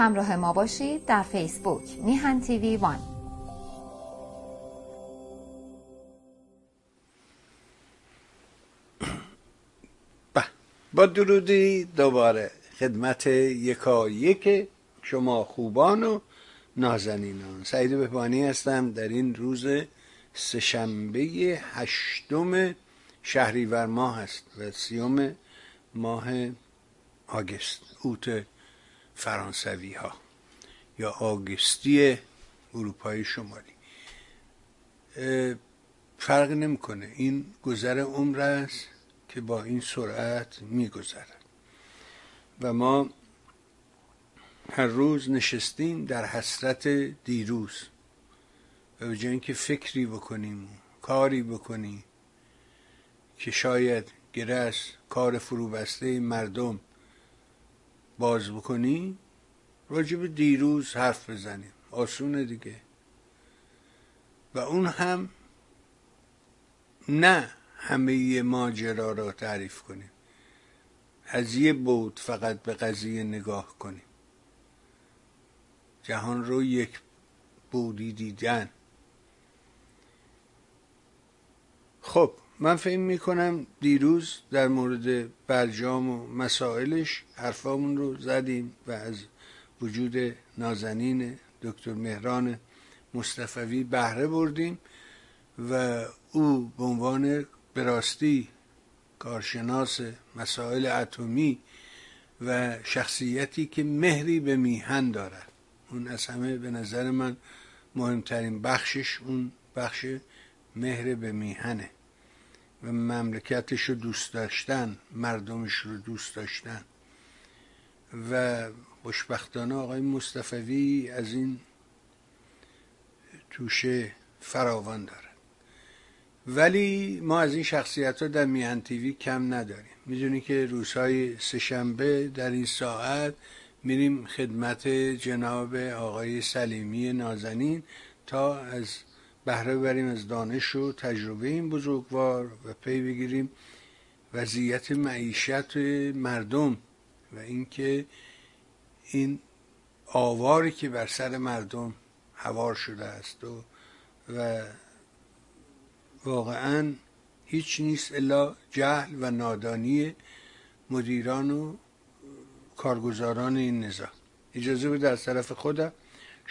همراه ما باشید در فیسبوک میهن تیوی وان. با درودی دوباره خدمت یکا یک شما خوبان و نازنینان. سعید بهبانی هستم در این روز سهشنبه هشتم شهریور ماه است و سیوم ماه آگست. اوت فرانسوی ها یا آگستی اروپای شمالی. فرق نمی‌کنه. این گذر عمر است که با این سرعت میگذرد و ما هر روز نشستیم در حسرت دیروز. و به جای اینکه فکری بکنیم کاری بکنیم که شاید گره کار فروبسته مردم باز بکنیم راجب دیروز حرف بزنیم. آسونه دیگه. و اون هم نه همه ماجرا را تعریف کنیم. از یه بود فقط به قضیه نگاه کنیم. جهان رو یک بودی دیدن. خب من فکر می‌کنم دیروز در مورد برجام و مسائلش حرفامون رو زدیم و از وجود نازنین دکتر مهران مصطفوی بهره بردیم و او به عنوان به راستی کارشناس مسائل اتمی و شخصیتی که مهری به میهن دارد. اون از همه به نظر من مهمترین بخشش اون بخش مهر به میهنه. و مملکتش رو دوست داشتن مردمش رو دوست داشتن. و خوشبختانه آقای مصطفوی از این توشه فراوان داره. ولی ما از این شخصیت ها در میهن تیوی کم نداریم. می‌دونی که روزهای سهشنبه در این ساعت میریم خدمت جناب آقای سلیمی نازنین تا از بهره بریم از دانش و تجربه این بزرگوار و پی بگیریم وضعیت معیشت مردم و اینکه این آواری که بر سر مردم هوار شده است و, و واقعا هیچ نیست الا جهل و نادانی مدیران و کارگزاران این نظام. اجازه بده از طرف خودم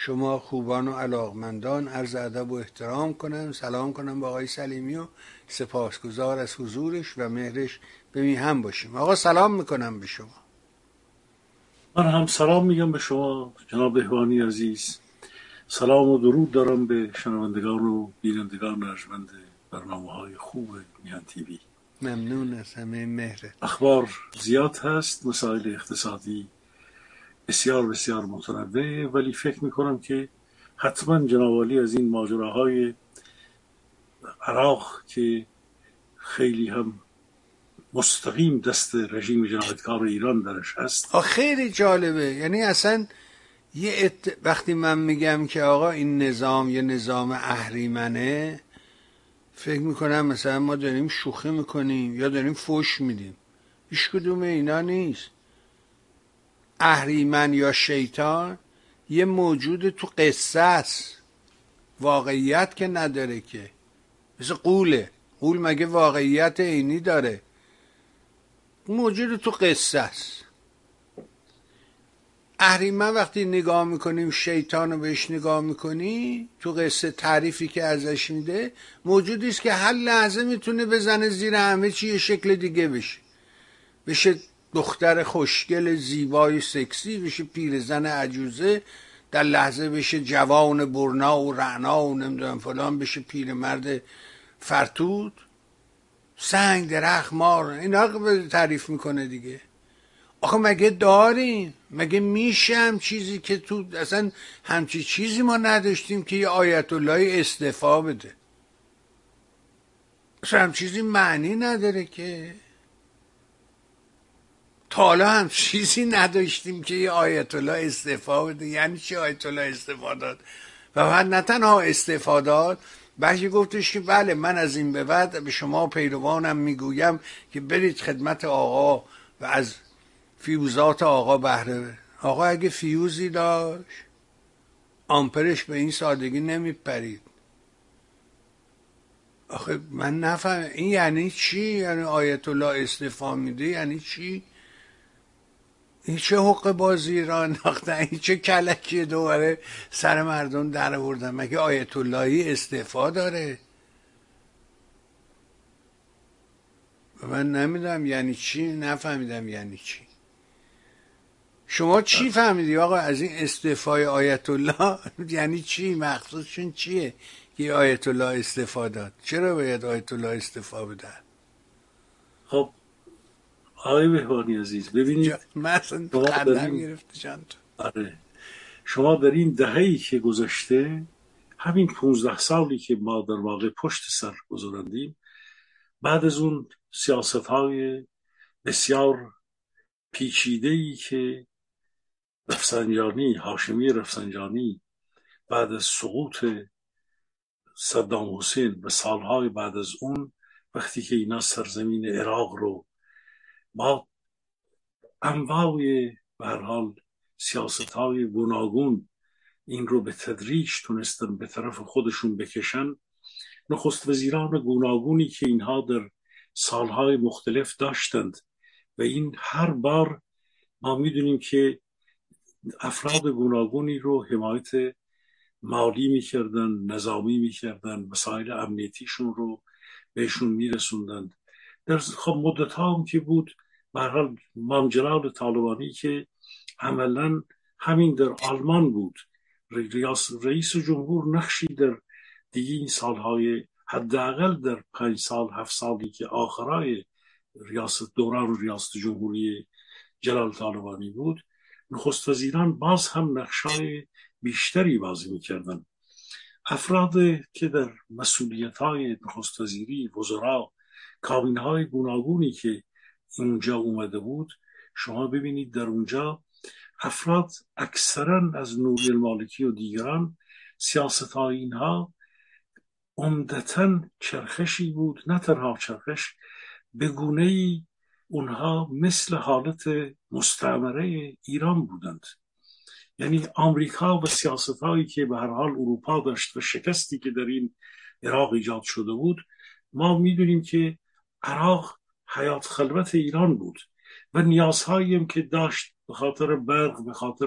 شما خوبان و علاقمندان عرض ادب و احترام کنم. سلام کنم با آقای سلیمی و سپاسگزار از حضورش و مهرش به هم باشیم. آقا سلام می‌کنم به شما. من هم سلام میگم به شما جناب بهوانی عزیز. سلام و درود دارم به شنوندگان و بینندگان ارجمند برنامه های خوب میان تیوی ممنون از همه مهره اخبار زیاد هست مسائل اقتصادی بسیار بسیار متنوع ولی فکر می‌کنم که حتما جنابالی از این ماجراهای عراق که خیلی هم مستقیم دست رژیم جنایتکار ایران درش هست. خیلی جالبه. یعنی اصلا یه ات... وقتی من میگم که آقا این نظام یه نظام اهریمنه فکر می‌کنم مثلا ما داریم شوخی می‌کنیم یا داریم فوش میدیم. هیچ کدوم اینا نیست. اهریمن یا شیطان یه موجود تو قصه است. واقعیت که نداره که. مثل قوله. قول مگه واقعیت عینی داره. موجود تو قصه است. اهریمن وقتی نگاه می‌کنیم شیطان رو بهش نگاه می‌کنی تو قصه تعریفی که ازش میده موجودی است که هر لحظه می‌تونه بزنه زیر همه چی یه شکل دیگه بشه. بشه دختر خوشگل زیبای سکسی بشه پیرزن عجوزه در لحظه بشه جوان برنا و رعنا و نمی‌دونم فلان بشه پیرمرد فرتود. سنگ درخ مار اینا تعریف می‌کنه دیگه. آخه مگه داریم مگه میشم چیزی که تو اصلا همچی چیزی ما نداشتیم که یه آیت الله استفا بده؟ اصلا هم چیزی معنی نداره که. تا حالا هم چیزی نداشتیم که یه آیت الله استفا بده. یعنی چی آیت الله استفا داد؟ و بعد نه تنها استفا داد بلکه گفتش که بله من از این به بعد به شما پیروانم می‌گویم که برید خدمت آقا و از فیوزات آقا بهره آقا اگه فیوزی داشت آمپرش به این سادگی نمیپرید. آخه من نفهم این یعنی چی؟ یعنی آیت الله استفا میده یعنی چی؟ این چه حق بازی را انداختن؟ این چه کلکی دوباره سر مردم در آوردن؟ مگه آیت اللهی استعفا داره؟ من نمی‌دونم یعنی چی نفهمیدم یعنی چی. شما چی فهمیدی؟ آقا از این استعفای آیت الله یعنی چی؟ مخصوصشون چیه که آیت الله استعفا داد؟ چرا باید آیت الله استعفا بده خب آقای بهبانی عزیز ببینید من آره. شما در این دههی که گذشته همین 15 سالی که ما در واقع پشت سر گذارندیم بعد از اون سیاست های بسیار پیچیده ای که رفسنجانی هاشمی رفسنجانی بعد از سقوط صدام حسین و سالهای بعد از اون وقتی که اینا سرزمین عراق رو با انواع به حال سیاست های گوناگون این رو به تدریج تونستن به طرف خودشون بکشن نخست وزیران گوناگونی که اینها در سالهای مختلف داشتند و این هر بار ما می‌دونیم که افراد گوناگونی رو حمایت مالی می‌کردن نظامی می‌کردن مسائل امنیتیشون رو بهشون میرسوندند خب مدت هم که بود برحال مامجلال طالبانی که عملا همین در آلمان بود. رئیس جمهور نقشی در دیگه این سالهای حداقل در پنج سال هفت سالی که آخرای ریاست دوران ریاست جمهوری جلال طالبانی بود نخست وزیران باز هم نقشای بیشتری بازی می‌کردن افراد که در مسئولیت های نخست وزیری وزرا کابین های گوناگونی که اونجا اومده بود شما ببینید در اونجا افراد اکثرا از نوری المالکی و دیگران سیاست های اینها عمدتا چرخشی بود نه تنها چرخش به گونه ای اونها مثل حالت مستعمره ایران بودند. یعنی آمریکا و سیاست هایی که به هر حال اروپا داشت و شکستی که در این عراق ایجاد شده بود ما می‌دونیم که عراق حیات خلوت ایران بود و نیازهایی هم که داشت به خاطر برق به خاطر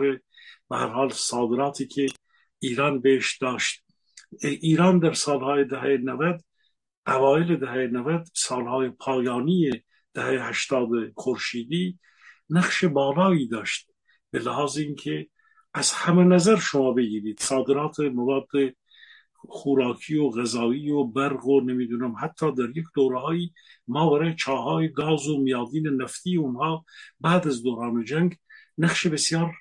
به هر حال صادراتی که ایران بهش داشت. ایران در سالهای دهه 90 اوایل دهه 90 سالهای پایانی دهه 80 خورشیدی نقش بالایی داشت. به لحاظ اینکه از همه نظر شما بگیرید صادرات مواد خوراکی و غذایی و برق و نمی‌دونم حتی در یک دورهایی ما برای چاهای گاز و میادین نفتی اونها بعد از دوران جنگ نقش بسیار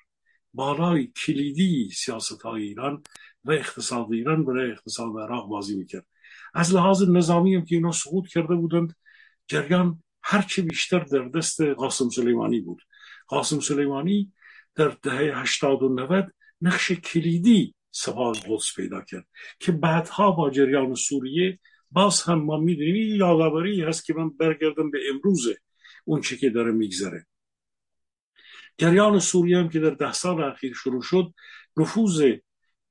بالای کلیدی سیاست های ایران و اقتصاد ایران برای اقتصاد عراق بازی می‌کرد. از لحاظ نظامی هم که اینا سقوط کرده بودند جریان هرچی بیشتر در دست قاسم سلیمانی بود. قاسم سلیمانی در دهه 80 و 90 نقش کلیدی سپاه قدس پیدا کرد که بعدها با جریان سوریه باز هم ما می‌دونیم این یادآوری هست که من برگردم به امروزه اون چی که داره میگذره. جریان سوریه هم که در ده سال اخیر شروع شد نفوذ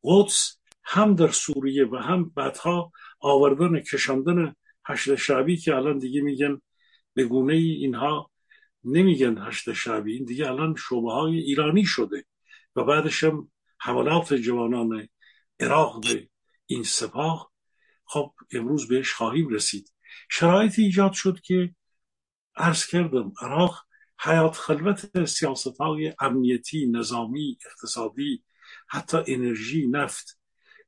قدس هم در سوریه و هم بعدها آوردن کشاندن هشت شعبی که الان دیگه میگن به گونه ای اینها نمیگن هشت شعبی این دیگه الان شعبه های ایرانی شده و بعدش هم حملات جوانان عراق به این سپاه خب امروز بهش خواهیم رسید. شرایطی ایجاد شد که عرض کردم عراق حیات خلوت سیاست های امنیتی نظامی اقتصادی حتی انرژی نفت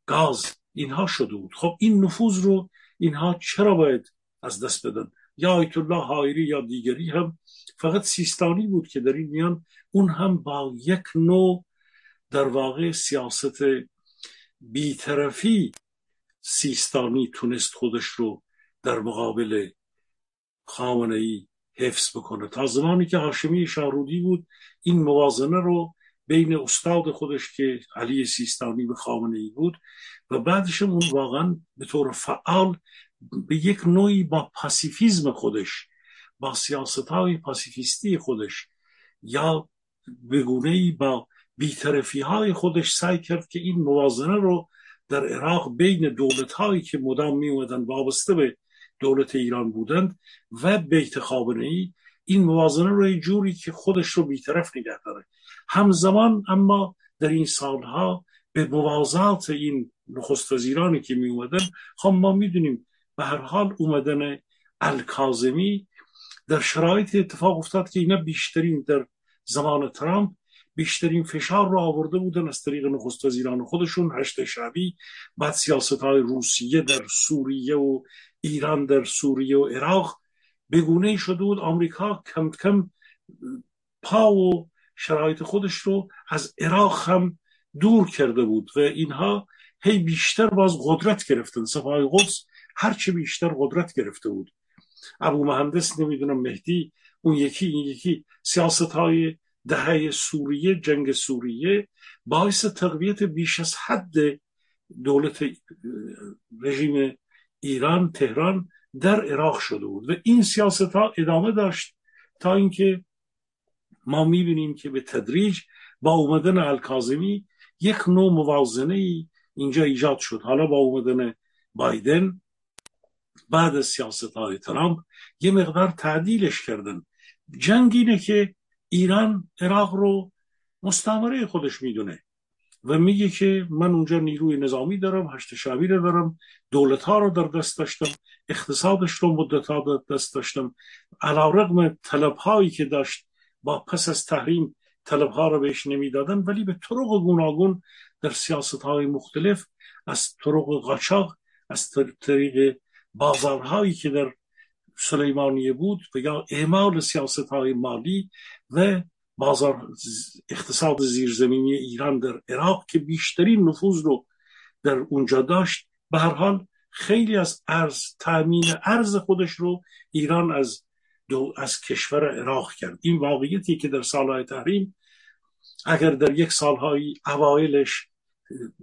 گاز اینها شده بود. خب این نفوذ رو اینها چرا باید از دست بدن؟ یا آیت الله حایری یا دیگری هم فقط سیستانی بود که در این میان اون هم با یک نوع در واقع سیاست بیطرفی سیستانی تونست خودش رو در مقابل خامنه ای حفظ بکنه. تا زمانی که هاشمی شارودی بود این موازنه رو بین استاد خودش که علی سیستانی به خامنه ای بود و بعدش اون واقعا به طور فعال به یک نوعی با پاسیفیزم خودش با سیاست های پاسیفیستی خودش یا بگونه ای با بیطرفی های خودش سعی کرد که این موازنه رو در عراق بین دولت هایی که مدام می اومدن وابسته به دولت ایران بودند و بیت خامنه ای این موازنه رو یه جوری که خودش رو بیطرف نگه داره. همزمان اما در این سالها به موازات این نخست وزیرانی که می اومدن خب ما می‌دونیم به هر حال اومدن الکازمی در شرایط اتفاق افتاد که اینا بیشترین در زمان ترامپ بیشترین فشار رو آورده بودن از طریق نخست وزیران خودشون هشت شبی بعد سیاست های روسیه در سوریه و ایران در سوریه و عراق. بگونه شده بود آمریکا کم کم پا و شرایط خودش رو از عراق هم دور کرده بود و اینها هی بیشتر باز قدرت گرفتن. صفحه قدس هرچه بیشتر قدرت گرفته بود. ابو مهندس نمی‌دونم مهدی اون یکی این یکی. سیاست های دهه سوریه جنگ سوریه باعث تقویت بیش از حد دولت رژیم ایران تهران در عراق شده بود. و این سیاست ها ادامه داشت تا اینکه ما می‌بینیم که به تدریج با اومدن الکازمی یک نوع موازنه ای اینجا ایجاد شد. حالا با اومدن بایدن بعد از سیاست های ترامپ یه مقدار تعدیلش کردن. جنگ اینه که ایران عراق رو مستعمره خودش می‌دونه و میگه که من اونجا نیروی نظامی دارم هشت شبی رو دارم دولت ها رو در دست داشتم اقتصادش رو مدت ها در دست داشتم. علا رقم طلب هایی که داشت با پس از تحریم طلب ها رو بهش نمی‌دادن ولی به طرق گوناگون در سیاست های مختلف از طرق قاچاق از طریق بازارهایی که در سلیمانیه بود و یا اعمال سیاست های مالی و بازار اقتصاد زیرزمینی ایران در عراق که بیشترین نفوذ رو در اونجا داشت. به هر حال خیلی از ارز تامین ارز خودش رو ایران از دو از کشور عراق کرد. این واقعیتی که در سالهای تحریم اگر در یک سالهای اوایلش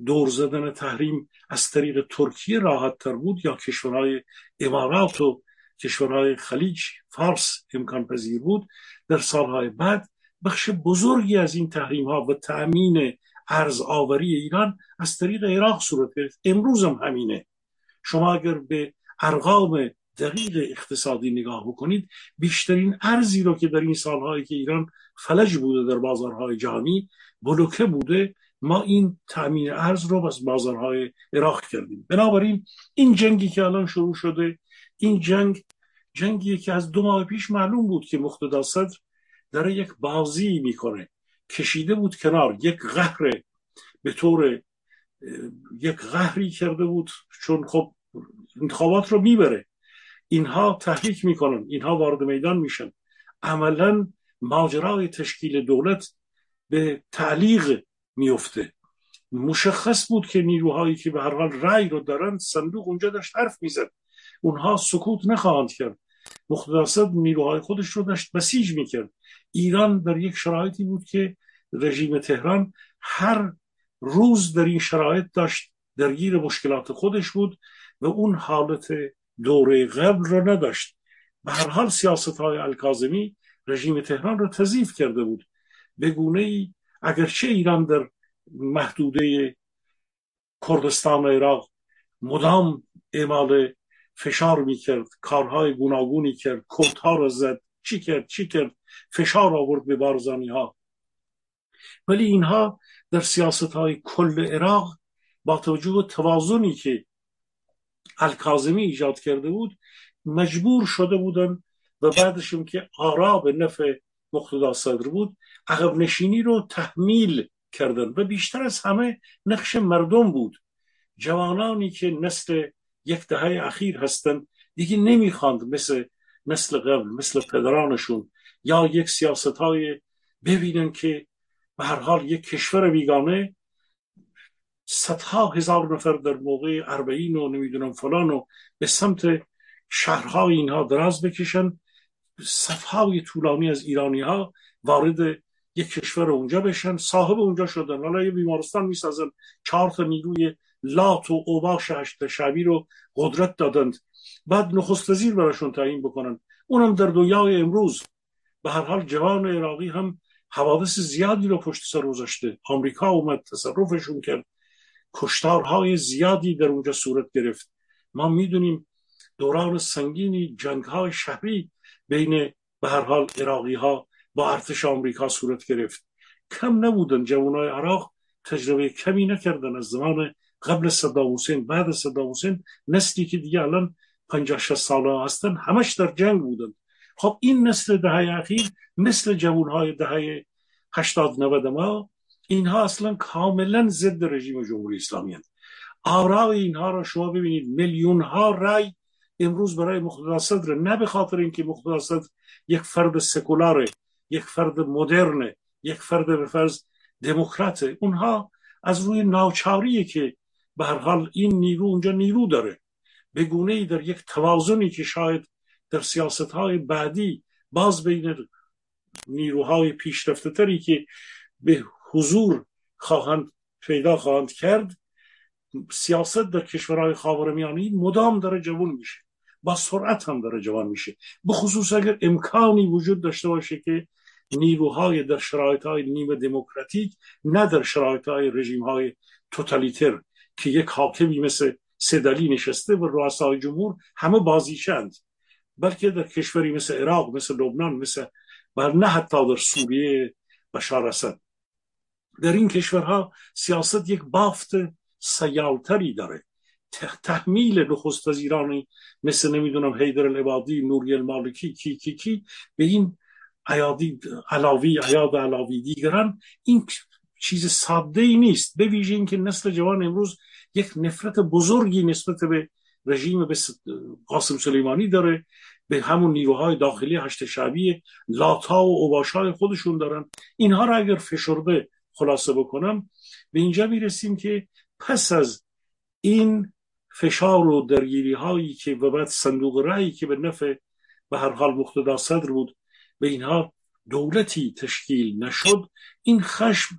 دور زدن تحریم از طریق ترکیه راحت تر بود یا کشورهای امارات و کشورهای خلیج فارس امکان پذیر بود. در سالهای بعد بخش بزرگی از این تحریم ها و تأمین ارز آوری ایران از طریق عراق صورت گرفت. امروز هم همینه. شما اگر به ارقام دقیق اقتصادی نگاه بکنید بیشترین ارزی رو که در این سالهایی که ایران فلج بوده در بازارهای جهانی بلوکه بوده ما این تأمین ارز رو از بازارهای عراق کردیم. بنابراین این جنگی که الان شروع شده این جنگ جنگی که از دو ماه پیش معلوم بود که مقتدا صدر داره یک بازی می‌کنه. کشیده بود کنار. یک قهر به طور یک قهری کرده بود چون خب انتخابات رو می‌بره. اینها تحریک می‌کنن. اینها وارد میدان میشن. عملا ماجرای تشکیل دولت به تعلیق میفته مشخص بود که نیروهایی که به هر حال رأی رو دارن صندوق اونجا داشت حرف می‌زد. اونها سکوت نخواهند کرد. مختصر نیروهای خودش رو داشت بسیج می‌کرد. ایران در یک شرایطی بود که رژیم تهران هر روز در این شرایط داشت درگیر مشکلات خودش بود و اون حالت دوره قبل را نداشت. به هر حال سیاست های الکازمی رژیم تهران را تضیف کرده بود. به گونه ای اگرچه ایران در محدوده کردستان و عراق مدام اعمال فشار می‌کرد کارهای گوناگونی کرد کردها را زد. چی کرد؟ چی کرد؟ فشار آورد به بارزانی ها ولی اینها در سیاست های کل عراق با توجه به توازنی که الکازمی ایجاد کرده بود مجبور شده بودن و بعدشون که آرا به نفع مقتدا صدر بود عقب نشینی رو تحمیل کردن. و بیشتر از همه نقش مردم بود. جوانانی که نسل یک دهه اخیر هستن. دیگه نمی‌خواند مثل مثل قبل مثل پدرانشون یا یک سیاست های ببینن که به هر حال یک کشور بیگانه. صدها هزار نفر در موقع اربعین و نمی‌دونم فلان و به سمت شهرهای اینها دراز بکشن. صفهای طولانی از ایرانی ها وارد یک کشور اونجا بشن. صاحب اونجا شدن. حالا یه بیمارستان می‌سازن. چهار تا نیروی لات و اوباش هشت شبی رو قدرت دادند. بعد نخست وزیر براشون تعیین بکنن. اونم در دنیای امروز. به هر حال جوان عراقی هم حوادث زیادی رو پشت سر گذاشته. آمریکا اومد تصرفشون کرد. کشتارهای زیادی در اونجا صورت گرفت. ما می‌دونیم دوران سنگینی جنگ های شهری بین به هر حال عراقی ها با ارتش آمریکا صورت گرفت. کم نبودن جوانای عراق تجربه کمی نکردن از زمان قبل صدام حسین بعد صدام حسین نسلی که دیگه الان 50 60 ساله هستن همش در جنگ بودن. خب این نسل دهه اخیر مثل جوانهای دهه 80 90 ما اینها اصلا کاملا ضد رژیم جمهوری اسلامی هست آرای اینها را شما ببینید میلیون ها رای امروز برای مقتدا صدر نه به خاطر اینکه مقتدا صدر یک فرد سکولاره یک فرد مدرن یک فرد به فرض دموکرات. اونها از روی ناچاری که به هر حال این نیرو اونجا نیرو داره. به گونه ای در یک توازنی که شاید در سیاست های بعدی باز بین نیروهای پیشرفته تری که به حضور خواهند پیدا خواهند کرد سیاست در کشورهای خاورمیانه مدام داره جوان میشه. با سرعت هم داره جوان میشه. به خصوص اگر امکانی وجود داشته باشه که نیروهای در شرایط های نیمه دموکراتیک نه در شرایط های رژیم های توتالیتر. که یک حاکمی مثل سدلی نشسته و رؤسای جمهور همه بازیشند بلکه در کشوری مثل عراق مثل لبنان مثل و نه حتی در سوریه بشار اسد. در این کشورها سیاست یک بافت سیالتری داره. تحمیل نخست وزیرانی مثل نمی‌دونم حیدر العبادی نوری المالکی کی کی کی به این عیادی علاوی عیاد علاوی دیگران این چیز ساده ای نیست. به ویژه اینکه نسل جوان امروز یک نفرت بزرگی نسبت به رژیم به قاسم سلیمانی داره. به همون نیروهای داخلی هشت شعبی لاتا و اوباشای خودشون دارن. اینها را اگر فشرده خلاصه بکنم به اینجا می‌رسیم که پس از این فشار و درگیری هایی که و بعد صندوق رأی که به نفع به هر حال مقتدا صدر بود به اینها دولتی تشکیل نشد این خشم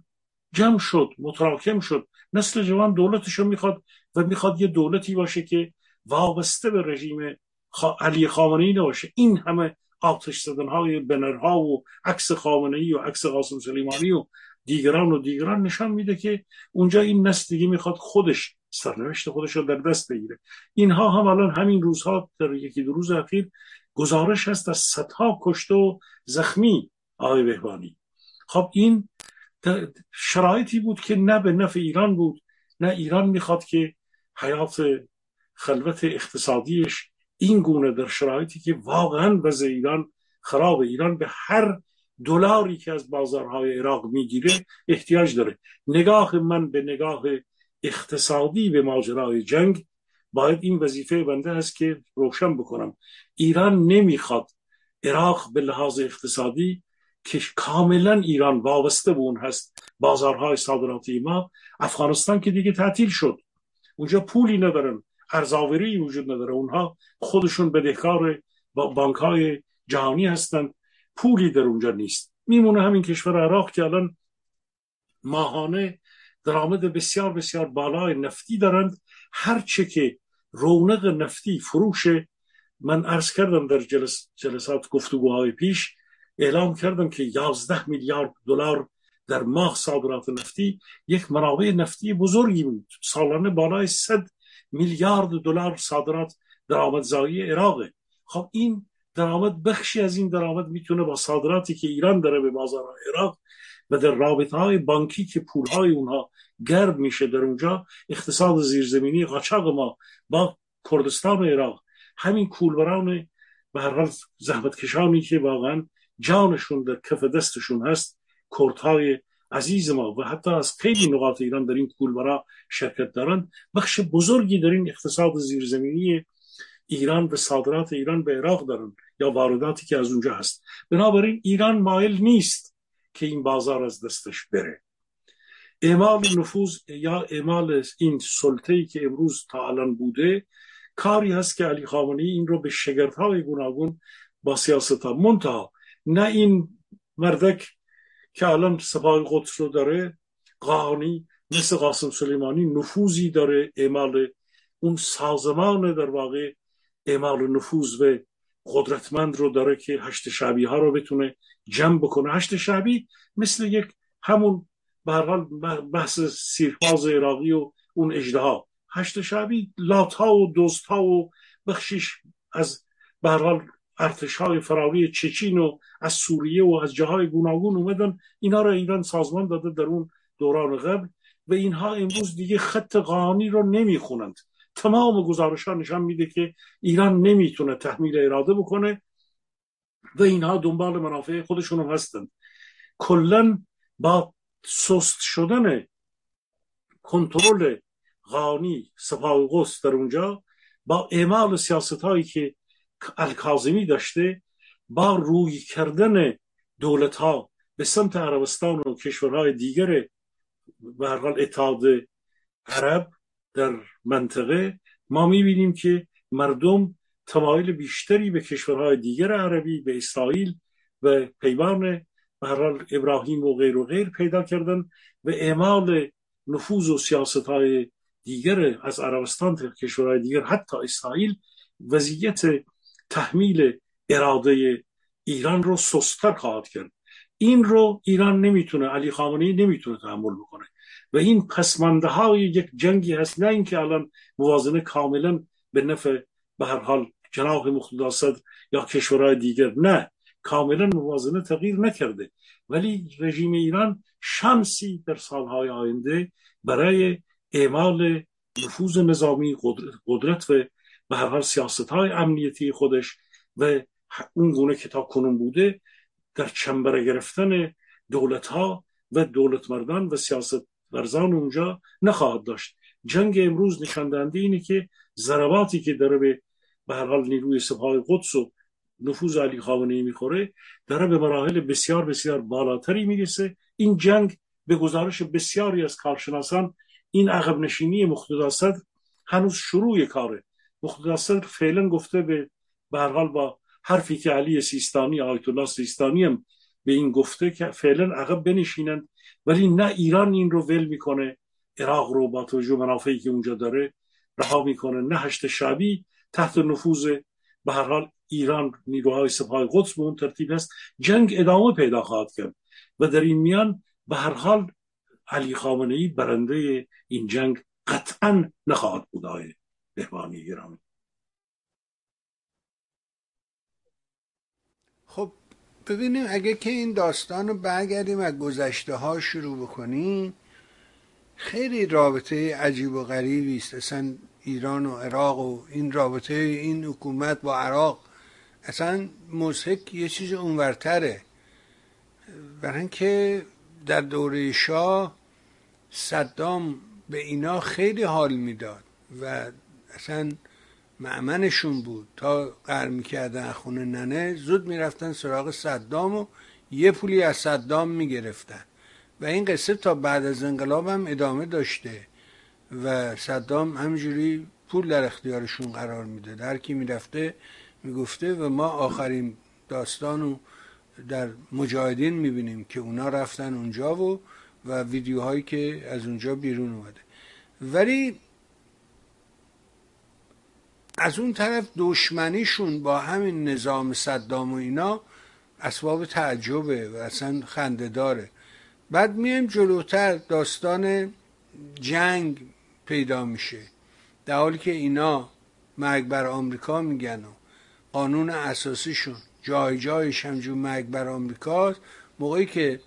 جمع شد متراکم شد. نسل جوان دولتش رو می‌خواد و می‌خواد یه دولتی باشه که وابسته به رژیم علی خامنه ای نباشه. این همه آتش زدن های بنرها و عکس خامنه ای و عکس قاسم سلیمانی و دیگران و دیگران نشان میده که اونجا این نسل دیگه می‌خواد خودش سرنوشت خودش رو در دست بگیره. اینها هم الان همین روزها در یکی دو روز اخیر گزارش هست از صدها کشته و زخمی آقای بهبانی خب این شرایطی بود که نه به نفع ایران بود نه ایران می‌خواد که حیات خلوت اقتصادیش این گونه در شرایطی که واقعا وضع ایران خراب ایران به هر دلاری که از بازارهای عراق می‌گیره احتیاج داره. نگاه من به نگاه اقتصادی به ماجرای جنگ باید این وظیفه بنده است که روشن بکنم. ایران نمی‌خواد عراق به لحاظ اقتصادی که کاملا ایران وابسته به اون هست بازارهای صادراتی ما افغانستان که دیگه تعطیل شد. اونجا پولی ندارن ارزاوری وجود نداره. اونها خودشون بدهکار بانک های جهانی هستند پولی در اونجا نیست. میمونه همین کشور عراق که الان ماهانه درآمد بسیار بسیار بالای نفتی دارند. هرچه که رونق نفتی فروش من عرض کردم در جلس جلسات گفتگوهای پیش اعلام کردم که 11 میلیارد دلار در ماه صادرات نفتی یک منابع نفتی بزرگی بود. سالانه بالای 100 میلیارد دلار صادرات درآمدزایی عراقه خب این درآمد بخشی از این درآمد می‌تونه با صادراتی که ایران داره به بازار عراق و در رابطه های بانکی که پول های اونها گرد میشه در اونجا اقتصاد زیرزمینی قاچاق ما با کردستان عراق همین کولبران به هر حال زحمت کشانی که واقعا جانشون در کف دستشون هست کردهای عزیز ما. و حتی از خیلی نقاط ایران در این کولبرا شرکت دارن. بخش بزرگی در این اقتصاد زیرزمینی ایران و صادرات ایران به عراق دارن یا وارداتی که از اونجا هست. بنابراین ایران مایل نیست که این بازار از دستش بره. اعمال نفوذ یا اعمال این سلطه ای که امروز تا الان بوده کاری هست که علی خامنه‌ای این رو به شگرت های گوناگون با سیاست ها منتها نه این مردک که الان سپاه قدس رو داره قانی مثل قاسم سلیمانی نفوذی داره اعمال اون سازمان در واقع اعمال نفوذ و قدرتمند رو داره که هشت شعبی ها رو بتونه جمع بکنه. هشت شعبی مثل یک همون به بحث سیرفاز عراقی و اون اجده ها هشت شعبی لات ها و دوست ها و بخشش از به حال ارتش های فراوی چچین و از سوریه و از جاهای گوناگون اومدن اینا را ایران سازمان داده در اون دوران قبل و اینها امروز دیگه خط قانونی رو نمی‌خونند. تمام گزارش ها نشان میده که ایران نمی‌تونه تحمیل اراده بکنه و اینها دنبال منافع خودشون هستند. کلا با سست شدن کنترل قانی سپاه در اونجا با اعمال سیاست هایی که الکازمی داشته با روی کردن دولت ها به سمت عربستان و کشورهای دیگر به حال اتحاد عرب در منطقه ما می‌بینیم که مردم تمایل بیشتری به کشورهای دیگر عربی به اسرائیل و پیمان به حال ابراهیم و غیر و غیر پیدا کردن و اعمال نفوذ و سیاست های دیگر از عربستان تا کشورهای دیگر حتی اسرائیل وضعیت تحمیل اراده ایران رو سستر خواهد کرد. این رو ایران نمی‌تونه علی خامنه‌ای نمی‌تونه تحمل بکنه. و این پسمانده های یک جنگی هست. نه اینکه الان موازنه کاملا به نفع به هر حال جناح مختصد یا کشورهای دیگر. نه کاملا موازنه تغییر نکرده. ولی رژیم ایران شمسی در سالهای آینده برای اعمال نفوذ نظامی قدرت و به هر حال سیاست های امنیتی خودش و اون گونه که تا کنون بوده در چنبره گرفتن دولت ها و دولت مردان و سیاست ورزان اونجا نخواهد داشت. جنگ امروز نشان اینه که ضرباتی که داره به به هر حال نیروی سپاه قدس و نفوذ علی خامنه ای می‌خوره داره به مراحل بسیار بسیار بالاتری می‌رسه. این جنگ به گزارش بسیاری از کارشناسان این عقب نشینی مقتدا هنوز شروع کاره. مقتدا فعلا گفته به به حال با حرفی که علی سیستانی آیت الله سیستانی هم به این گفته که فعلا عقب بنشینند ولی نه ایران این رو ول می‌کنه عراق رو با توجه منافعی که اونجا داره رها می‌کنه نه هشت شعبی تحت نفوذ به هر حال ایران نیروهای سپاه قدس به اون ترتیب است جنگ ادامه پیدا خواهد کرد و در این میان به هر حال علی خامنه ای برنده این جنگ قطعا نخواهد بود آقای بهبانی گرامی خب ببینیم اگه که این داستان رو برگردیم از گذشته ها شروع بکنیم خیلی رابطه عجیب و غریبی است. اصلا ایران و عراق و این رابطه این حکومت با عراق اصلا مزهک یه چیز اونورتره. برای اینکه در دوره شاه صدام به اینا خیلی حال می‌داد و اصلا معمنشون بود. تا قر می‌کردن خونه ننه زود می‌رفتن سراغ صدام و یه پولی از صدام می‌گرفتن. و این قصه تا بعد از انقلاب هم ادامه داشته. و صدام همجوری پول در اختیارشون قرار میده در کی می‌رفته می‌گفته و ما آخرین داستانو در مجاهدین می‌بینیم که اونا رفتن اونجا و و ویدیوهایی که از اونجا بیرون اومده. ولی از اون طرف دشمنیشون با همین نظام صدام و اینا اسباب تعجبه و اصلا خنده داره. بعد میایم جلوتر داستان جنگ پیدا میشه. در حالی که اینا مرگ بر آمریکا میگن و قانون اساسیشون جای جایش همجور مرگ بر آمریکاست. موقعی که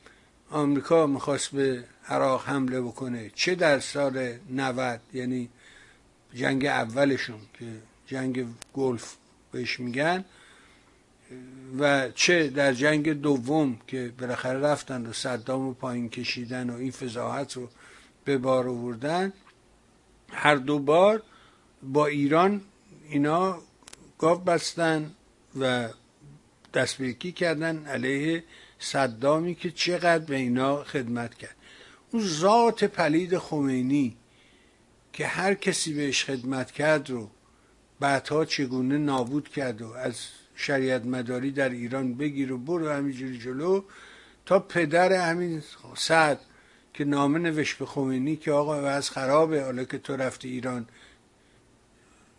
آمریکا می‌خواست به عراق حمله بکنه چه در سال 90 یعنی جنگ اولشون که جنگ گلف بهش میگن و چه در جنگ دوم که بالاخره رفتن و صدام رو پایین کشیدن و این فضاحت رو به بار آوردن هر دو بار با ایران اینا گاف بستن و دست کردن علیه صدامی که چقدر به اینا خدمت کرد. اون ذات پلید خمینی که هر کسی بهش خدمت کرد رو بعدها چگونه نابود کرد و از شریعت مداری در ایران بگیر و برو همینجوری جلو تا پدر همین سعد که نامه نوشت به خمینی که آقا از خرابه حالا که تو رفتی ایران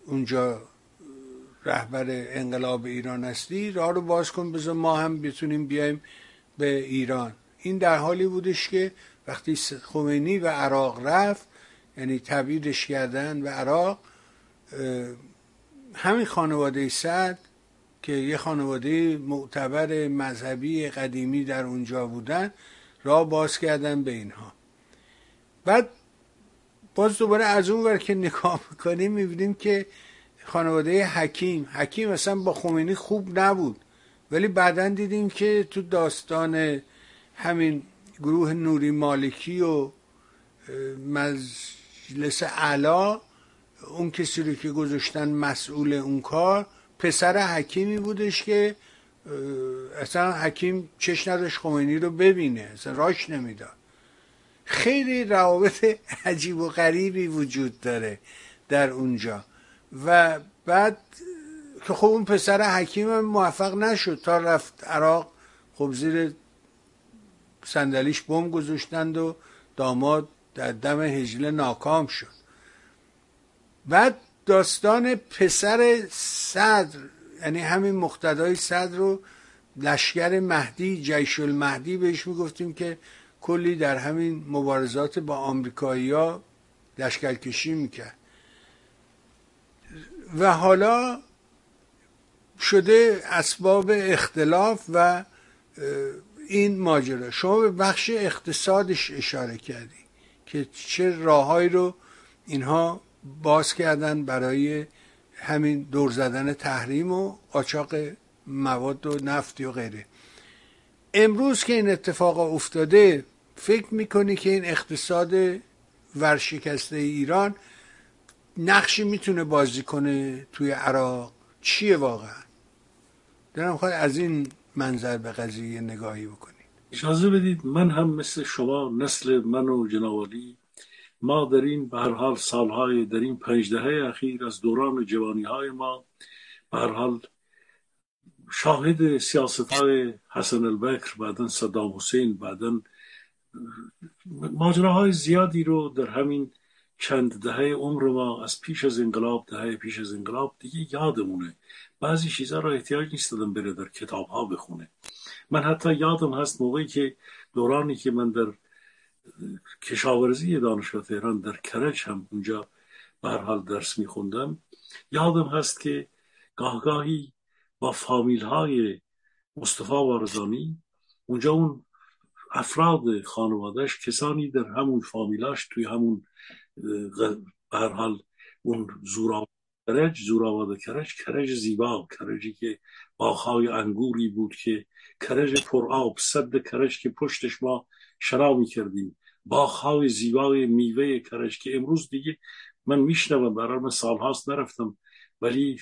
اونجا رهبر انقلاب ایران هستی راه رو باز کن بذار ما هم بتونیم بیایم به ایران. این در حالی بودش که وقتی خمینی و عراق رفت یعنی تبعیدش کردن و عراق همین خانواده صد که یه خانواده معتبر مذهبی قدیمی در اونجا بودن را باز کردن به اینها. بعد باز دوباره از اون ور که نگاه می‌کنیم می‌بینیم که خانواده حکیم حکیم اصلا با خمینی خوب نبود. ولی بعدا دیدیم که تو داستان همین گروه نوری مالکی و مجلس علا اون کسی رو که گذاشتن مسئول اون کار پسر حکیمی بودش که اصلا حکیم چش نداشت خمینی رو ببینه اصلا راش نمی‌داد. خیلی روابط عجیب و غریبی وجود داره در اونجا. و بعد که خب اون پسر حکیم موفق نشد تا رفت عراق خب زیر صندلیش بم گذاشتند و داماد در دم هجله ناکام شد. بعد داستان پسر صدر یعنی همین مقتدای صدر رو لشکر مهدی جیش المهدی بهش می‌گفتیم که کلی در همین مبارزات با آمریکایی ها لشکرکشی می‌کرد. و حالا شده اسباب اختلاف و این ماجرا. شما به بخش اقتصادش اشاره کردی که چه راههایی رو اینها باز کردن برای همین دور زدن تحریم و قاچاق مواد و نفتی و غیره. امروز که این اتفاق افتاده فکر می‌کنی که این اقتصاد ورشکسته ایران نقشی می‌تونه بازی کنه توی عراق؟ چیه واقعا؟ دارم خواهد از این منظر به قضیه نگاهی بکنید اجازه بدید من هم مثل شما نسل من و ما در این به هر حال سالهای در این پنج دهه اخیر از دوران جوانی های ما به هر حال شاهد سیاست های حسن البکر بعدا صدام حسین بعدا ماجراهای زیادی رو در همین چند دهه عمر ما از پیش از انقلاب دهه پیش از انقلاب دیگه یادمونه. بعضی چیزها رو احتیاج نیست دادم بره در کتاب ها بخونه. من حتی یادم هست موقعی که دورانی که من در کشاورزی دانشگاه تهران در کرج هم اونجا به حال درس میخوندم. یادم هست که گاهگاهی با فامیل های مصطفی وارزانی اونجا اون افراد خانوادهش کسانی در همون فامیلاش توی همون به حال اون زورا کرج زورآباد کرج کرج زیبا کرجی که باغهای انگوری بود که کرج پر آب صد کرج که پشتش ما شنا می‌کردیم باغهای زیبای میوه کرج که امروز دیگه من میشنوم برای من سالهاست نرفتم ولی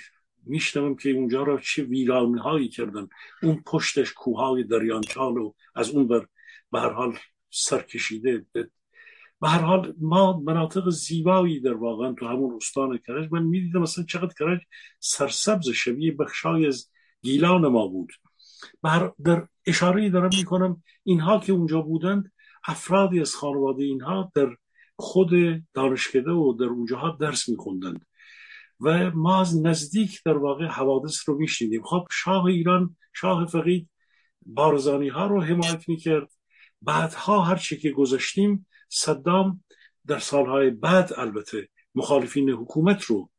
میشنوم که اونجا را چه ویرانی هایی کردن. اون پشتش کوههای دریانچال و از اون بر به هر حال سرکشیده به هر حال ما مناطق زیبایی در واقعا تو همون استان کرج من می‌دیدم مثلا چقدر کرج سرسبز شبیه بخشای از گیلان ما بود. در اشاره دارم می‌کنم اینها که اونجا بودند افرادی از خانواده اینها در خود دانشکده و در اونجاها درس میخوندند. و ما از نزدیک در واقع حوادث رو میشنیدیم. خب شاه ایران شاه فقید بارزانی ها رو حمایت می‌کرد. بعدها هر چی که گذاشتیم صدام در سالهای بعد البته مخالفین حکومت رو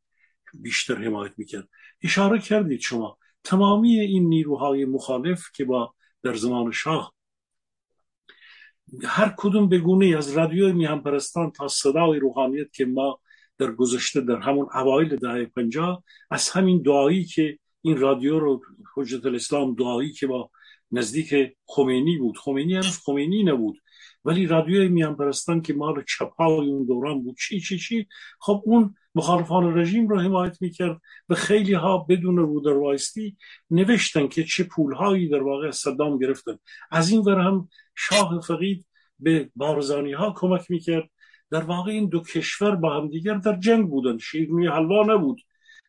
بیشتر حمایت می‌کرد. اشاره کردید شما. تمامی این نیروهای مخالف که با در زمان شاه هر کدوم بگونه از رادیو میهم پرستان تا صدای روحانیت که ما در گذشته در همون اوایل دهه پنجاه از همین دعایی که این رادیو رو حجت الاسلام دعایی که با نزدیک خمینی بود. خمینی هنوز خمینی نبود. ولی رادیوی میان پرستان که مال چپای اون دوران بود چی چی چی؟ خب اون مخالفان رژیم رو حمایت می‌کرد و خیلی ها بدون رو نوشتن که چه پولهایی در واقع صدام گرفتن. از این ور هم شاه فقید به بارزانی ها کمک می‌کرد. در واقع این دو کشور با هم دیگر در جنگ بودن شیرنی حلوا نبود.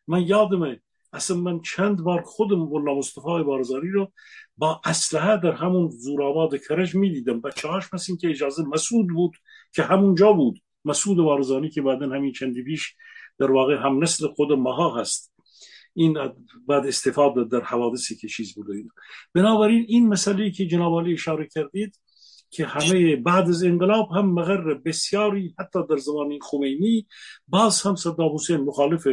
من یادمه اصلا من چند بار خودم ملا مصطفی بارزانی رو با اسلحه در همون زورآباد کرج می‌دیدم. بچه هاش مثل که اجازه مسعود بود که همونجا بود. مسعود بارزانی که بعدا همین چندی پیش در واقع هم نسل خود ماها هست. این بعد استفاده در حوادثی که چیز بوده بنابراین این مسئله که جناب اشاره کردید که همه بعد از انقلاب هم مغر بسیاری حتی در زمان خمینی باز هم صدام حسین مخالف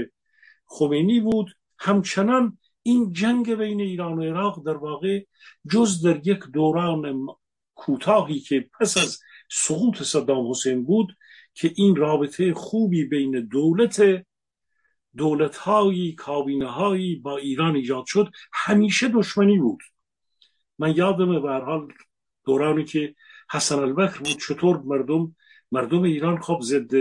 خمینی بود. همچنان این جنگ بین ایران و عراق در واقع جز در یک دوران کوتاهی که پس از سقوط صدام حسین بود که این رابطه خوبی بین دولت دولت هایی کابینه هایی با ایران ایجاد شد همیشه دشمنی بود. من یادم به حال دورانی که حسن البکر بود چطور مردم مردم ایران خب ضد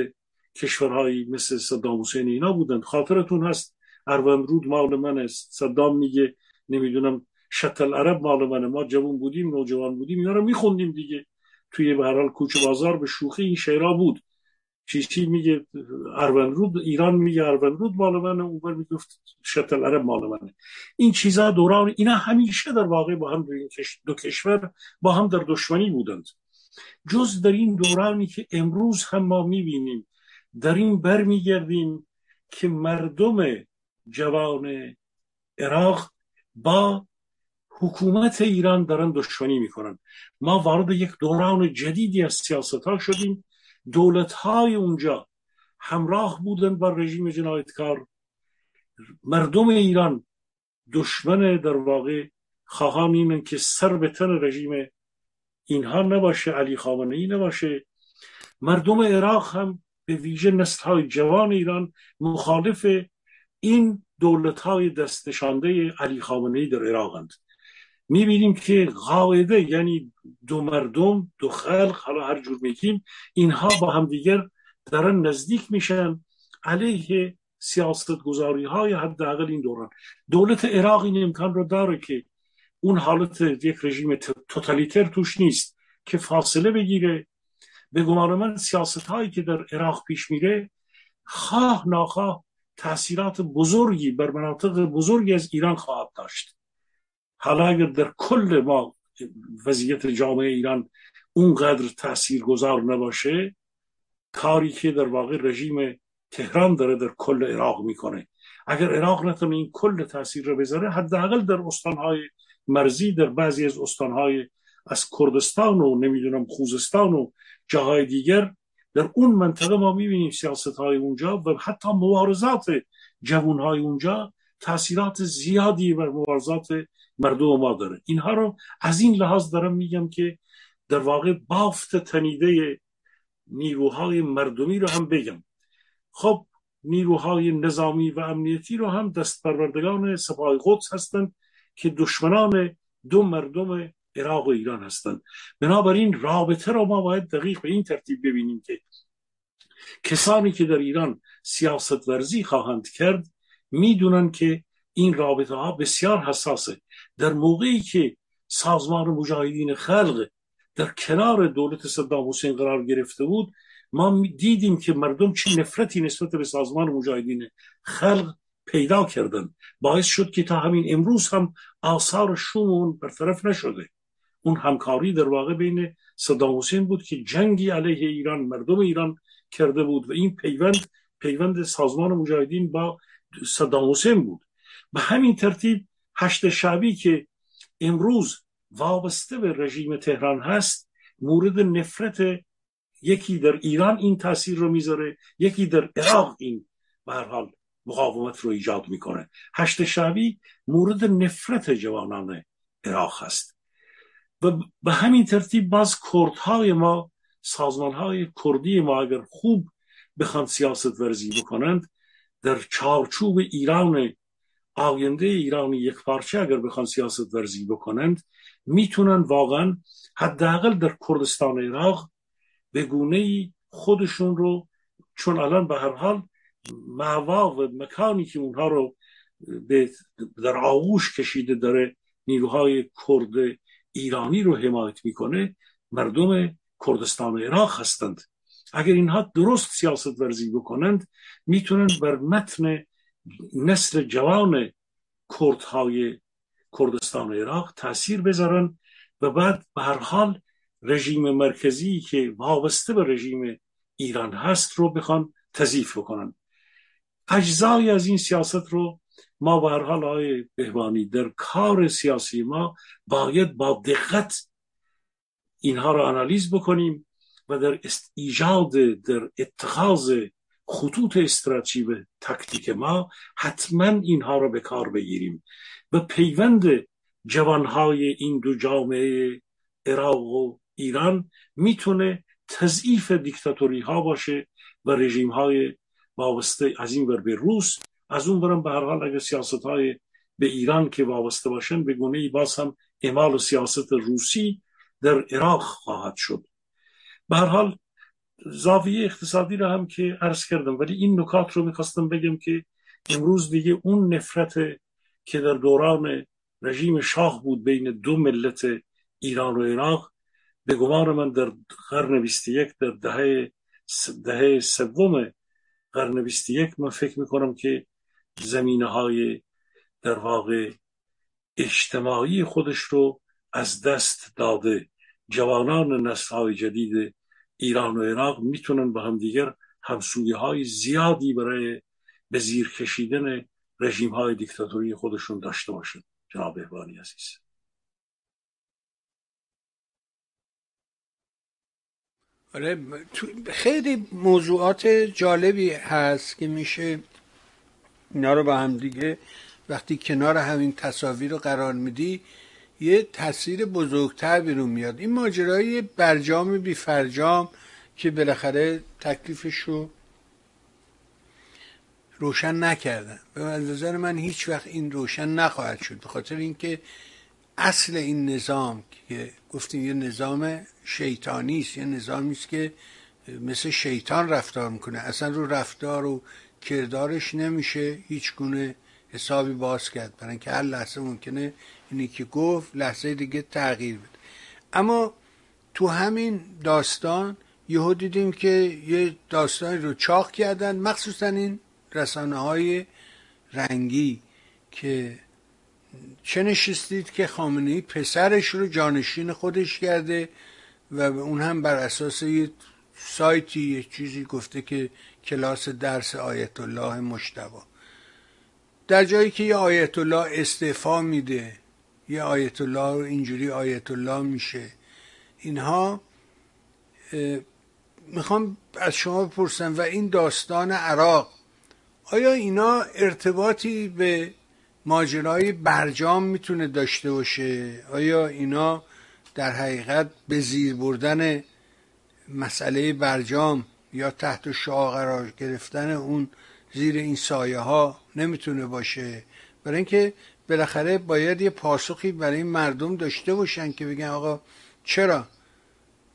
کشورهایی مثل صدام حسین اینا بودن. خاطرتون هست رود مال من است. صدام میگه نمی‌دونم شتل عرب مال منه ما جوان بودیم نوجوان بودیم اینا رو میخوندیم دیگه. توی به حال کوچه بازار به شوخی این شعرها بود. چیچی میگه رود ایران میگه رود مال منه اون می‌گفت شتل عرب مال منه. این چیزا دوران اینا همیشه در واقع با هم دو کشور با هم در دشمنی بودند. جز در این دورانی که امروز هم ما می‌بینیم در این بر میگردیم که مردم جوان عراق با حکومت ایران دارن دشمنی می‌کنن. ما وارد یک دوران جدیدی از سیاست ها شدیم دولت های اونجا همراه بودن با رژیم جنایتکار مردم ایران دشمن در واقع خواهان اینن که سر به تن رژیم اینها نباشه علی خامنه ای نباشه. مردم عراق هم به ویژه نسل های جوان ایران مخالف این دولت های دستشانده علی خامنه ای در عراقند می‌بینیم که قاعده یعنی دو مردم دو خلق حالا هر جور میگیم اینها با همدیگر دارن نزدیک میشن علیه سیاست گذاری های حداقل این دوران. دولت عراق این امکان رو داره که اون حالت یک رژیم توتالیتر توش نیست که فاصله بگیره. به گمان من سیاست هایی که در عراق پیش میره خواه ناخواه تاثیرات بزرگی بر مناطق بزرگی از ایران خواهد داشت. حالا اگر در کل ما وضعیت جامعه ایران اونقدر تأثیر گذار نباشه کاری که در واقع رژیم تهران داره در کل عراق می‌کنه. اگر عراق نتونه این کل تاثیر رو بذاره حداقل در استانهای مرزی در بعضی از استانهای از کردستان و نمی‌دونم خوزستان و جاهای دیگر در اون منطقه ما می‌بینیم سیاست های اونجا و حتی مبارزات جوون های اونجا تاثیرات زیادی بر مبارزات مردم ما داره. اینها رو از این لحاظ دارم میگم که در واقع بافت تنیده نیروهای مردمی رو هم بگم. خب نیروهای نظامی و امنیتی رو هم دست پروردگان سپاه قدس هستند که دشمنان دو مردم عراق و ایران هستند. بنابراین رابطه رو ما باید دقیق به این ترتیب ببینیم که کسانی که در ایران سیاست ورزی خواهند کرد می‌دونن که این رابطه ها بسیار حساسه. در موقعی که سازمان مجاهدین خلق در کنار دولت صدام حسین قرار گرفته بود ما دیدیم که مردم چه نفرتی نسبت به سازمان مجاهدین خلق پیدا کردن باعث شد که تا همین امروز هم آثار شوم اون برطرف نشده. اون همکاری در واقع بین صدام حسین بود که جنگی علیه ایران مردم ایران کرده بود و این پیوند پیوند سازمان مجاهدین با صدام حسین بود. به همین ترتیب هشت شبی که امروز وابسته به رژیم تهران هست مورد نفرت یکی در ایران این تاثیر رو می‌ذاره یکی در عراق این به حال مقاومت رو ایجاد می‌کنه. هشت شبی مورد نفرت جوانان عراق هست. و به همین ترتیب باز کردهای ما سازمانهای کردی ما اگر خوب بخوان سیاست ورزی بکنند در چارچوب ایران آینده ایرانی یک پارچه اگر بخوان سیاست ورزی بکنند می‌تونن واقعا حداقل در کردستان عراق به گونه خودشون رو چون الان به هر حال معوا و مکانی که اونها رو در آغوش کشیده داره نیروهای کرد ایرانی رو حمایت می‌کنه مردم کردستان عراق هستند. اگر اینها درست سیاست ورزی بکنند می‌تونن بر متن نسل جوان کردهای کردستان عراق تاثیر بذارن و بعد به هر حال رژیم مرکزی که وابسته به رژیم ایران هست رو بخوان تضیف بکنن. اجزای از این سیاست رو ما به هر حال های بهبانی در کار سیاسی ما باید با دقت اینها را آنالیز بکنیم و در ایجاد در اتخاذ خطوط استراتژی و تکتیک ما حتما اینها را به کار بگیریم. و پیوند جوانهای این دو جامعه عراق و ایران می‌تونه تضعیف دیکتاتوری ها باشه و رژیم های وابسته از این ور به روس از اون برم به هر حال اگر سیاست های به ایران که وابسته باشن به گونه ای باز هم اعمال سیاست روسی در عراق خواهد شد. به هر حال زاویه اقتصادی رو هم که عرض کردم ولی این نکات رو می‌خواستم بگم که امروز دیگه اون نفرت که در دوران رژیم شاه بود بین دو ملت ایران و عراق به گمان من در قرن 21 در دهه دهه سوم قرن 21 من فکر می‌کنم که زمینه های در واقع اجتماعی خودش رو از دست داده. جوانان نسل های جدید ایران و عراق می‌تونن با هم دیگر همسوی های زیادی برای به زیر کشیدن رژیم های دیکتاتوری خودشون داشته باشن جناب احبانی عزیز. آره خیلی موضوعات جالبی هست که میشه اینا رو با هم دیگه وقتی کنار همین تصاویر رو قرار میدی یه تاثیر بزرگتر بیرون میاد. این ماجرای برجام بی فرجام که بالاخره تکلیفش رو روشن نکردن. به نظر من هیچ وقت این روشن نخواهد شد. به خاطر اینکه اصل این نظام که گفتیم یه نظام شیطانی است یه نظامی است که مثل شیطان رفتار می‌کنه. اصلا رو رفتار و کردارش نمیشه هیچ گونه حسابی باز کرد. برای اینکه هر لحظه ممکنه اینی که گفت لحظه دیگه تغییر بده. اما تو همین داستان یهو دیدیم که یه داستانی رو چاق کردن مخصوصا این رسانه های رنگی که چه نشستید که خامنه پسرش رو جانشین خودش کرده و اون هم بر اساس یه سایتی یه چیزی گفته که کلاس درس آیت الله مشتبا. در جایی که یه آیت الله استعفا میده یه آیت الله رو اینجوری آیت الله میشه. اینها می‌خوام از شما بپرسم و این داستان عراق آیا اینا ارتباطی به ماجرای برجام می‌تونه داشته باشه؟ آیا اینا در حقیقت به زیر بردن مسئله برجام یا تحت شعا قرار گرفتن اون زیر این سایه ها نمی‌تونه باشه؟ برای اینکه بالاخره باید یه پاسخی برای مردم داشته باشن که بگن آقا چرا؟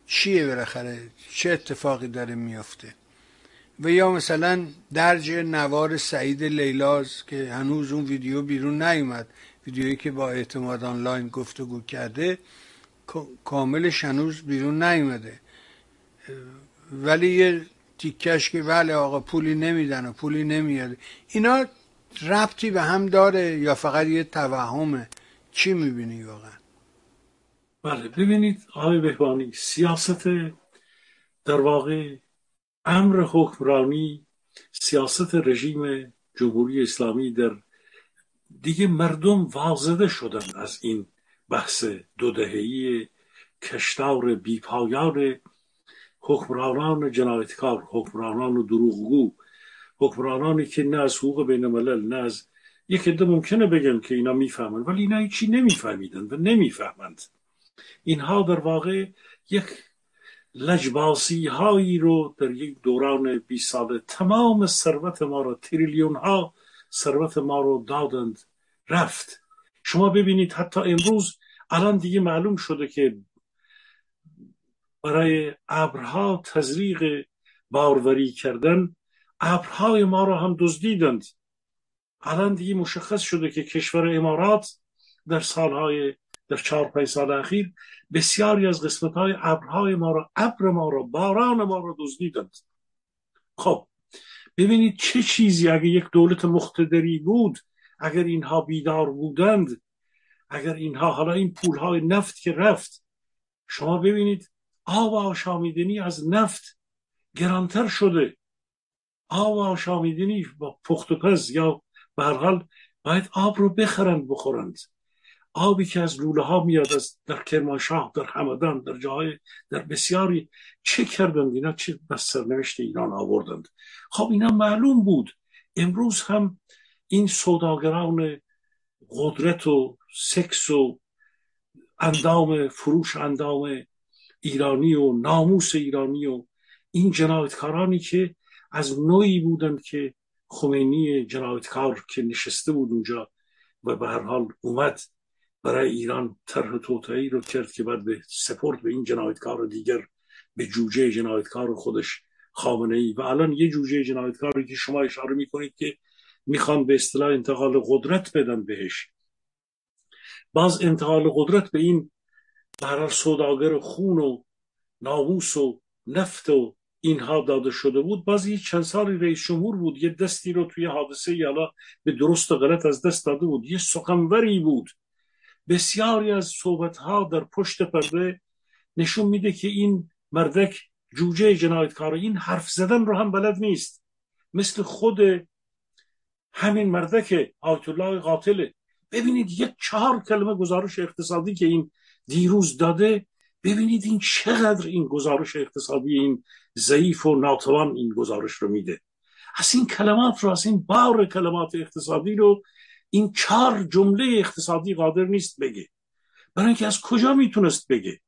چیه بالاخره؟ چه اتفاقی داره میافته؟ و یا مثلا درج نوار سعید لیلاز که هنوز اون ویدیو بیرون نیومد ویدیویی که با اعتماد آنلاین گفتگو کرده کاملش هنوز بیرون نیومده. ولی یه تیکش که بله آقا پولی نمیدن و پولی نمیاد. اینا ربطی به هم داره یا فقط یه توهمه؟ چی می‌بینی واقعا؟ بله ببینید آقای بهبانی سیاست در واقع امر حکمرانی سیاست رژیم جمهوری اسلامی در دیگه مردم واضده شدن از این بحث دو دههی کشتار بیپایان حکمرانان جنایتکار حکمرانان دروغگو. حکمرانانی که نه از حقوق بین الملل نه از یک عده ممکنه بگن که اینا می‌فهمند ولی اینا هیچی نمیفهمیدن و نمی‌فهمند. اینها در واقع یک لجباسی هایی رو در یک دوران 20 ساله تمام ثروت ما رو تریلیون ها ثروت ما رو دادند رفت. شما ببینید حتی امروز الان دیگه معلوم شده که برای ابرها تزریق باروری کردن ابرهای ما را هم دزدیدند. الان دیگه مشخص شده که کشور امارات در سالهای در چهار پنج سال اخیر بسیاری از قسمت های ابرهای ما را ابر ما را باران ما را دزدیدند. خب ببینید چه چیزی اگر یک دولت مقتدری بود اگر اینها بیدار بودند اگر اینها حالا این پولهای نفت که رفت شما ببینید آب آشامیدنی از نفت گرانتر شده. آب آشامیدنی با پخت و پز یا به هر حال باید آب رو بخرند بخورند. آبی که از لوله ها میاد از در کرمانشاه در همدان در جاهای در بسیاری چه کردند؟ اینا چه به سرنوشت ایران آوردند؟ خب اینا معلوم بود. امروز هم این سوداگران قدرت و سکس و اندام فروش اندام ایرانی و ناموس ایرانی و این جنایتکارانی که از نوعی بودند که خمینی جنایتکار که نشسته بود اونجا و به هر حال اومد برای ایران طرح توطئه‌ای رو کرد که بعد به سپورت به این جنایتکار دیگر به جوجه جنایتکار خودش خامنه ای و الان یه جوجه جنایتکاری که شما اشاره می‌کنید که می‌خوان به اصطلاح انتقال قدرت بدن بهش. باز انتقال قدرت به این برای سوداگر خون و ناموس و نفت و اینها داده شده بود باز یه چند سالی رئیس جمهور بود یه دستی رو توی حادثه یالا به درست و غلط از دست داده بود یه سخنوری بود. بسیاری از صحبت ها در پشت پرده نشون میده که این مردک جوجه جنایتکار این حرف زدن رو هم بلد نیست. مثل خود همین مردک آیت الله قاتله ببینید یک چهار کلمه گزارش اقتصادی که این دیروز داده ببینید این چقدر این گزارش اقتصادی این ضعیف و ناتوان این گزارش رو میده. از این کلمات رو از این بار کلمات اقتصادی رو این چهار جمله اقتصادی قادر نیست بگه. برای اینکه از کجا می‌تونست بگه؟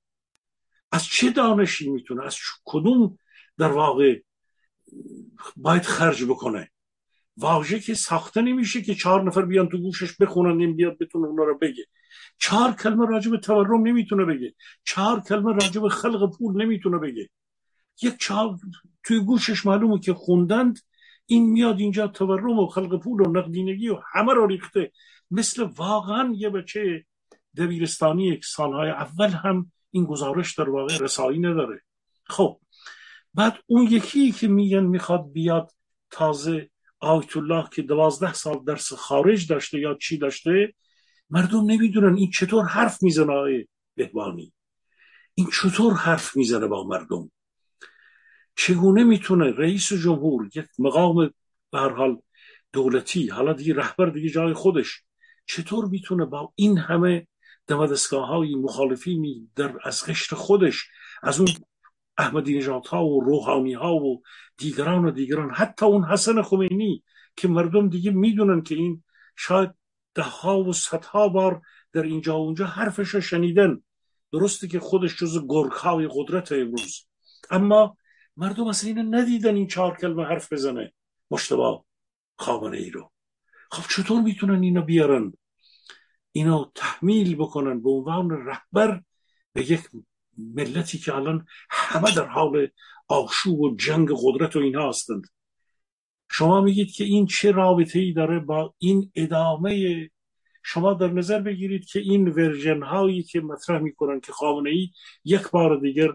از چه دانشی می‌تونه؟ از کدوم در واقع باید خرج بکنه؟ واژه که ساخته نمیشه که چهار نفر بیان تو گوشش بخونن این بیاد بتونه اونا رو بگه. چهار کلمه راجب تورم نمی‌تونه بگه. چهار کلمه راجب خلق پول نمی‌تونه بگه. یک چهار توی گوشش معلومه که خوندند. این میاد اینجا تورم و خلق پول و نقدینگی و همه رو ریخته. مثل واقعا یه بچه دبیرستانی سالهای اول هم این گزارش در واقع رسایی نداره. خب بعد اون یکی که میگن می‌خواد بیاد تازه آیت الله که دوازده سال درس خارج داشته یا چی داشته مردم نمی‌دونن این چطور حرف می‌زنه آقای بهبانی این چطور حرف می‌زنه با مردم چگونه می‌تونه رئیس جمهور یک مقام به حال دولتی حالا دیگه رهبر دیگه جای خودش چطور می‌تونه با این همه دمدستگاه های مخالفی در از قشر خودش از اون احمدی نژاد ها و روحانی ها و دیگران و دیگران حتی اون حسن خمینی که مردم دیگه می‌دونن که این شاید ده ها و صدها بار در اینجا و اونجا حرفش شنیدن. درسته که خودش جز گرگ های قدرت امروز. اما مردم اصلا اینو ندیدن این چهار کلمه حرف بزنه. مشتبه خامنه ای رو. خب چطور می‌تونن اینو بیارن؟ اینو تحمیل بکنن. به عنوان رهبر به یک ملتی که الان همه در حال آشوب و جنگ قدرت و اینها هستند. شما میگید که این چه رابطه ای داره با این ادامه؟ شما در نظر بگیرید که این ورژن هایی که مطرح می‌کنن که خامنه ای یک بار دیگر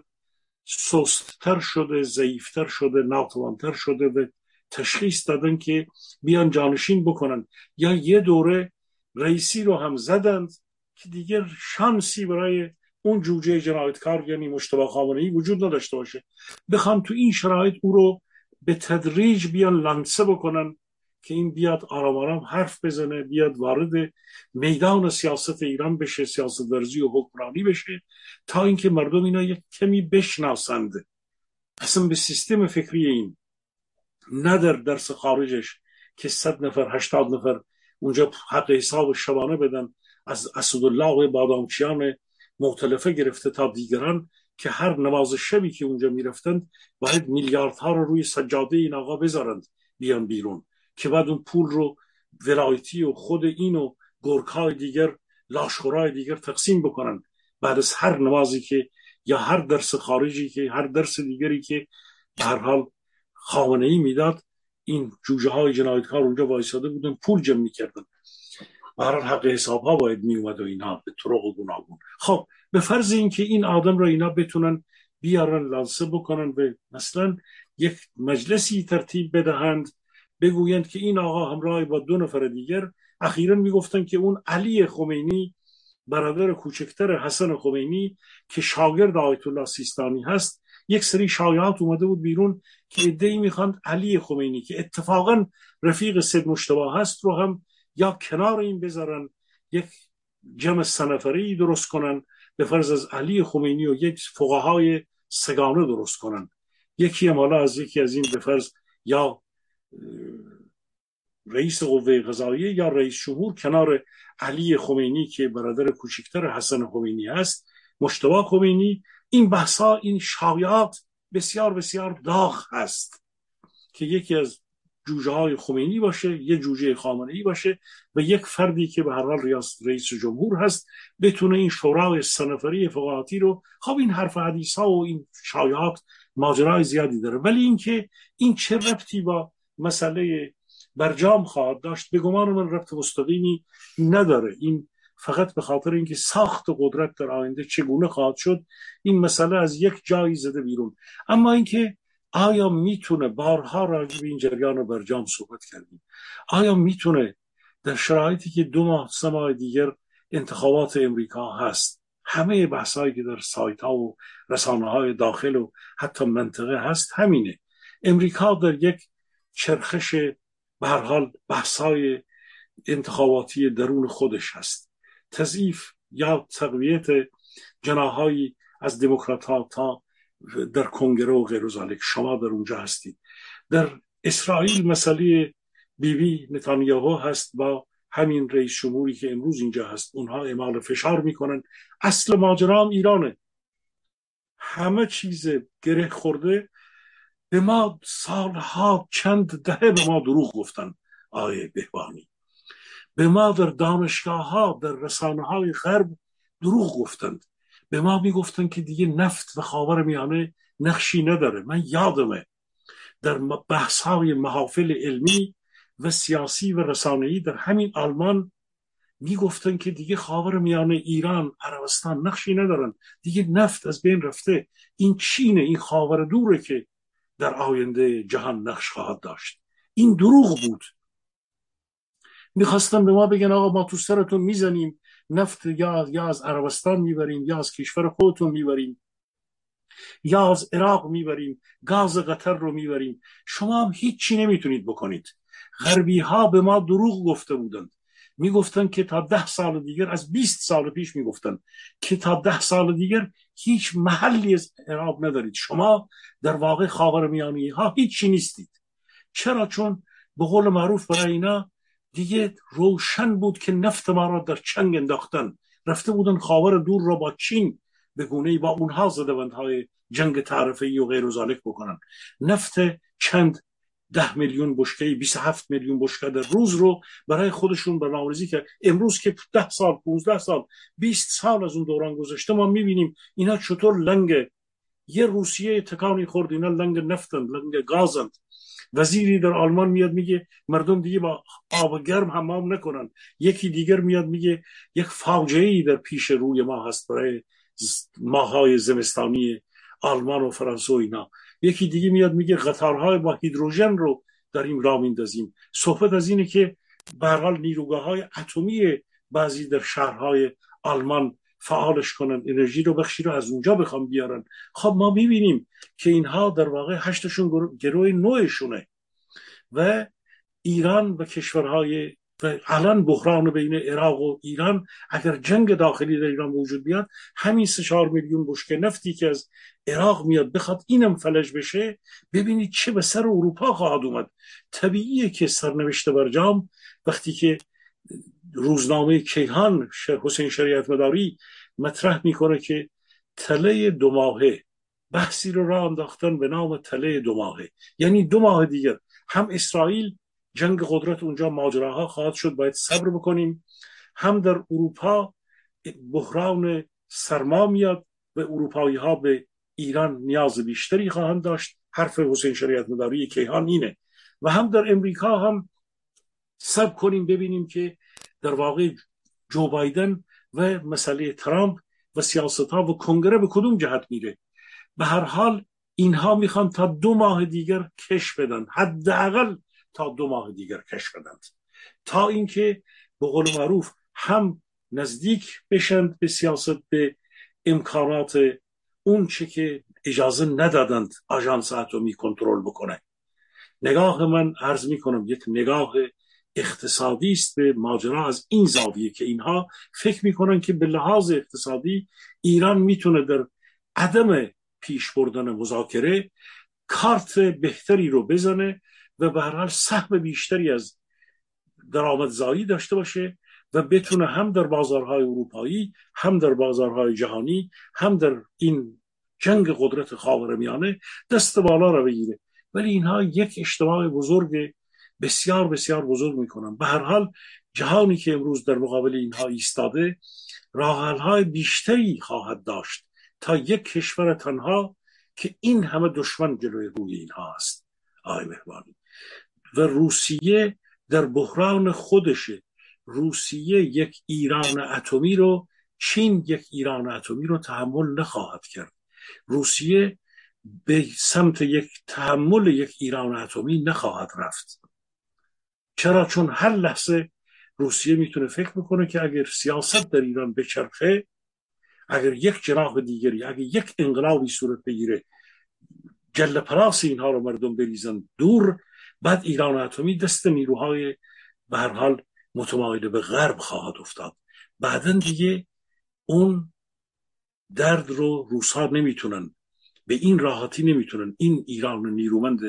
سستتر شده ضعیفتر شده ناتوانتر شده و تشخیص دادن که بیان جانشین بکنن. یا یه دوره رئیسی رو هم زدند که دیگر شانسی برای اون جوجه جنایتکار یعنی مشتبه خامنه ای وجود نداشته باشه. بخوان تو این شرایط او رو به تدریج بیان لنسه بکنن که این بیاد آرام آرام حرف بزنه بیاد وارد میدان سیاست ایران بشه سیاست ورزی و حکمرانی بشه تا اینکه مردم اینا یک کمی بشناسند. اصلا به سیستم فکری این نه در درس خارجش که صد نفر هشتاد نفر اونجا حق حساب شبانه بدن. از اسدالله بادامچیان مختلفه گرفته تا دیگران که هر نماز شبی که اونجا می‌رفتند باید میلیاردها رو روی سجاده این آقا بذارند بیان بیرون. که بعد اون پول رو ولایتی و خود این و گرکای دیگر لاشخورای دیگر تقسیم بکنن بعد از هر نمازی که یا هر درس خارجی که هر درس دیگری که هر حال خامنه ای می‌داد این جوجه های جنایتکار اونجا وایساده بودن پول جمع می‌کردن. برای حق حساب ها باید میومد و اینها به طرق و گوناگون. خب به فرض اینکه این آدم را اینا بتونن بیارن لانسه بکنن به مثلا یک مجلسی ترتیب بدهند بگویند که این آقا همراه با دو نفر دیگر اخیرا می‌گفتن که اون علی خمینی برادر کوچکتر حسن خمینی که شاگرد آیت الله سیستانی هست یک سری شایعات اومده بود بیرون که ادعی می‌خواند علی خمینی که اتفاقا رفیق سید مشتبه هست رو هم یا کنار این بذارن یک جمع سنفری درست کنن به فرض از علی خمینی و یک فقهای سگانه درست کنن. یکی هم حالا از یکی از این به فرض یا رئیس قوه قضاییه یا رئیس شهور کنار علی خمینی که برادر کوچکتر حسن خمینی هست مشتبه خمینی. این بحثا این شایعات بسیار بسیار داغ هست که یکی از جوجه های خمینی باشه یه جوجه خامنه ای باشه و یک فردی که به هر حال رئیس جمهور هست بتونه این شورای سنفری فقاهاتی رو خب این حرف حدیث ها و این شایعات ماجرای زیادی داره. ولی اینکه این چه ربطی با مسئله برجام خواهد داشت به گمان من ربط مستقیمی نداره. این فقط به خاطر اینکه ساخت قدرت در آینده چگونه خواهد شد این مسئله از یک جایی زده بیرون. اما اینکه آیا می‌تونه بارها راجع به این جریان برجام صحبت کردیم. آیا می‌تونه در شرایطی که دو ماه سه ماه دیگر انتخابات امریکا هست همه بحثایی که در سایت ها و رسانه های داخل و حتی منطقه هست همینه. امریکا در یک چرخش به هر حال بحثای انتخاباتی درون خودش هست. تضعیف یا تقویت جناهایی از دموکرات ها تا در کنگره و غیر شما در اونجا هستید. در اسرائیل مسئله بیبی نتانیاهو هست با همین رئیس جمهوری که امروز اینجا هست. اونها اعمال فشار می‌کنن. اصل ماجرا هم ایرانه. همه چیز گره خورده. به ما سالها چند دهه به ما دروغ گفتن آیه بهبانی. به ما در دانشگاه ها در رسانه های غرب دروغ گفتند. به ما می‌گفتن که دیگه نفت و خاور میانه نقشی نداره. من یادمه در بحث های محافل علمی و سیاسی و رسانه‌ای در همین آلمان می‌گفتن که دیگه خاور میانه ایران عربستان نقشی ندارن. دیگه نفت از بین رفته. این چینه این خاور دوره که در آینده جهان نقش خواهد داشت. این دروغ بود. می‌خواستن به ما بگن آقا ما تو سرتون می‌زنیم. نفت یا, یا از عربستان می‌بریم یا از کشور خودتون می‌بریم. یا از عراق می‌بریم گاز قطر رو می‌بریم. شما هم هیچی نمی‌تونید بکنید. غربی ها به ما دروغ گفته بودند. می‌گفتن که تا ده سال دیگر از 20 سال پیش می‌گفتن که تا ده سال دیگر هیچ محلی از عراق ندارید. شما در واقع خاور میانی ها هیچی نیستید. چرا؟ چون به قول معروف برای اینا دیگه روشن بود که نفت ما را در چنگ انداختن. رفته بودن خاور دور را با چین به گونه با اونها های جنگ تعرفه و غیر و بکنن. نفت چند ده میلیون بشکه 27 میلیون بشکه در روز رو برای خودشون برنامه‌ریزی کرد. امروز که ده سال 15 سال 20 سال از اون دوران گذشته ما می‌بینیم اینا چطور لنگ یه روسیه تکانی خورد اینا لنگ نفتن لنگ گازند. وزیری در آلمان میاد میگه مردم دیگه با آب گرم حمام نکنن. یکی دیگر میاد میگه یک فاجعه ای در پیش روی ما هست برای ماهای زمستانی آلمان و فرانسه و اینا. یکی دیگه میاد میگه قطارهای با هیدروژن رو این را میندازیم. صحبت از اینه که به حال نیروگاه های اتمی بعضی در شهرهای آلمان فعالش کنن انرژی رو بخشی رو از اونجا بخوام بیارن. خب ما می‌بینیم که اینها در واقع هشتشون گروه نوعشونه و ایران و کشورهای و الان بحران بین عراق و ایران اگر جنگ داخلی در ایران وجود بیاد همین سه چهار میلیون بشکه نفتی که از عراق میاد بخواد اینم فلج بشه. ببینید چه به سر اروپا خواهد اومد. طبیعیه که سرنوشت برجام وقتی که روزنامه کیهان حسین شریعت مداری مطرح می‌کنه که تله دو ماهه. بحثی رو راه انداختن به نام تله دو ماهه. یعنی دو ماه دیگر. هم اسرائیل جنگ قدرت اونجا ماجراها خواهد شد باید صبر بکنیم. هم در اروپا بحران سرما میاد و اروپایی ها به ایران نیاز بیشتری خواهند داشت. حرف حسین شریعت مداری کیهان اینه. و هم در امریکا هم سب کنیم ببینیم که در واقع جو بایدن و مسئله ترامپ و سیاست ها و کنگره به کدوم جهت میره؟ به هر حال اینها می‌خوان تا دو ماه دیگر کش بدن حداقل تا دو ماه دیگر کش بدن. تا اینکه به قول معروف هم نزدیک بشند به سیاست به امکانات اون چه که اجازه ندادند آژانس اتمی کنترل بکنه. نگاه من عرض می‌کنم یک نگاه اقتصادی است به ماجرا از این زاویه که اینها فکر می‌کنن که به لحاظ اقتصادی ایران می‌تونه در عدم پیش بردن مذاکره کارت بهتری رو بزنه و به هر حال سهم بیشتری از درآمدزایی داشته باشه و بتونه هم در بازارهای اروپایی هم در بازارهای جهانی هم در این جنگ قدرت خاورمیانه دست بالا رو بگیره. ولی اینها یک اجتماع بزرگ بسیار بسیار بزرگ می‌کنن به هر حال جهانی که امروز در مقابل اینها ایستاده های بیشتری خواهد داشت تا یک کشور تنها که این همه دشمن جلوی روی اینها است. آقای مهربانی. و روسیه در بحران خودشه روسیه یک ایران اتمی رو چین یک ایران اتمی رو تحمل نخواهد کرد. روسیه به سمت یک تحمل یک ایران اتمی نخواهد رفت. چرا؟ چون هر لحظه روسیه می‌تونه فکر می‌کنه که اگر سیاست در ایران بچرخه اگر یک جناح دیگری اگر یک انقلابی صورت بگیره جل پراس اینها رو مردم بریزن دور بعد ایران اتمی دست نیروهای به هر حال متمایل به غرب خواهد افتاد. بعدا دیگه اون درد رو روسها نمی‌تونن به این راحتی نمی‌تونن. این ایران نیرومند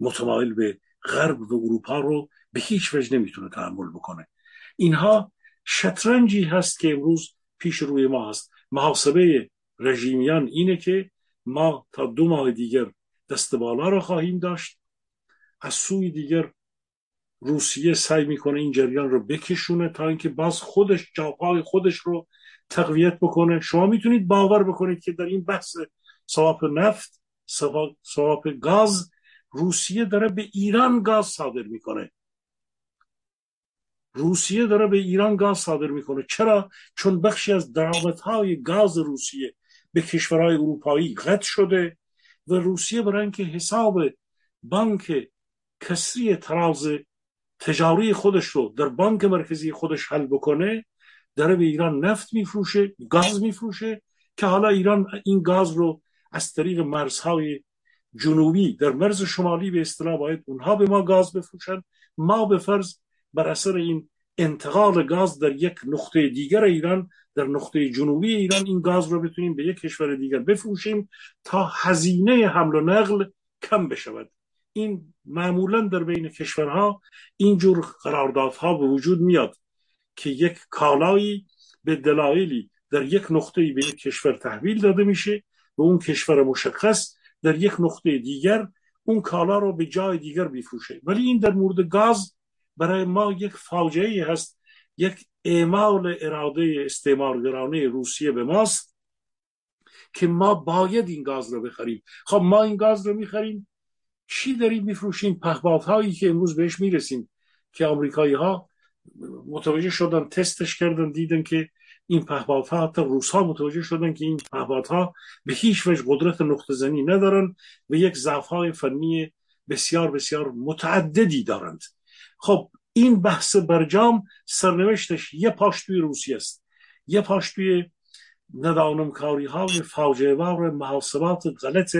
متمایل به غرب و اروپا رو به هیچ وجه نمی‌تونه تحمل بکنه. اینها شطرنجی هست که امروز پیش روی ما هست. محاسبه رژیمیان اینه که ما تا دو ماه دیگر دست بالا رو خواهیم داشت. از سوی دیگر روسیه سعی می‌کنه این جریان رو بکشونه تا اینکه باز خودش جاپای خودش رو تقویت بکنه. شما می‌تونید باور بکنید که در این بحث سواپ نفت سواپ گاز روسیه داره به ایران گاز صادر می‌کنه. روسیه داره به ایران گاز صادر می‌کنه چرا چون بخشی از درآمدهای گاز روسیه به کشورهای اروپایی قطع شده و روسیه برای اینکه حساب بانک کسری تراز تجاری خودش رو در بانک مرکزی خودش حل بکنه داره به ایران نفت میفروشه گاز میفروشه که حالا ایران این گاز رو از طریق مرزهای جنوبی در مرز شمالی به اصطلاح باید اونها به ما گاز بفروشن ما به فرض بر اثر این انتقال گاز در یک نقطه دیگر ایران در نقطه جنوبی ایران این گاز رو بتونیم به یک کشور دیگر بفروشیم تا هزینه حمل و نقل کم بشود. این معمولا در بین کشورها اینجور قراردادها به وجود میاد که یک کالایی به دلایلی در یک نقطه به یک کشور تحویل داده میشه و اون کشور مشخص در یک نقطه دیگر اون کالا رو به جای دیگر بیفروشه. ولی این در مورد گاز برای ما یک فاجعه هست یک اعمال اراده استعمارگرانه روسیه به ماست که ما باید این گاز رو بخریم. خب ما این گاز رو می‌خریم چی داریم میفروشیم؟ پهبات هایی که امروز بهش می‌رسیم که آمریکایی ها متوجه شدن تستش کردن دیدن که این پهبات ها حتی روس ها متوجه شدن که این پهبات ها به هیچ وجه قدرت نقطه زنی ندارن و یک ضعف های فنی بسیار بسیار متعددی دارند. خب این بحث برجام سرنوشتش یه پاش توی روسیه است. یه پاش توی ندانم کاری های فاجعه وار محاسبات غلط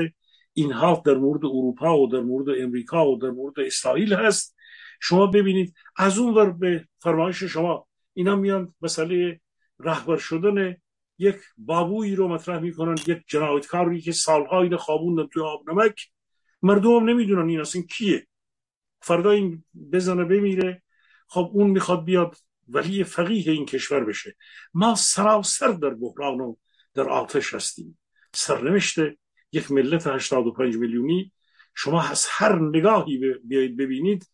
اینها در مورد اروپا و در مورد امریکا و در مورد اسرائیل هست. شما ببینید از اون ور به فرمایش شما اینا میان مسئله رهبر شدن یک بابویی رو مطرح می‌کنن یک جنایتکاری که سالها اینو خوابوندن توی آب نمک مردم هم نمی‌دونن این اصلا کیه. فردا این بزنه بمیره. خب اون می‌خواد بیاد ولی فقیه این کشور بشه. ما سراسر در بحران و در آتش هستیم. سرنوشت یک ملت 85 میلیونی. شما از هر نگاهی بیایید ببینید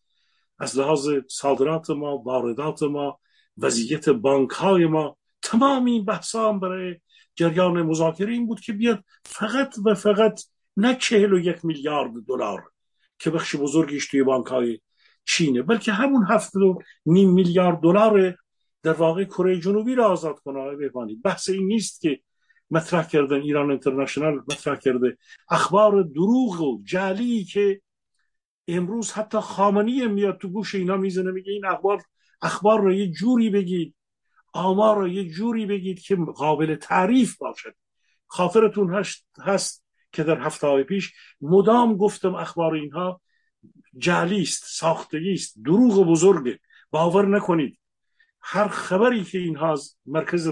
از لحاظ صادرات ما واردات ما وضعیت بانک های ما تمام این بحث هم برای جریان مذاکره این بود که بیاد فقط و فقط نه چهل و یک میلیارد دلار که بخش بزرگیش توی بانک های چینه بلکه همون هفت و نیم میلیارد دلار در واقع کره جنوبی را آزاد کنه. بفانید بحث این نیست که مطرح کردن ایران انترنشنال مطرح کرده اخبار دروغ و جعلی که امروز حتی خامنی میاد تو گوش اینا می‌زنه میگه این اخبار اخبار رو یه جوری بگید آمار رو یه جوری بگید که قابل تعریف باشد. خاطرتون هست. که در هفته پیش مدام گفتم اخبار اینها جعلی است ساختگی است دروغ بزرگه. باور نکنید. هر خبری که اینها از مرکز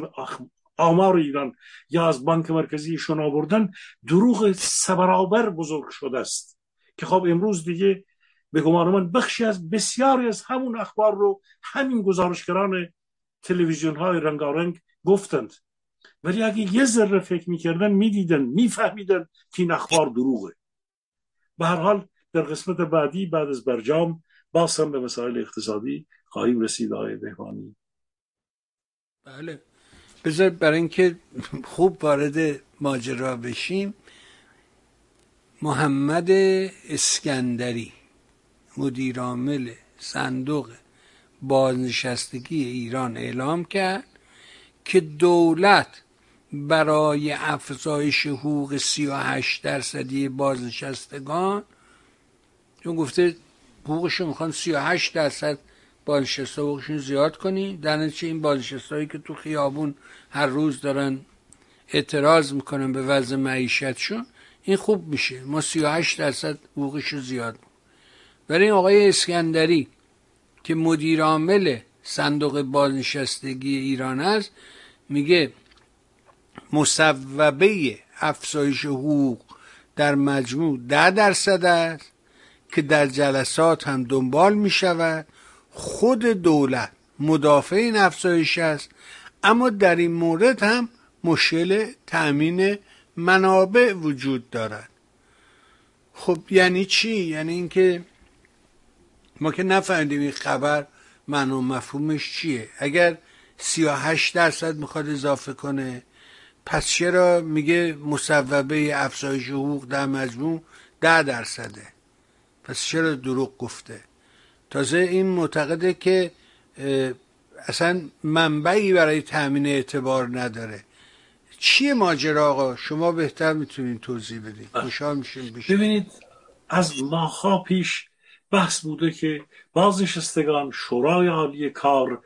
آمار ایران یا از بانک مرکزیشون آوردن دروغ سبرابر بزرگ شده است. که خب امروز دیگه به گمان من بخشی از بسیاری از همون اخبار رو همین گزارشگران تلویزیون های رنگارنگ گفتند. ولی اگه یه ذره فکر می‌کردن می‌دیدن میفهمیدن که این اخبار دروغه. به هر حال در قسمت بعدی بعد از برجام باز به مسائل اقتصادی خواهیم رسید آقای بهبانی بله. بذار برای اینکه خوب وارد ماجرا بشیم محمد اسکندری مدیرعامل صندوق بازنشستگی ایران اعلام کرد که دولت برای افزایش حقوق 38 درصدی بازنشستگان چون گفته حقوقشو می‌خوان 38 درصد بازنشسته حقوقشون زیاد کنی. در نتیجه این بازنشستهایی که تو خیابون هر روز دارن اعتراض می‌کنن به وضع معیشتشون این خوب میشه. ما 38 درصد حقوقش زیاد برای آقای اسکندری که مدیر عامل صندوق بازنشستگی ایران است میگه مصوبه افزایش حقوق در مجموع ده درصد است که در جلسات هم دنبال می شود. خود دولت مدافع این افزایش است اما در این مورد هم مشکل تأمین منابع وجود دارد. خب یعنی چی؟ یعنی اینکه ما که نفهمیدیم این خبر معنا مفهومش چیه. اگر 38 درصد می‌خواد اضافه کنه پس چرا میگه مصوبه افزایش حقوق در مجموع ده درصده؟ پس چرا دروغ گفته؟ تازه این معتقده که اصلا منبعی برای تأمین اعتبار نداره. چیه ماجرا آقا؟ شما بهتر می‌تونین توضیح بدید خوشحال میشیم ببینید از ماها پیش بحث بوده که بازنشستگان شورای عالی کار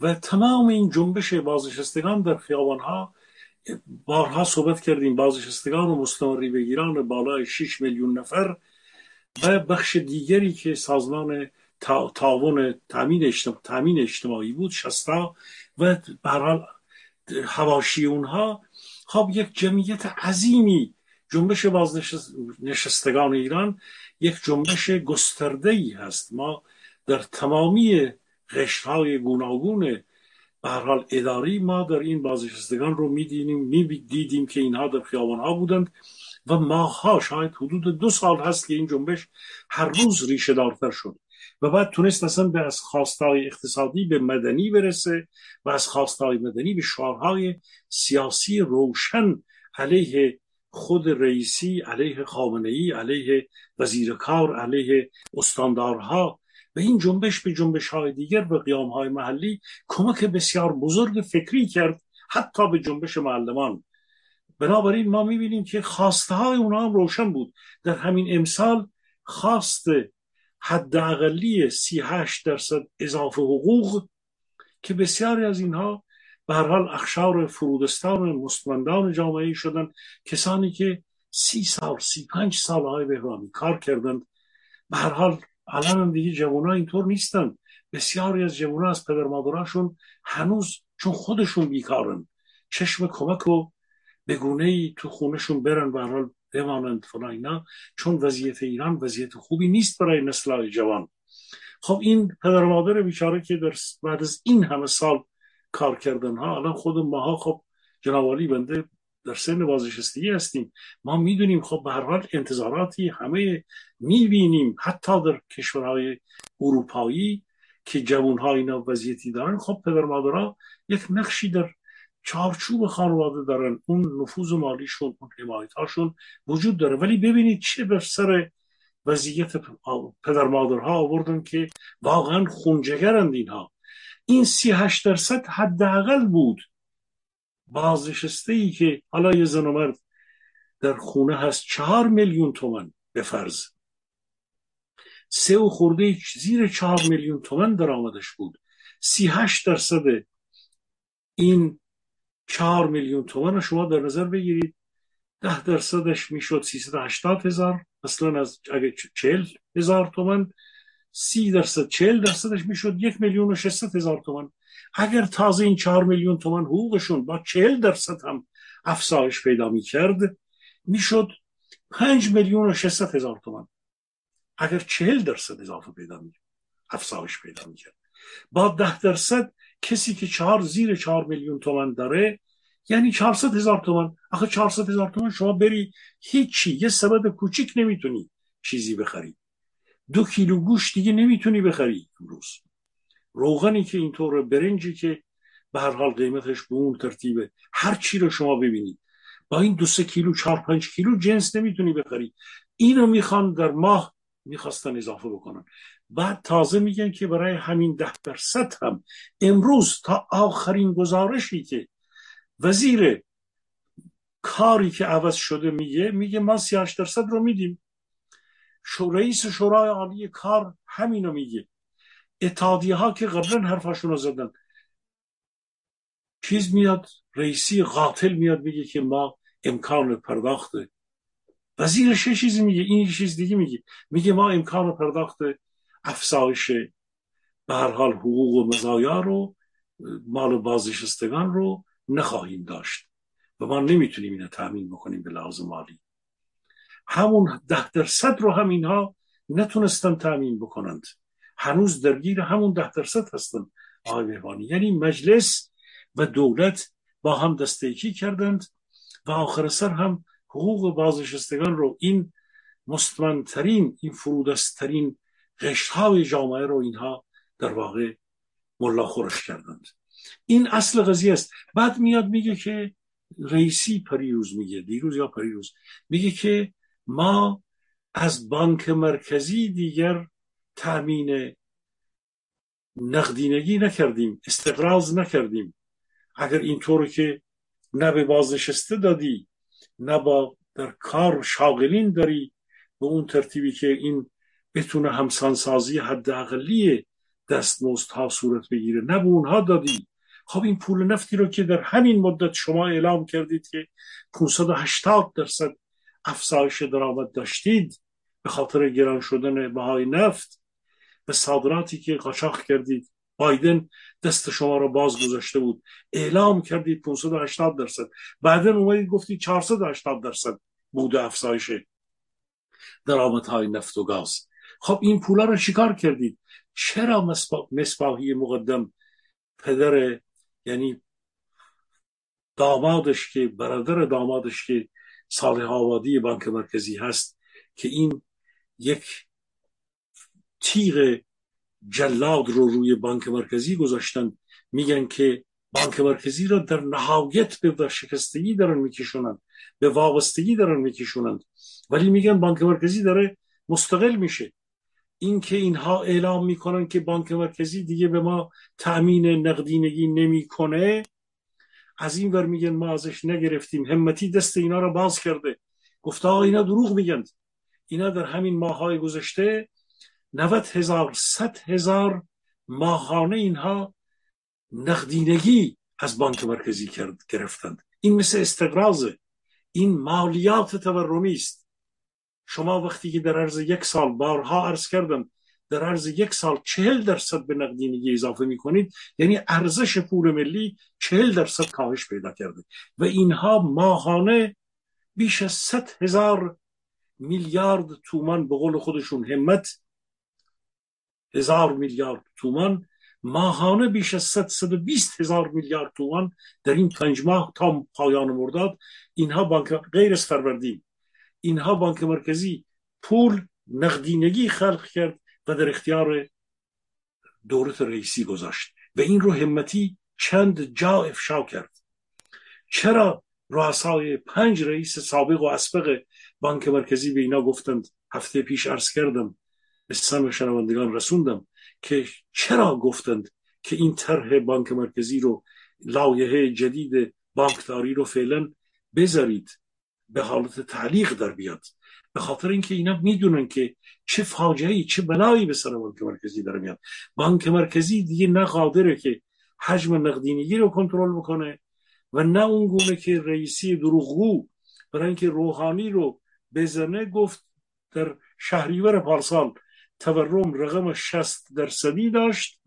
و تمام این جنبش بازنشستگان در خیابانها بارها صحبت کردیم. بازنشستگان و مستمری بگیران بالای 6 میلیون نفر و بخش دیگری که سازمان تعاون تامین اجتماعی, تامین اجتماعی بود شستا و برحال حواشی اونها. خب یک جمعیت عظیمی جنبش بازنشستگان ایران یک جنبش گسترده ای هست. ما در تمامی قشر های گوناگون به حال اداری ما در این بازنشستگان رو می‌دیدیم می‌دیدیم که اینها در خیابان ها بودند و ماها شاید حدود دو سال هست که این جنبش هر روز ریشه دارتر شد و بعد تونست اصلا به از خواستای اقتصادی به مدنی برسه و از خواستای مدنی به شعارهای سیاسی روشن علیه خود رئیسی علیه خامنه ای علیه وزیر کار علیه استاندارها و این جنبش به جنبش های دیگر و قیام های محلی کمک بسیار بزرگ فکری کرد حتی به جنبش معلمان. بنابراین ما می‌بینیم که خواسته های اونها هم روشن بود. در همین امسال خواست حداقلی 38 درصد اضافه حقوق که بسیاری از اینها به هر حال اخشار فرودستان مستمندان جامعه شدن کسانی که سی سال سی پنج سال های بهرانی کار کردند. به هر حال الان هم دیگه جوان اینطور نیستن. بسیاری از جوان از پدر مادراشون هنوز چون خودشون بیکارن. چشم کمک و به گونه ای تو خونشون برن به حال بمانند فلان اینا چون وضعیت ایران وضعیت خوبی نیست برای نسل جوان. خب این پدر مادر بیچاره که در بعد از این همه سال کار کردن ها الان خود ماها خب جنابالی بنده در سن بازنشستگی هستیم. ما می‌دونیم خب به هر حال انتظاراتی همه می‌بینیم. حتی در کشورهای اروپایی که جوانها اینا وضعیتی دارن خب پدر مادرها یک نقشی در چارچوب خانواده دارن. اون نفوذ مالیشون اون حمایت هاشون وجود داره. ولی ببینید چه بر سر وضعیت پدر مادرها آوردن که واقعا خونجگرند اینها. این سی هشت درصد حداقل بود. بازنشسته ای که حالا یه زن و مرد در خونه هست چهار میلیون تومن به فرض. سه و خورده زیر چهار میلیون تومن درآمدش بود. سی هشت درصد این چهار میلیون تومن رو شما در نظر بگیرید. ده درصدش می‌شد هشتاد هزار مثلا از اگه چهل هزار تومن سی درصد چهل درصدش می‌شد یک میلیون و شست هزار تومن اگر تازه این چهار میلیون تومن حقوقشون با چهل درصد هم افزایش پیدا می‌کرد می‌شد پنج میلیون و شست هزار تومن اگر چهل درصد اضافه پیدا می افزایش پیدا می‌کرد. با ده درصد کسی که چهار زیر چهار میلیون تومن داره یعنی 400 هزار تومن آخه 400 هزار تومن شما بری هیچی یه سبد کوچیک نمی‌تونی چیزی بخری. دو کیلو گوش دیگه نمی‌تونی بخری امروز. روغنی که اینطور برنجی که به هر حال قیمتش به اون ترتیبه. هر چی رو شما ببینید. با این دو سه کیلو چهار پنج کیلو جنس نمی‌تونی بخری. اینو می‌خوان در ماه می‌خواستن اضافه بکنن. بعد تازه میگن که برای همین ده درصد هم. امروز تا آخرین گزارشی که وزیر کاری که عوض شده میگه میگه ما 38 درصد رو میدیم. رئیس شورای عالی کار همینو میگه. اتحادیه ها که قبلا حرفاشون رو زدن. چیز میاد رئیسی قاتل میاد میگه که ما امکان پرداخت وزیرش چیزی میگه این چیز دیگه میگه. میگه ما امکان پرداخت افزایش به هر حال حقوق و مزایا رو مال بازنشستگان رو نخواهیم داشت و ما نمی‌تونیم اینو تامین بکنیم به لحاظ مالی. همون ده درصد رو هم اینها نتونستن تامین بکنند. هنوز درگیر همون ده درصد هستن. آقای بهبانی یعنی مجلس و دولت با هم دستیکی کردند و آخر سر هم حقوق بازنشستگان رو این مستمنترین این فرودستترین قشت های جامعه رو اینها در واقع ملا خورش کردند. این اصل قضیه است. بعد میاد میگه که رئیسی پریروز میگه دیروز یا پریروز میگه که ما از بانک مرکزی دیگر تأمین نقدینگی نکردیم استقراض نکردیم. اگر اینطور که نه به بازنشسته دادی نه با در کار شاغلین داری به اون ترتیبی که این بتونه همسانسازی حداقلی دستمزد ها صورت بگیره نه به اونها دادی. خب این پول نفتی رو که در همین مدت شما اعلام کردید که 580 درصد افزایش درآمد داشتید به خاطر گران شدن بهای نفت به صادراتی که قاچاق کردید. بایدن دست شما رو باز گذاشته بود. اعلام کردید 580 درصد. بعدا اومدید گفتید 480 درصد بوده افزایش های نفت و گاز. خب این پولا رو شکار کردید؟ چرا مصباحی مقدم پدر یعنی دامادش که برادر دامادش که صالح آبادی بانک مرکزی هست که این یک تیغ جلاد رو روی بانک مرکزی گذاشتن. میگن که بانک مرکزی را در نهایت به شکستگی دارن میکشونن به وابستگی دارن میکشونند ولی میگن بانک مرکزی داره مستقل میشه. اینکه اینها اعلام می‌کنن که بانک مرکزی دیگه به ما تأمین نقدینگی نمی‌کنه از این ور میگن ما ازش نگرفتیم. همتی دست اینا رو باز کرده. گفته اینا دروغ میگن. اینا در همین ماهای گذشته 90 هزار 100 هزار ماهانه اینها نقدینگی از بانک مرکزی کرد گرفتند. این مثل استقرازه این مالیات تورمی است. شما وقتی که در عرض یک سال بارها عرض کردم در عرض یک سال چهل درصد به نقدینگی اضافه می کنید یعنی ارزش پول ملی چهل درصد کاهش پیدا کرده. و اینها ماهانه بیش از ست هزار میلیارد تومان به قول خودشون همت هزار میلیارد تومان ماهانه بیش از 120 هزار میلیارد تومان در این پنج ماه تا پایان مرداد اینها بانک غیر از فروردین. اینها بانک مرکزی پول نقدینگی خلق کرد و در اختیار دولت رئیسی گذاشت. و این رو همتی چند جا افشا کرد. چرا رؤسای پنج رئیس سابق و اسبق بانک مرکزی به اینا گفتند؟ هفته پیش عرض کردم. به شنوندگان رسوندم که چرا گفتند که این طرح بانک مرکزی رو لایحه جدید بانکداری رو فعلا بذارید به حالت تعلیق در بیاد. به خاطر اینکه اینا می‌دونن که چه فاجعه چه بلایی به سر بانک مرکزی داره میاد. بانک مرکزی دیگه نه قادره که حجم نقدینگی رو کنترل بکنه و نه اون گونه که رئیسی دروغگو برای اینکه روحانی رو بزنه گفت در شهریور پارسال تورم رقم 60 درصدی داشت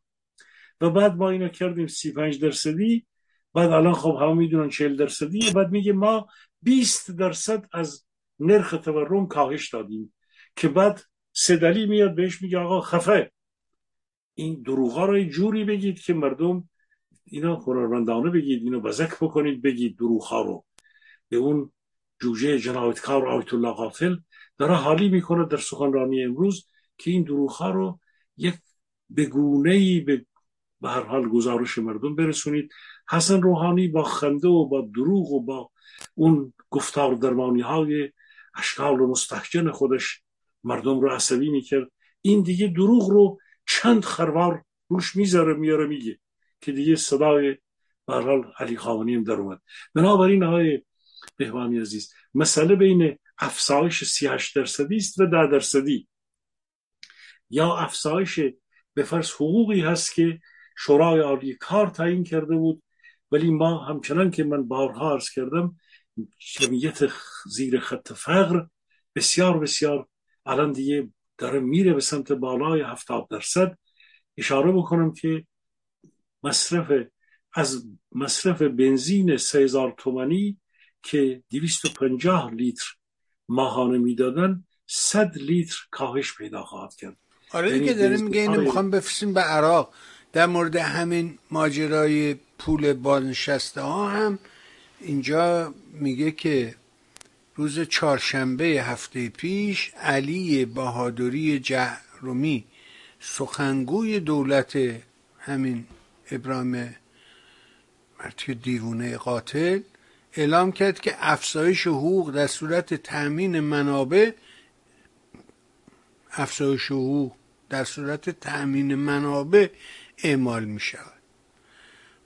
و بعد ما اینا کردیم 35 درصدی. بعد الان خب همه می‌دونن 40 درصدی. بعد میگه ما 20 درصد از نرخ تورم کاهش دادیم که بعد سدلی میاد. بهش میگه آقا خفه. این دروغ رو جوری بگید که مردم اینا هنرمندانه بگید اینو بزک بکنید بگید دروغ رو. به اون جوجه جنایتکار آیت الله قاتل داره حالی می‌کنه در سخنرانی امروز. که این دروغ رو یک بگونه ای به به هر حال گزارش مردم برسونید. حسن روحانی با خنده و با دروغ و با اون گفتار درمانی های اشکال و مستحجن خودش مردم رو عصبی می‌کرد. این دیگه دروغ رو چند خروار روش می‌ذاره میاره میگه که دیگه صدای برحال علی خامنی هم در اومد. بنابراین های بهوانی عزیز مسئله بین افزایش 38 درصدی است و 10 درصدی. یا افزایش به فرض حقوقی هست که شورای عالی کار تعیین کرده بود. ولی ما همچنان که من بارها عرض کردم جمعیت زیر خط فقر بسیار بسیار الان دیگه داره میره به سمت بالای هفتاد درصد. اشاره بکنم که مصرف از مصرف بنزین 3000 تومانی که 250 لیتر ماهانه می‌دادن 100 لیتر کاهش پیدا خواهد کرد. آره دیگه یعنی داره میگه اینو می‌خوام بفرستیم به عراق. در مورد همین ماجرای پول بازنشسته ها هم اینجا میگه که روز چهارشنبه هفته پیش علی بهادری جهرومی سخنگوی دولت همین ابراهیم مرتی دیوونه قاتل اعلام کرد که افزایش حقوق در صورت تأمین منابع افزایش حقوق در صورت تأمین منابع اعمال می شود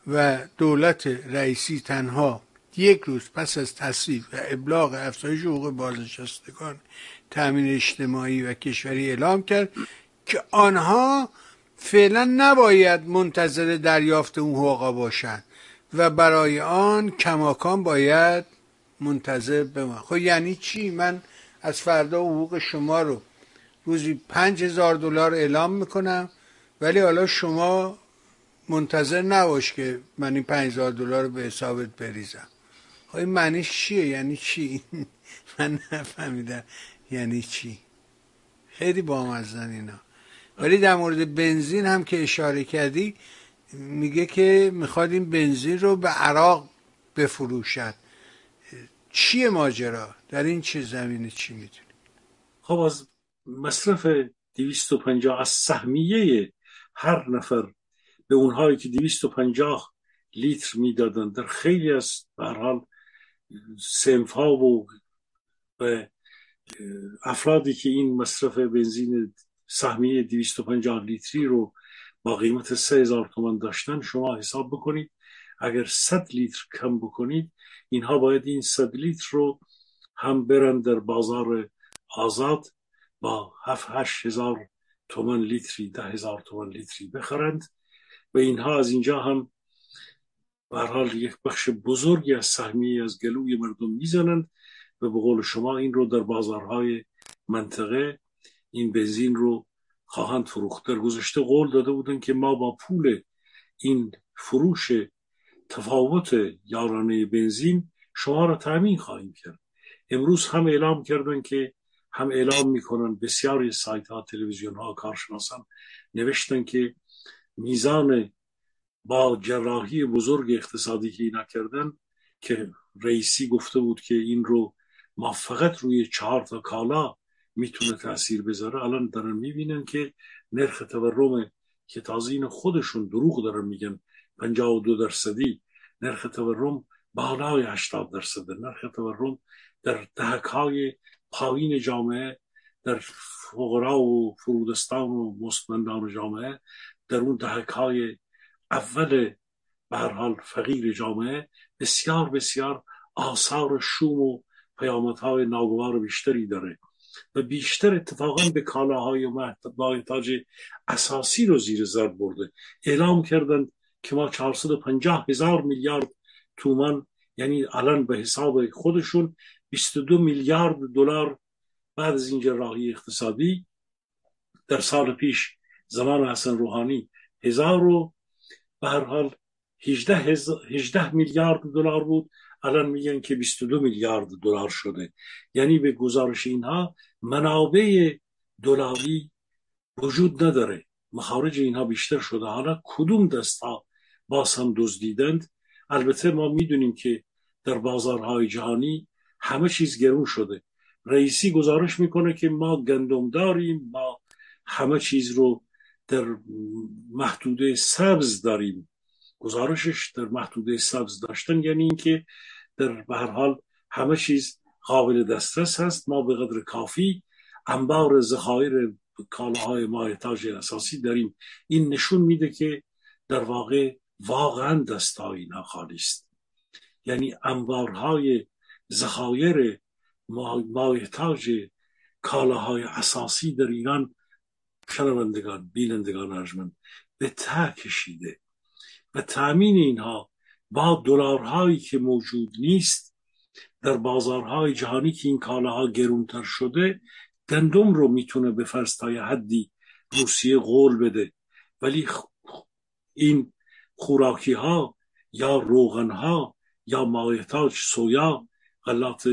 و دولت رئیسی تنها یک روز پس از تصویب و ابلاغ افزایش حقوق بازنشستگان تأمین اجتماعی و کشوری اعلام کرد که آنها فعلا نباید منتظر دریافت اون حقوق باشند و برای آن کماکان باید منتظر بمان خب یعنی چی؟ من از فردا حقوق شما رو روزی پنج هزار دلار اعلام می‌کنم. ولی حالا شما منتظر نباش که من این پنج هزار دلار به حسابت بریزم. خب این معنیش چیه؟ یعنی چی؟ من نفهمیدم یعنی چی. خیلی بامزن اینا. ولی در مورد بنزین هم که اشاره کردی میگه که می‌خواد این بنزین رو به عراق بفروشد. چیه ماجرا؟ در این چه زمینه چی می‌دونی خب از مصرف 250 از سهمیه هر نفر به اونهایی که 250 لیتر می‌دادن در خیلی از به حال سنف ها و افرادی که این مصرف بنزین سهمیه 250 لیتری رو با قیمت 3000 تومان داشتن شما حساب بکنید. اگر 100 لیتر کم بکنید اینها باید این 100 لیتر رو هم برن در بازار آزاد با 7 8 هزار تومان لیتری ده هزار تومان لیتری بخرند و اینها از اینجا هم حال یک بخش بزرگی از سهمیه از گلوی مردم می‌زنند و به قول شما این رو در بازارهای منطقه این بنزین رو خواهند فروخت. در گذشته قول داده بودن که ما با پول این فروش تفاوت یارانه بنزین شما را تأمین خواهیم کرد. امروز هم اعلام کردن که هم اعلام می‌کنن بسیاری سایت ها تلویزیون ها کارشناسان نوشتن که میزان با جراحی بزرگ اقتصادی که اینا کردن که رئیسی گفته بود که این رو ما فقط روی چهار تا کالا می‌تونه تاثیر بذاره الان دارن می‌بینن که نرخ تورم که تازه این خودشون دروغ دارن میگن 52 درصدی نرخ تورم بالای 80 درصد نرخ تورم در دهک پایین جامعه در فقرا و فرودستان و مستمندان جامعه در اون دهک های اول به حال فقیر جامعه بسیار بسیار آثار شوم و پیامدهای ناگوار بیشتری داره. و بیشتر اتفاقا به کالاهای محتاج اساسی رو زیر زر برده. اعلام کردن که ما 450 هزار میلیارد تومان یعنی الان به حساب خودشون 22 میلیارد دلار بعد از این جراحی اقتصادی در سال پیش زمان حسن روحانی هزار و به هر حال 18, میلیارد دلار بود. الان میگن که 22 میلیارد دلار شده. یعنی به گزارش اینها منابع دلاری وجود نداره. مخارج اینها بیشتر شده. حالا کدوم دستا باز هم دزدیدند؟ البته ما می‌دونیم که در بازارهای جهانی همه چیز گرون شده. رئیسی گزارش می‌کنه که ما گندم داریم ما همه چیز رو در محدوده سبز داریم. گزارشش در محدوده سبز داشتن یعنی اینکه در به هر حال همه چیز قابل دسترس هست. ما به قدر کافی انبار ذخایر کالاهای مایتاج اساسی داریم. این نشون میده که در واقع واقعا دستای اینا خالی است. یعنی انبارهای ذخایر مایتاج کالاهای اساسی در ایران شنوندگان بینندگان ارجمند به ته کشیده. و تامین اینها با دلارهایی که موجود نیست در بازارهای جهانی که این کالاها گرونتر شده گندم رو می‌تونه به فرض تا حدی روسیه قول بده. ولی این خوراکی ها یا روغن ها یا مایتاج سویا غلات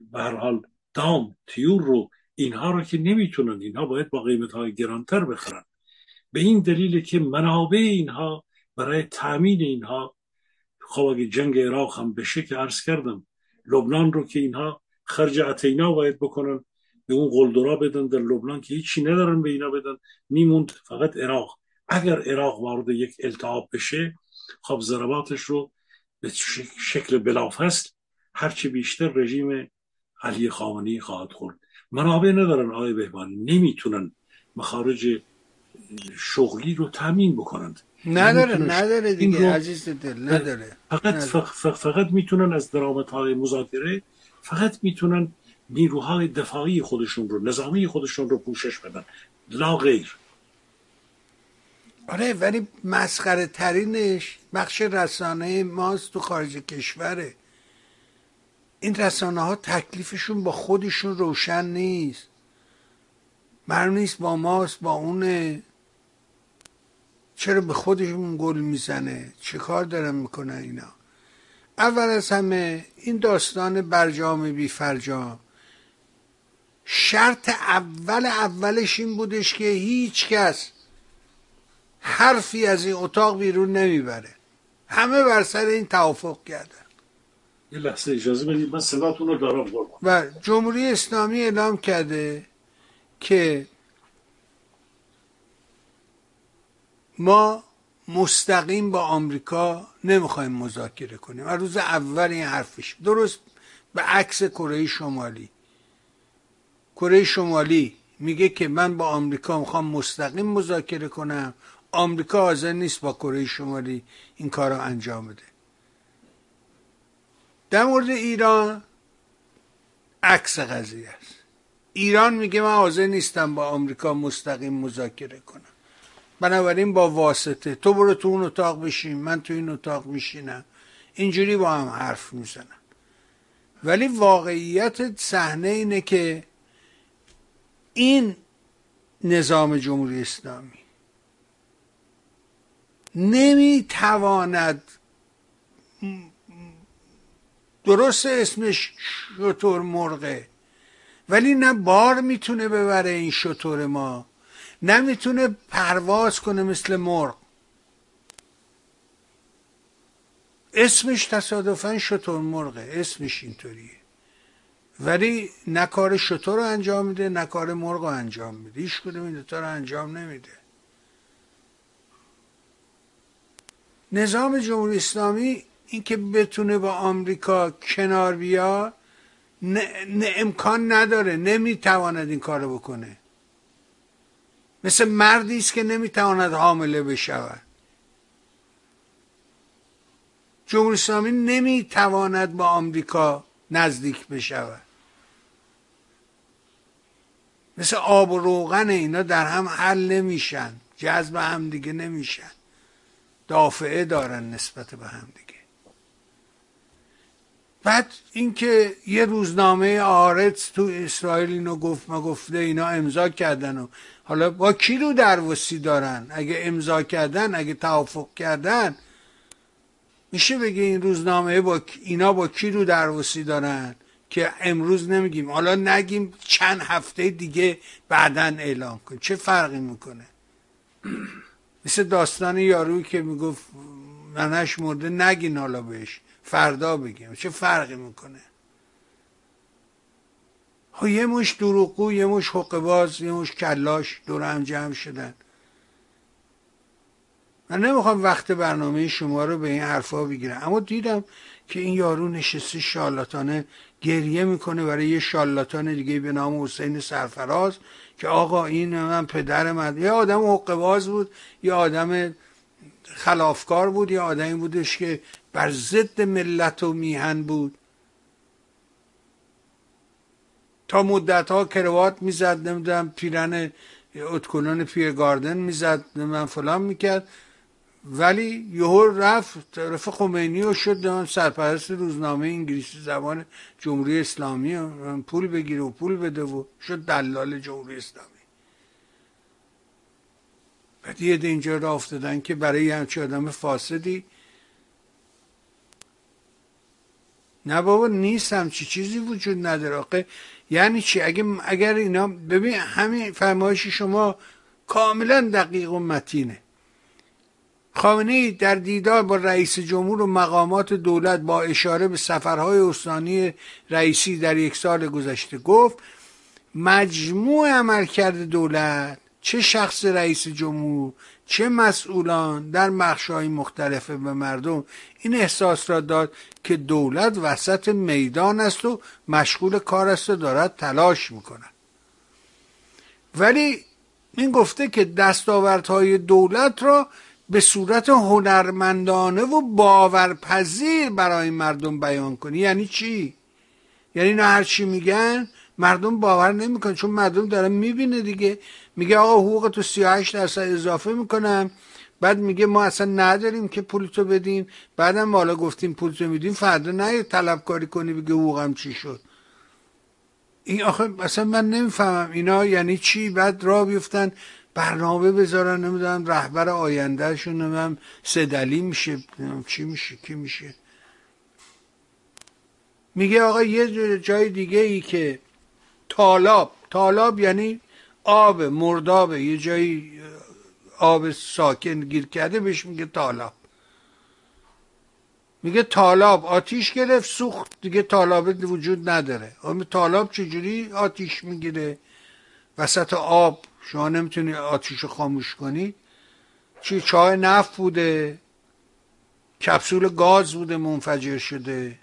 به حال دام تیور رو اینها رو که نمی‌تونن اینها باید با قیمت های گرانتر بخرن. به این دلیل که منابع اینها برای تامین اینها خب اگه جنگ عراق هم بشه که عرض کردم لبنان رو که اینها خرج اتینا باید بکنن به اون قلدرا بدن در لبنان که هیچی ندارن به اینا بدن میموند فقط عراق. اگر عراق وارد یک التحاب بشه خب ضرباتش رو به شکل بلافصل هرچی بیشتر رژیم علی خامنی خواهد خورد. منابع ندارن آقای بهبانی. نمی‌تونن مخارج شغلی رو تامین بکنند. نداره نداره دیگه عزیز دل نداره فقط فقط می‌تونن از درآمدهای مذاکره فقط می‌تونن نیروهای دفاعی خودشون رو نظامی خودشون رو پوشش بدن. لا غیر. آره ولی مسخره ترینش بخش رسانه ماست تو خارج کشوره. این رسانه ها تکلیفشون با خودشون روشن نیست. معلوم نیست با ماست با اونه. چرا به خودشون گل می‌زنه؟ چه کار دارن می‌کنن اینا؟ اول از همه این داستان برجام بی فرجام. شرط اول اولش این بودش که هیچ کس حرفی از این اتاق بیرون نمی‌بره. همه بر سر این توافق کردن یه لحظه اجازه بدید من صداتون رو دارم و جمهوری اسلامی اعلام کرده که ما مستقیم با آمریکا نمی‌خوایم مذاکره کنیم. و روز اول این حرفش. درست به عکس کره شمالی. کره شمالی میگه که من با آمریکا می‌خوام مستقیم مذاکره کنم. آمریکا حاضر نیست با کره شمالی این کار رو انجام بده. در مورد ایران عکس قضیه است. ایران میگه من حاضر نیستم با آمریکا مستقیم مذاکره کنم. بنابراین با واسطه. تو برو تو اون اتاق بشین من تو این اتاق میشینم. اینجوری با هم حرف می‌زنم. ولی واقعیت صحنه اینه که این نظام جمهوری اسلامی نمی‌تواند درست اسمش شطور مرغه. ولی نه بار می‌تونه ببره این شطور ما. نمی‌تونه پرواز کنه مثل مرغ. اسمش تصادفا شطور مرغه. اسمش اینطوریه. ولی نه کار شطور رو انجام میده نه کار مرغ رو انجام میده. هیچ کدوم این دوتا رو انجام نمیده. نظام جمهوری اسلامی اینکه بتونه با آمریکا کنار بیاد نه, امکان نداره. نمی‌تواند این کارو بکنه. مثل مردی است که نمی‌تواند حامله بشود. جمهوری اسلامی نمی‌تواند با آمریکا نزدیک بشود. مثل آب و روغن اینا در هم حل نمیشن. جذب هم دیگه نمیشن. دافعه دارن نسبت به هم دیگه. بعد اینکه یه روزنامه آرت تو اسرائیل اینو گفت ما گفته اینا امضا کردن و حالا با کی رو درواسی دارن؟ اگه امضا کردن اگه توافق کردن میشه بگه این روزنامه با اینا با کی رو درواسی دارن که امروز نمیگیم. حالا نگیم چند هفته دیگه بعدا اعلام کن. چه فرقی می‌کنه؟ مثل داستان یاروی که می‌گفت منش مرده نگین حالا بهش. فردا بگیم. چه فرقی می‌کنه؟ خب یه مش دروغگو یه مش حقباز یه مش کلاش دور هم جمع شدن. من نمی‌خوام وقت برنامه شما رو به این حرفا بگیرم. اما دیدم که این یارو نشسته شالاتانه گریه می‌کنه برای یه شالاتان دیگه به نام حسین سرفراز که آقا این من پدر من. یه آدم حقباز بود یه آدم خلافکار بود یه آدمی بودش که بر ضد ملت و میهن بود. تا مدت ها کروات می‌زد نمی‌دونم پیرن اتکنان پیرگاردن می‌زد من فلان می‌کرد. ولی یهو رفت طرف خمینی و شد سرپرست روزنامه انگلیسی زبان جمهوری اسلامی و پول بگیره و پول بده و شد دلال جمهوری اسلامی. بعد یه اینجا را افتادن که برای همچه آدم فاسدی نه بابا نیست همچی چیزی وجود نداره آقه یعنی چی؟ اگه اگر اینا ببین همین فرمایش شما کاملا دقیق و متینه. خامنه در دیدار با رئیس جمهور و مقامات دولت با اشاره به سفرهای استانی رئیسی در یک سال گذشته گفت مجموع عملکرد دولت چه شخص رئیس جمهور چه مسئولان در مخشای مختلف به مردم این احساس را داد که دولت وسط میدان است و مشغول کار است و دارد تلاش می‌کند. ولی این گفته که دستاوردهای دولت را به صورت هنرمندانه و باورپذیر برای مردم بیان کنی. یعنی چی؟ یعنی نه هر چی میگن مردم باور نمی‌کنن چون مردم دارن می‌بینه دیگه. میگه آقا حقوق تو 38 درصد اضافه می‌کنم. بعد میگه ما اصلا نداریم که پولتو بدیم. بعدم حالا گفتیم پولتو میدیم فردا نه طلبکاری کنی بگه حقوقم چی شد. این آخه اصلا من نمی‌فهمم اینا یعنی چی؟ بعد را بیفتن برنامه بذارن نمی‌دونم رهبر آیندهشون نمی‌دونم سدلی میشه چی میشه کی میشه. میگه آقا یه جای دیگه ای که تالاب تالاب یعنی آب مرداب یه جایی آب ساکن گیر کرده بهش میگه تالاب. میگه تالاب آتیش گرفت سوخت دیگه تالاب وجود نداره. تالاب چجوری آتیش می‌گیره؟ وسط آب شما نمی‌تونی آتیش خاموش کنی؟ چی چای نفت بوده؟ کپسول گاز بوده منفجر شده؟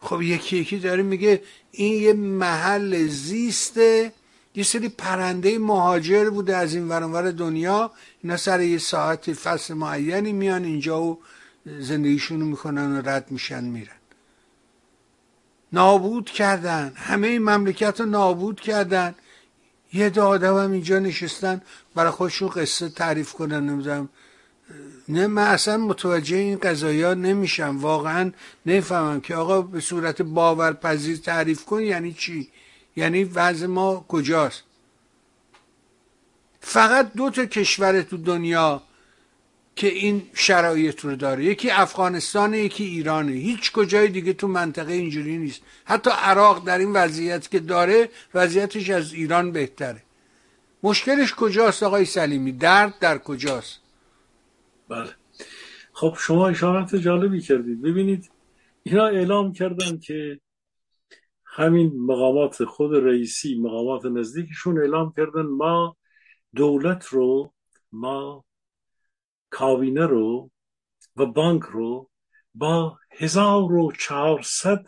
خب یکی یکی داره میگه این یه محل زیسته. یه سری پرنده مهاجر بوده از این ورانور دنیا. اینا سر یه ساعت فصل معینی میان اینجا و زندگیشونو می‌کنن و رد میشن میرن. نابود کردن. همه این مملکت رو نابود کردن. یه دو هم اینجا نشستن. برای خودشون قصه تعریف کنن نمی‌دونم. نه من اصلا متوجه این قضایی ها نمیشم. واقعا نفهمم که آقا به صورت باورپذیر تعریف کن یعنی چی؟ یعنی وضع ما کجاست؟ فقط دو تا کشور تو دنیا که این شرایط رو داره. یکی افغانستان یکی ایرانه. هیچ کجای دیگه تو منطقه اینجوری نیست. حتی عراق در این وضعیت که داره وضعیتش از ایران بهتره. مشکلش کجاست آقای سلیمی؟ درد در کجاست؟ بله. خب شما اشارت جالبی کردید. ببینید اینا اعلام کردن که همین مقامات خود رئیسی مقامات نزدیکشون اعلام کردن ما دولت رو ما کابینه رو و بانک رو با هزار و چهارصد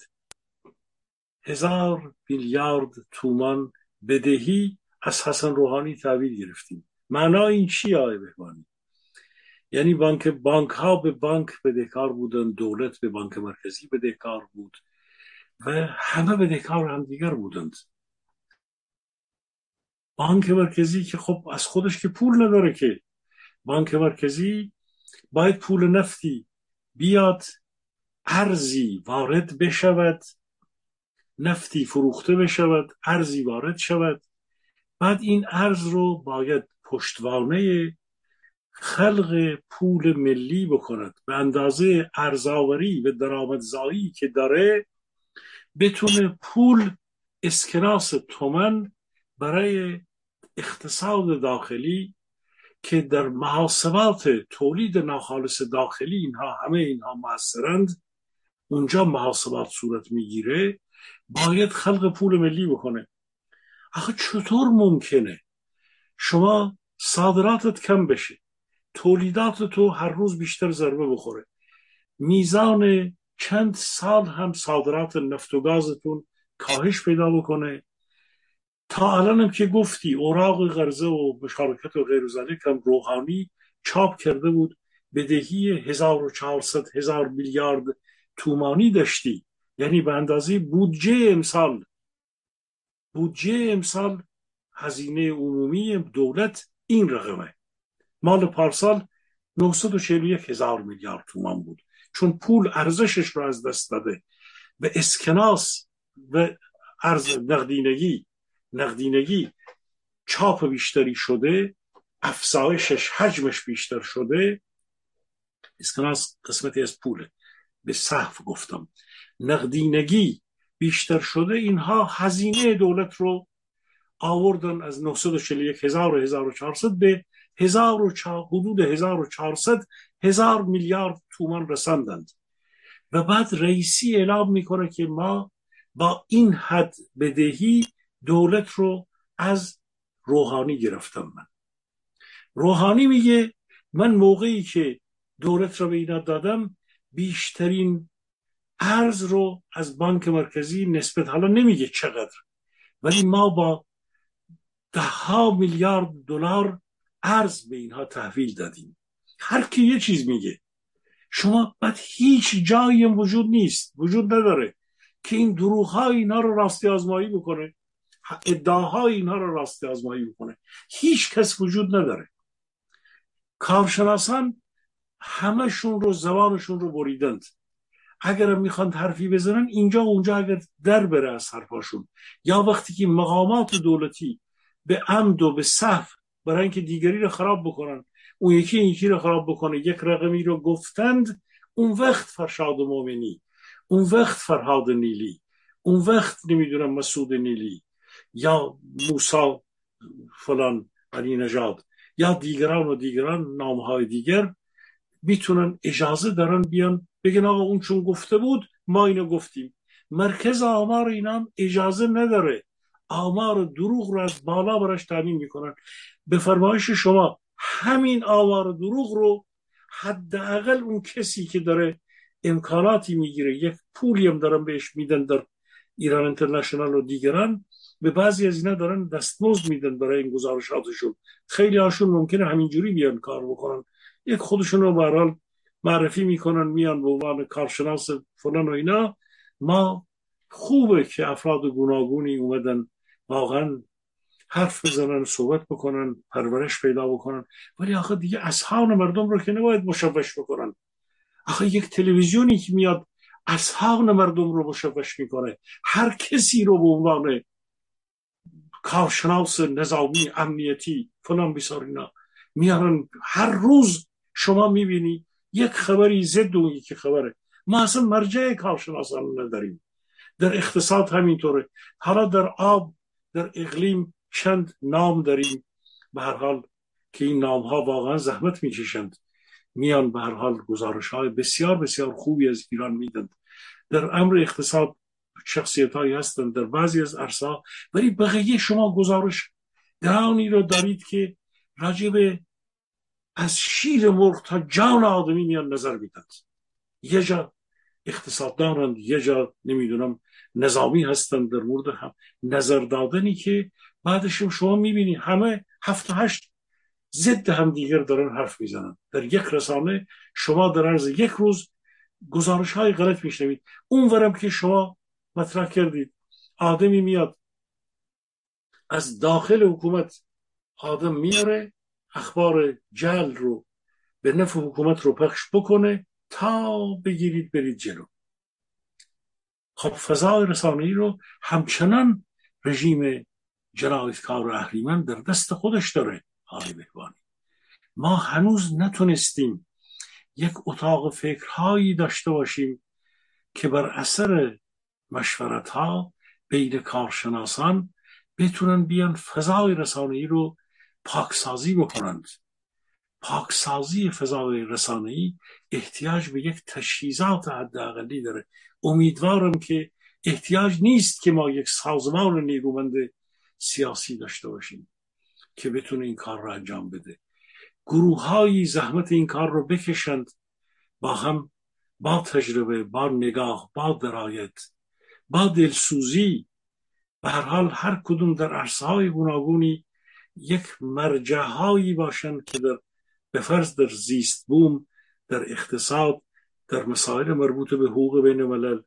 هزار میلیارد تومان بدهی از حسن روحانی تحویل گرفتیم. معنا این چی آقای بهبانی؟ یعنی بانک بانک ها به بانک بدهکار بودن دولت به بانک مرکزی بدهکار بود و همه بدهکار هم دیگر بودند. بانک مرکزی که خب از خودش که پول نداره که. بانک مرکزی باید پول نفتی بیاد ارزی وارد بشود نفتی فروخته بشود ارزی وارد شود. بعد این ارز رو باید پشتوانه خلق پول ملی بکند. به اندازه ارزاوری و درآمدزایی که داره بتونه پول اسکناس تومن برای اقتصاد داخلی که در محاسبات تولید ناخالص داخلی اینها همه اینها موثرند اونجا محاسبات صورت می‌گیره باید خلق پول ملی بکنه. آخه چطور ممکنه شما صادراتت کم بشه؟ تولیدات تو هر روز بیشتر ضربه بخوره. میزان چند سال هم صادرات نفت و گازتون کاهش پیدا بکنه. تا الانم که گفتی اوراق قرضه و مشارکت و غیر هم روحانی چاپ کرده بود. بدهی 1400 هزار میلیارد تومانی داشتی. یعنی به اندازه بودجه امسال بودجه امسال هزینه عمومی دولت این رقمه. مال پارسال 941 هزار میلیارد تومان بود. چون پول ارزشش رو از دست داده به اسکناس و ارز نقدینگی نقدینگی چاپ بیشتری شده افزایشش حجمش بیشتر شده. اسکناس قسمتی از پوله. به صحف گفتم. نقدینگی بیشتر شده. اینها هزینه دولت رو آوردن از 941 هزار و 1400 به حدود 1400 هزار میلیارد تومان رسندند و بعد رئیسی اعلام می‌کنه که ما با این حد بدهی دولت رو از روحانی گرفتم من. روحانی میگه من موقعی که دولت رو به اینا دادم بیشترین ارز رو از بانک مرکزی نسبت حالا نمیگه چقدر ولی ما با ده ها میلیارد دلار ارز به اینها تحویل دادیم. هر کی یه چیز میگه شما بعد هیچ جایی وجود نیست وجود نداره که این دروغ ها اینا رو راستی آزمایی بکنه ادعاها اینها رو راستی آزمایی بکنه. هیچ کس وجود نداره. کارشناسان همشون رو زبانشون رو بریدند. اگر می‌خوان حرفی بزنن اینجا اونجا اگر در بره از حرفاشون. یا وقتی که مقامات دولتی به عمد و به صف برای اینکه دیگری رو خراب بکنن. اون یکی این یکی رو خراب بکنه. یک رقمی رو گفتند اون وقت فرشاد مومنی اون وقت فرهاد نیلی اون وقت نمی‌دونم مسعود نیلی یا موسا فلان علی نجاد یا دیگران و دیگران نامهای دیگر می‌تونن اجازه دارن بیان بگن آقا اون چون گفته بود ما اینو گفتیم. مرکز آمار اینا اجازه نداره. آمار دروغ رو از بالا براش تعمین می‌کنن. به فرمایش شما همین آمار دروغ رو حداقل اون کسی که داره امکاناتی می‌گیره یک پولی هم دارن بهش میدن در ایران انترنشنال و دیگران به بعضی از اینا دارن دستمزد میدن برای این گزارشاتشون. خیلی هاشون ممکنه همینجوری بیان کار بکنن. یک خودشون رو برحال معرفی می‌کنن میان به عنوان کارشناس فلان و اینا. ما خوبه که افراد گوناگونی اومدن واقعا حرف بزنن صحبت بکنن پرورش پیدا بکنن. ولی آخه دیگه اصحان مردم رو که نباید مشوش بکنن. آخه یک تلویزیونی که میاد اصحان مردم رو مشوش می‌کنه. هر کسی رو به عنوان کارشناس نظامی امنیتی فلان بیسار اینا میارن. هر روز شما می‌بینی یک خبری ضد اون یکی خبره. ما اصلا مرجع کارشناسان نداریم. در اقتصاد همینطوره. حالا در آب در اقلیم چند نام داریم. به هر حال که این نام ها واقعا زحمت می‌کشند. میان به هر حال گزارش های بسیار بسیار خوبی از ایران میدند در امر اقتصاد شخصیت هایی هستند در بعضی از عرصه. ولی بقیه شما گزارش درانی رو دارید که راجب از شیر مرغ تا جان آدمی میان نظر میدن یه جا اقتصاد دارند یه جا نمی‌دونم نظامی هستند در مورد هم. نظر دادنی که بعدش شما می‌بینی همه هفت و هشت ضد هم دیگر دارن حرف می‌زنن. در یک رسانه شما در عرض یک روز گزارش های غلط میشنوید. اون ورم که شما مطرح کردید آدمی میاد از داخل حکومت آدم میاره اخبار جل رو به نفع حکومت رو پخش بکنه تا بگیرید برید جلو. خب فضای رسانه‌ای رو همچنان رژیم جنایتکار اهریمن در دست خودش داره آقای بهبانی ما هنوز نتونستیم یک اتاق فکرهایی داشته باشیم که بر اثر مشورت ها بین کارشناسان بتونن بیان فضای رسانه‌ای رو پاکسازی بکنند. پاکسازی فضای رسانه‌ای احتیاج به یک تشخیصات حداقلی داره. امیدوارم که احتیاج نیست که ما یک سازمان نیرومند سیاسی داشته باشیم که بتونه این کار رو انجام بده. گروه زحمت این کار رو بکشند با هم با تجربه با نگاه با درایت با دلسوزی. به هر حال هر کدوم در عرصه های گوناگونی یک مرجع هایی باشند که در به فرض در زیست بوم در اقتصاد در مسائل مربوط به حقوق بین الملل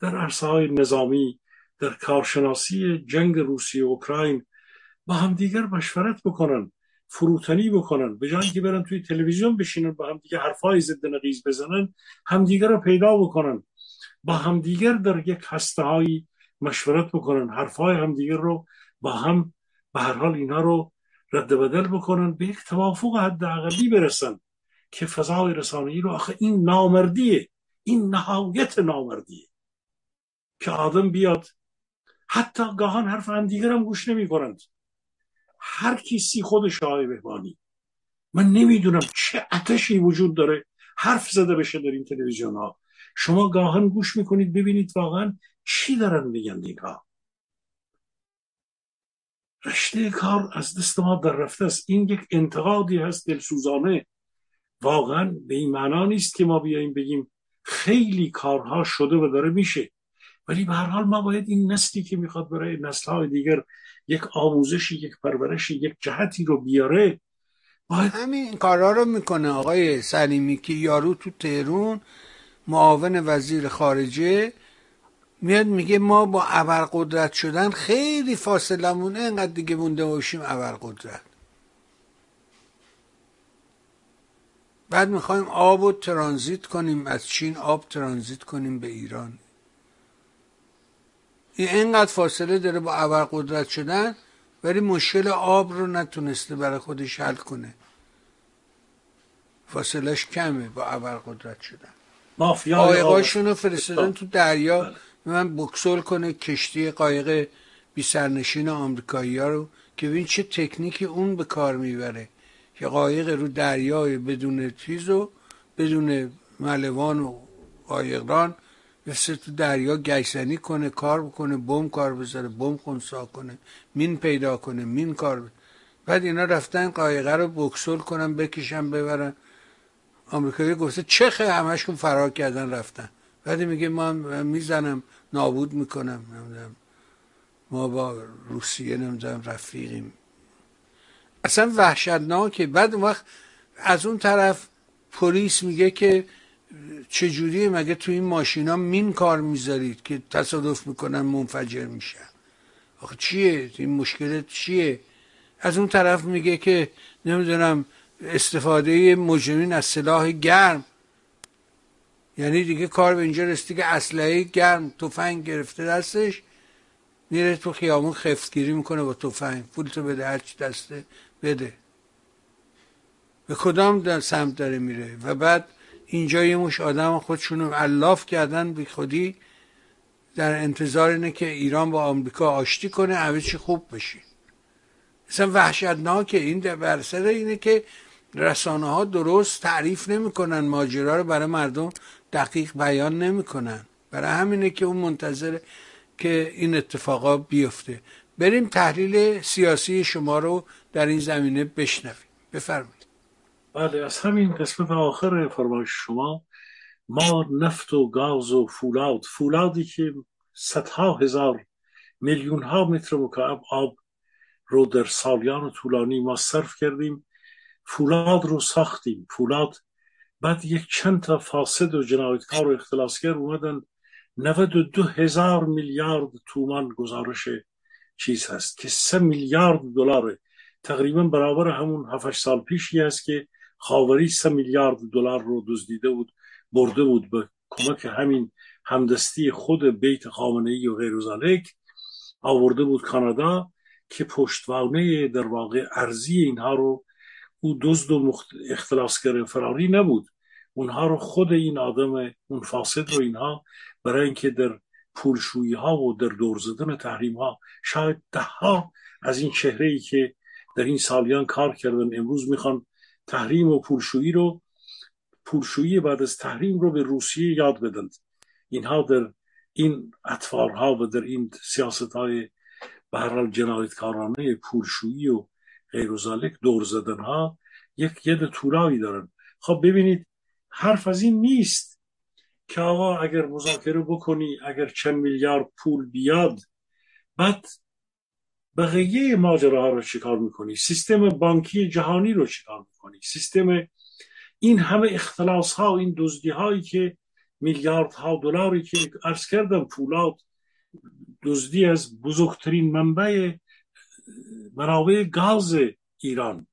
در عرصه های نظامی در کارشناسی جنگ روسیه و اوکراین با همدیگر مشورت بکنن فروتنی بکنن به جای که برن توی تلویزیون بشینن با همدیگه حرفای ضد نقیز بزنن همدیگر رو پیدا بکنن. با همدیگر در یک هسته هایی مشورت بکنن حرفای همدیگر رو با هم به هر حال اینا رو رد بدل بکنن به یک توافق حداقلی برسن. که فضای رسانه‌ای رو آخه این نامردیه. این نهایت نامردیه. که آدم بیاد حتی گاهان حرف هم دیگر هم گوش نمی کنند هر کسی خودش آقای بهبانی. من نمی‌دونم چه اتشی وجود داره حرف زده بشه در این تلویزیون ها شما گاهن گوش می‌کنید ببینید واقعا چی دارن میگن اینها. رشته کار از دست ما در رفته است. این یک انتقادی هست دلسوزانه. واقعا به این معنا نیست که ما بیاییم بگیم خیلی کارها شده و داره میشه. ولی به هر حال ما باید این نسلی که می‌خواد برای نسلهای دیگر یک آموزشی یک پرورشی یک جهتی رو بیاره باید همین کارها رو می‌کنه. آقای سلیمی که یارو تو تهرون معاون وزیر خارجه میاد میگه ما با ابرقدرت شدن خیلی فاصلمونه انقدر دیگه مونده باشیم ابرقدرت. بعد می‌خوایم آب رو ترانزیت کنیم از چین آب ترانزیت کنیم به ایران. این اینقدر فاصله داره با ابرقدرت شدن ولی مشکل آب رو نتونسته برای خودش حل کنه. فاصلش کمه با ابرقدرت شدن. قایقاشون رو فرستادن تو دریا بله. من بکسل کنه کشتی قایق بی سرنشین آمریکایی ها رو که ببین چه تکنیکی اون به کار می‌بره. که قایق رو دریای بدون تیز و بدون ملوان و قایقران مثل تو دریا گشتنی کنه کار بکنه بم کار بذاره بم خونسا کنه مین پیدا کنه مین کار بذاره. بعد اینا رفتن قایقه رو بکسل کنن بکشن ببرن. آمریکایی گفته چخه همشون فرار کردن رفتن. بعد میگه ما می‌زنم نابود می‌کنم نمی‌دونم. ما با روسیه نمی‌دونم رفیقیم. اصلا وحشتناکه. بعد اون وقت از اون طرف پلیس میگه که چجوریه؟ مگه تو این ماشینا مین کار می‌ذارید که تصادف می‌کنن منفجر میشن؟ آخه چیه؟ این مشکلت چیه؟ از اون طرف میگه که نمی‌دونم استفاده مجرمین از سلاح گرم. یعنی دیگه کار به اینجا رسیده که اسلحه گرم تفنگ گرفته دستش میره تو خیامون خفتگیری می‌کنه با تفنگ. پولتو بده هرچی دسته. بده. به کدام سمت داره میره؟ و بعد اینجا یه مش آدم خودشون رو علاف کردن بی خودی در انتظار اینه که ایران با آمریکا آشتی کنه همه چی خوب بشه. مثلا وحشتناکه. این در اینه که رسانه ها درست تعریف نمی‌کنن ماجرا رو برای مردم دقیق بیان نمی‌کنن. برای همینه که اون منتظر که این اتفاقا بیفته. بریم تحلیل سیاسی شما رو در این زمینه بشنویم. بفرمایید. بله از همین قسمت آخر فرمایش شما ما نفت و گاز و فولاد. فولادی که صدها هزار میلیون ها متر مکعب آب رو در سالیان طولانی ما صرف کردیم. فولاد رو ساختیم. فولاد بعد یک چند تا فاسد و جنایتکار و اختلاسگر اومدن. 92 هزار میلیارد تومان گزارش چیز هست که سه میلیارد دلار تقریبا برابر همون 7 سال پیشی است که خاوری سه میلیارد دلار رو دزدیده بود برده بود به کمک همین همدستی خود بیت خامنه ای و غیر آورده بود کانادا که پشتوانه در واقع ارزی اینها رو او دزد و مخت... اختلاسگر فراری نبود. اونها رو خود این آدم اون فاسد رو اینها برای اینکه در پولشویی ها و در دور زدن تحریم ها شاید ده ها از این چهره ای که در این سالیان کار کردن امروز می‌خوان تحریم و پولشویی رو پولشویی بعد از تحریم رو به روسیه یاد بدند. اینها در این اطفارها و در این سیاست های به هر جنایتکارانه پولشویی و غیر و دور زدن ها یک ید تورایی دارن خب ببینید حرف از این نیست که آقا اگر مذاکره بکنی اگر چند میلیارد پول بیاد بعد بقیه ماجراها رو چیکار می‌کنی؟ سیستم بانکی جهانی رو چیکار می‌کنی؟ سیستم این همه اختلاس ها این دزدی هایی که میلیارد ها دلاری که عرض کردم پولاد دزدی از بزرگترین منبع منابع گاز ایران.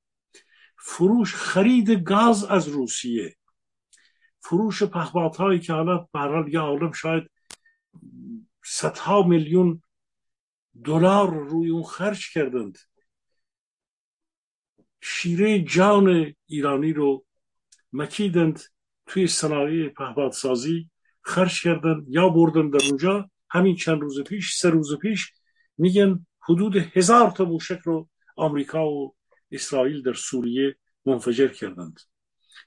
فروش خرید گاز از روسیه. فروش پخبات هایی که حالا برحال یه عالم شاید صدها میلیون دلار روی اون خرج کردند. شیره جان ایرانی رو مکیدند توی صنایع پهپاد سازی خرج کردن یا بردن در اونجا. همین چند روز پیش سه روز پیش میگن حدود هزار تا موشک رو آمریکا و اسرائیل در سوریه منفجر کردند.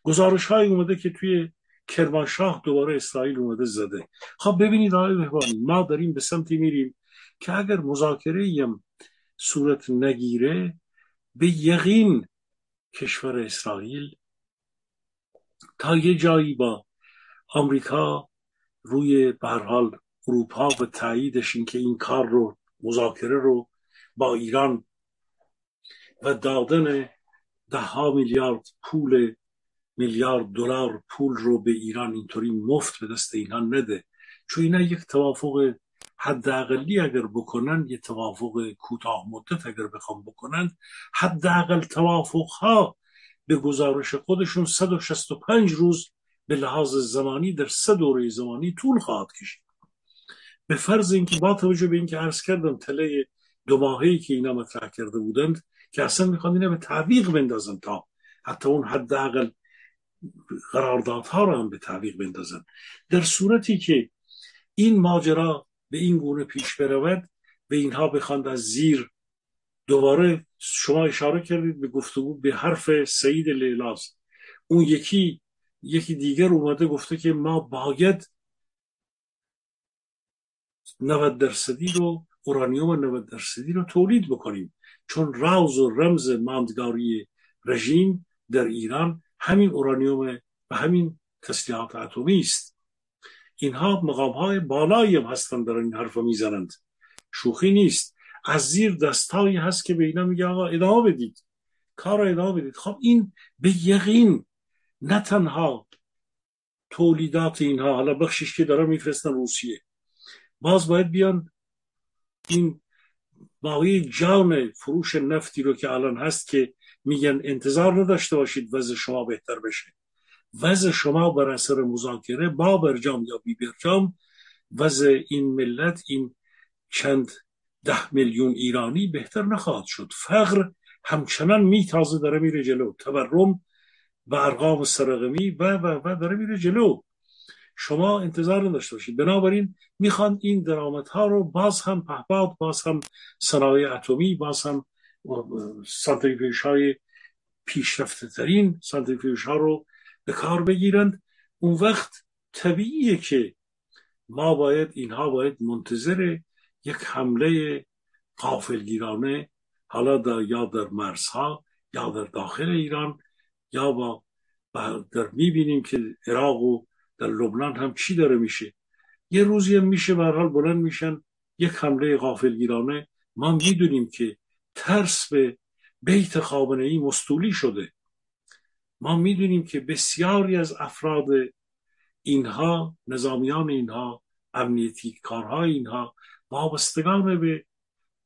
گزارش های اومده که توی کرمانشاه دوباره اسرائیل اومده زده. خب ببینید آقای بهبانی ما داریم به سمتی میریم که اگر مذاکره هم صورت نگیره به یقین کشور اسرائیل تا یه جایی با آمریکا روی حال اروپا و تاییدش که این کار رو مذاکره رو با ایران و دادن ده ها میلیارد پول میلیارد دلار پول رو به ایران اینطوری مفت به دست اینها نده. چون اینا یک توافق حداقلی اگر بکنن یه توافق کوتاه مدت اگر بخوام بکنن حداقل توافق ها به گزارش خودشون 165 روز به لحاظ زمانی در سه دوره زمانی طول خواهد کشید. به فرض اینکه با توجه به اینکه عرض کردم تله دو ماهی که اینا مطرح کرده بودند که اصلا می‌خوان اینا به تعویق بندازن تا حتی اون حداقل قراردادها رو هم به تعویق بندازن. در صورتی که این ماجرا به این گونه پیش برود به اینها بخواند از زیر دوباره شما اشاره کردید به گفتگو به حرف سعید لیلاز اون یکی یکی دیگر اومده گفته که ما باید 90 درصدی رو اورانیوم 90 درصدی رو تولید بکنیم. چون راز و رمز ماندگاری رژیم در ایران همین اورانیوم و همین تسلیحات اتمی است. اینها مقام های بالایی هم هستند در این حرف می‌زنند. شوخی نیست. از زیر دستایی هست که به اینا میگه آقا ادامه بدید. کار رو ادامه بدید. خب این به یقین نه تنها تولیدات اینها حالا بخشش که دارن میفرستن روسیه. باز باید بیان این باقی جان فروش نفتی رو که الان هست که میگن انتظار نداشته باشید وضع شما بهتر بشه. وضع شما بر اثر مذاکره با برجام یا بی برجام وضع این ملت این چند ده میلیون ایرانی بهتر نخواهد شد. فقر همچنان میتازه داره میره جلو. تورم و ارقام سرقمی و و و داره میره جلو. شما انتظار نداشته باشید. بنابراین می‌خوان این درآمدها رو باز هم پهپاد باز هم صنایع اتمی باز هم سانتریفیوژ های پیشرفته ترین سانتریفیوژ ها رو به کار بگیرند اون وقت طبیعیه که ما باید اینها باید منتظر یک حمله قافلگیرانه حالا در یا در مرزها یا در داخل ایران یا با در می‌بینیم که عراق و در لبنان هم چی داره میشه. یه روزی هم میشه حال بلند میشن یک حمله غافلگیرانه. ما می‌دونیم که ترس به بیت خامنه ای مستولی شده. ما می‌دونیم که بسیاری از افراد اینها نظامیان اینها امنیتی کارهای اینها وابستگان به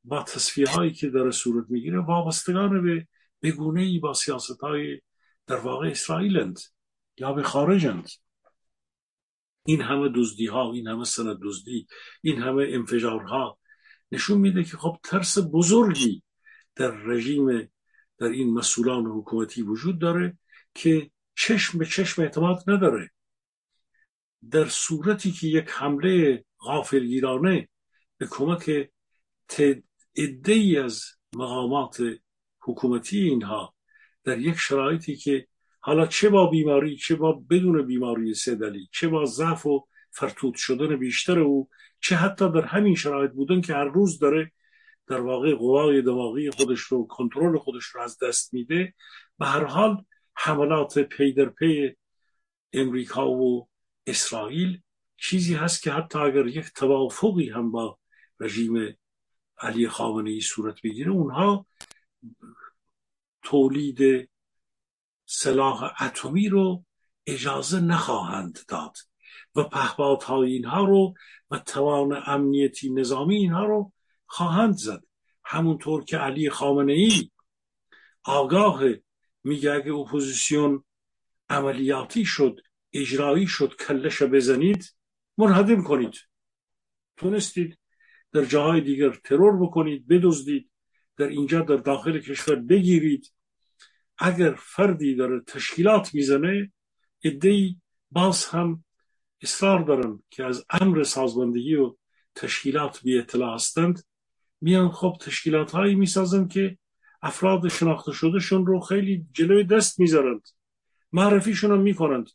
با تصفیه هایی که داره صورت می‌گیره وابستگان به بگونه ای با سیاست های در واقع اسرائیلند یا به خارجند. این همه دزدی ها این همه سند دزدی این همه انفجارها نشون میده که خب ترس بزرگی در رژیم در این مسئولان حکومتی وجود داره که چشم به چشم اعتماد نداره. در صورتی که یک حمله غافلگیرانه به کمک ای از مقامات حکومتی اینها در یک شرایطی که حالا چه با بیماری چه با بدون بیماری سدلی چه با ضعف و فرتوت شدن بیشتر او چه حتی در همین شرایط بودن که هر روز داره در واقع قوای دماغی خودش رو کنترل خودش رو از دست میده. به هر حال حملات پی در پی امریکا و اسرائیل چیزی هست که حتی اگر یک توافقی هم با رژیم علی خامنه ای صورت بگیره اونها تولید سلاح اتمی رو اجازه نخواهند داد و پهپادهای اینها رو و توان امنیتی نظامی اینها رو خواهند زد. همونطور که علی خامنه ای آگاه میگه اگه اپوزیسیون عملیاتی شد اجرایی شد کلش بزنید منهدم کنید. تونستید در جاهای دیگر ترور بکنید بدزدید در اینجا در داخل کشور بگیرید. اگر فردی داره تشکیلات می‌زنه ادهی باز هم اصرار دارن که از امر سازماندهی و تشکیلات بی اطلاع هستند. میان خب تشکیلات هایی می‌سازن که افراد شناخته شدهشون رو خیلی جلوی دست می‌ذارند معرفیشون هم می‌کنند.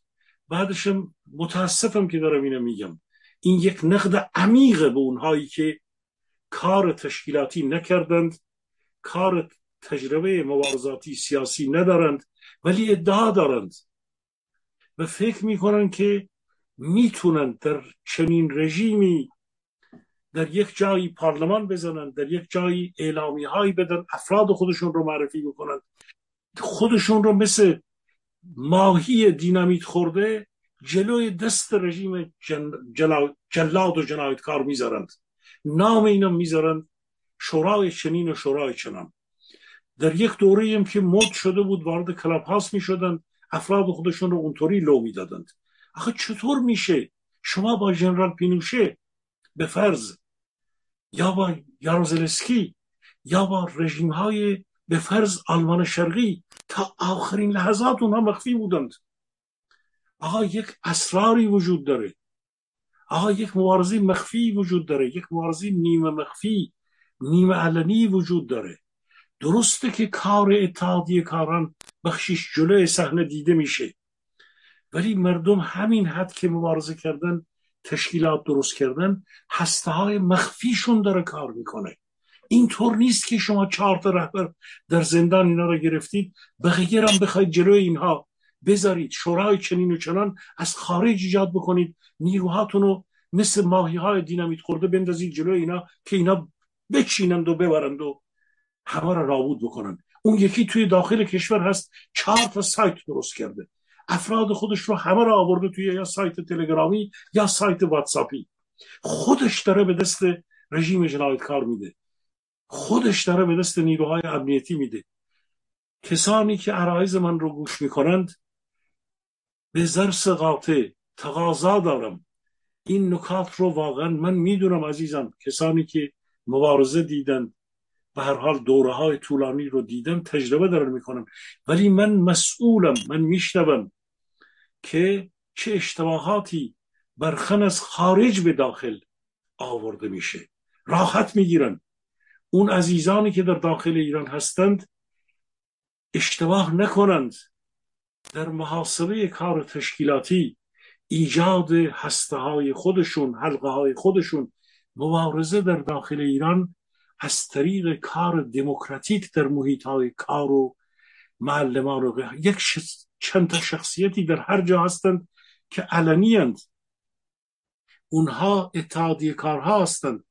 بعدش متاسفم که دارم اینو میگم. این یک نقد عمیق به اونهایی که کار تشکیلاتی نکردند کار تجربه مبارزاتی سیاسی ندارند ولی ادعا دارند. و فکر می‌کنند که می‌تونند در چنین رژیمی در یک جایی پارلمان بزنند در یک جایی اعلامی هایی بدن افراد خودشون رو معرفی بکنند خودشون رو مثل ماهی دینامیت خورده جلوی دست رژیم جلاد و جنایتکار می‌ذارند. نام اینا می‌ذارند شورای چنین و شورای چنان. در یک دوره هم که مد شده بود وارد کلاب هاست می شدن افراد خودشون رو اونطوری لو می‌دادند. آخه چطور میشه؟ شما با جنرال پینوشه به فرض یا با یاروزلسکی یا با رژیم های به فرض آلمان شرقی تا آخرین لحظات اونها مخفی بودند. آقا یک اسراری وجود داره. آقا یک مبارزی مخفی وجود داره. یک مبارزی نیمه مخفی نیمه علنی وجود داره. درسته که کار اتحادیه کاران بخشیش جلوی صحنه دیده میشه. ولی مردم همین حد که مبارزه کردن تشکیلات درست کردن هسته های مخفیشون داره کار می‌کنه. اینطور نیست که شما چهار تا رهبر در زندان اینا رو گرفتید. بقیه هم بخواید جلوی اینها بذارید. شورای چنین و چنان از خارج ایجاد بکنید. نیروهاتون رو مثل ماهی های دینامیت خورده بندازید جلوی اینا که اینا بچینند و ببرند و همه را نابود بکنن اون یکی توی داخل کشور هست چهار تا سایت درست کرده. افراد خودش رو همه را آورده توی یا سایت تلگرامی یا سایت واتساپی. خودش داره به دست رژیم جنایتکار میده. خودش داره به دست نیروهای امنیتی میده. کسانی که عرایز من رو گوش می‌کنند به زرس قاطع تقاضا دارم. این نکات رو واقعا من می‌دونم عزیزم. کسانی که مبارزه دیدن به هر حال دوره های طولانی رو دیدم تجربه دارن می‌کنم. ولی من مسئولم من میشنوم. که چه اشتباهاتی برخن از خارج به داخل آورده میشه. راحت می‌گیرن. اون عزیزانی که در داخل ایران هستند اشتباه نکنند. در محاسبه کار تشکیلاتی ایجاد هسته های خودشون حلقه های خودشون مبارزه در داخل ایران از طریق کار دموکراتیک در محیط های کار و معلمان و یک چند تا شخصیتی در هر جا هستند که علنی هستند اونها اتحادیه کارها هستند.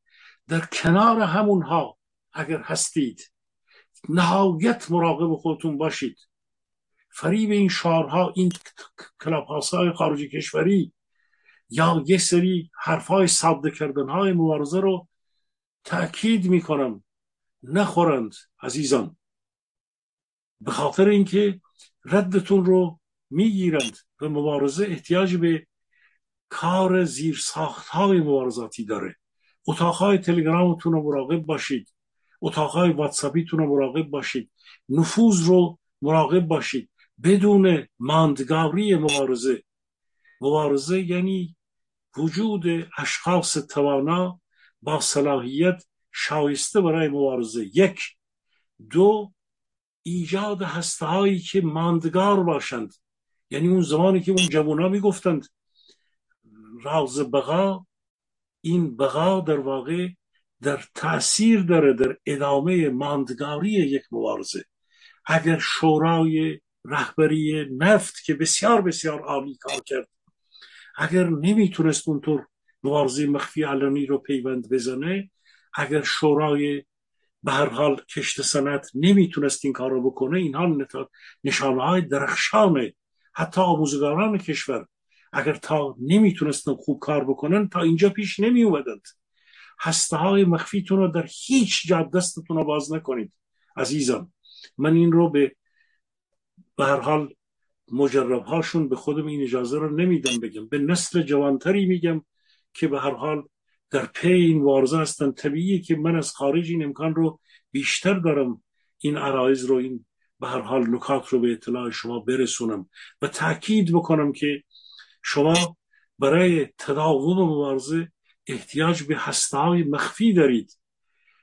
در کنار همونها اگر هستید نهایت مراقب خودتون باشید. فریب این شارها این کلاپاس های خارج کشوری یا یک سری حرف های ساده کردن های مبارزه رو تأکید می‌کنم. نخورند عزیزان. به خاطر اینکه ردتون رو می‌گیرند و مبارزه احتیاج به کار زیر ساخت های مبارزاتی داره. اتاقهای تلگرامتون رو مراقب باشید. اتاقهای واتساپیتون رو مراقب باشید. نفوذ رو مراقب باشید. بدون ماندگاری مبارزه. مبارزه یعنی وجود اشخاص توانا با صلاحیت شایسته برای مبارزه. یک. دو ایجاد هسته هایی که ماندگار باشند. یعنی اون زمانی که اون جوان می‌گفتند راز بقا این بقا در واقع در تاثیر داره در ادامه ماندگاری یک مبارزه. اگر شورای رهبری نفت که بسیار بسیار عالی کار کرد اگر نمی‌تونست اونطور مبارزه مخفی علنی رو پیوند بزنه اگر شورای به هر حال کشت سنت نمی‌تونست این کار رو بکنه اینها نشانه های درخشانه حتی آموزگاران کشور اگر تا نمی‌تونستن خوب کار بکنن تا اینجا پیش نمی اومدند هسته های مخفیتون رو در هیچ جا دستتون رو باز نکنید. عزیزم من این رو به به هر حال مجرب هاشون به خودم این اجازه رو نمیدم بگم. به نسل جوانتری میگم که به هر حال در پی این وارزه هستن. طبیعیه که من از خارج این امکان رو بیشتر دارم این عرایز رو این به هر حال نکات رو به اطلاع شما برسونم و تاکید بکنم که شما برای تداوم مبارزه احتیاج به هسته مخفی دارید.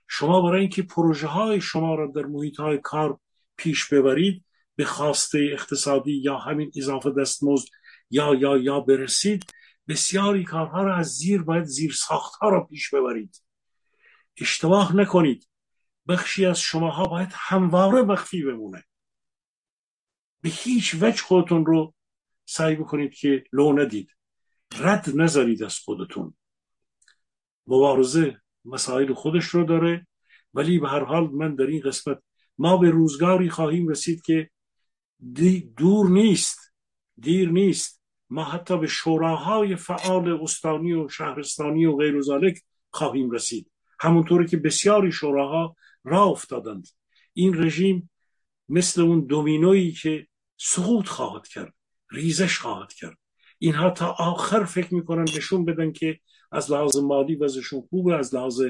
شما برای اینکه پروژه های شما را در محیط های کار پیش ببرید به خواسته اقتصادی یا همین اضافه دستمزد یا یا یا برسید بسیاری کارها را از زیر باید زیر ساخت ها را پیش ببرید. اشتباه نکنید. بخشی از شماها باید همواره مخفی بمونه. به هیچ وجه خودتون رو سعی بکنید که لو ندید. رد نذارید از خودتون. مبارزه مسائل خودش رو داره ولی به هر حال من در این قسمت ما به روزگاری خواهیم رسید که دور نیست. دیر نیست. ما حتی به شوراهای فعال استانی و شهرستانی و غیر خواهیم رسید. همونطوری که بسیاری شوراها را افتادند. این رژیم مثل اون دومینویی که سقوط خواهد کرد ریزش خواهد کرد. اینها تا آخر فکر می‌کنن نشون بدن که از لحاظ مالی وضعشون خوبه از لحاظ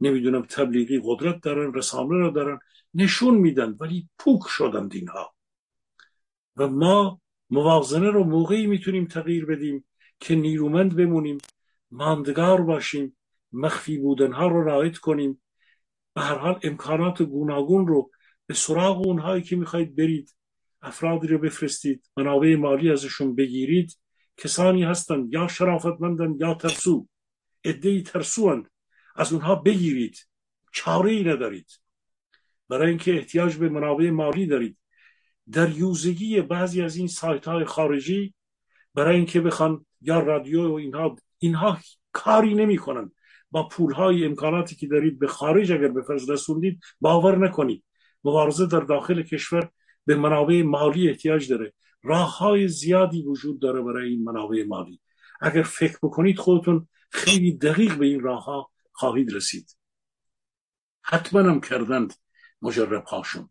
نمی‌دونم تبلیغی قدرت دارن رسانه رو دارن. نشون میدن ولی پوک شدند اینها. و ما موازنه رو موقعی می‌تونیم تغییر بدیم که نیرومند بمونیم ماندگار باشیم مخفی بودنها رو رعایت کنیم. به هر حال امکانات گوناگون رو به سراغ اونهایی که می‌خواید برید افرادی رو بفرستید منابع مالی ازشون بگیرید کسانی هستند یا شرافتمندن یا ترسو. ادهی ترسوند از اونها بگیرید. چاره ای ندارید. برای اینکه احتیاج به منابع مالی دارید. در یوزگی بعضی از این سایت های خارجی برای اینکه بخوان یا رادیو و اینها اینها کاری نمی‌کنن. با پول های امکاناتی که دارید به خارج اگر به فرض رسوندید باور نکنید. مبارزه در داخل کشور به منابع مالی احتیاج داره. راه های زیادی وجود داره برای این منابع مالی. اگر فکر بکنید خودتون خیلی دقیق به این راه ها خواهید رسید. حتما هم کردند مجرب هاشون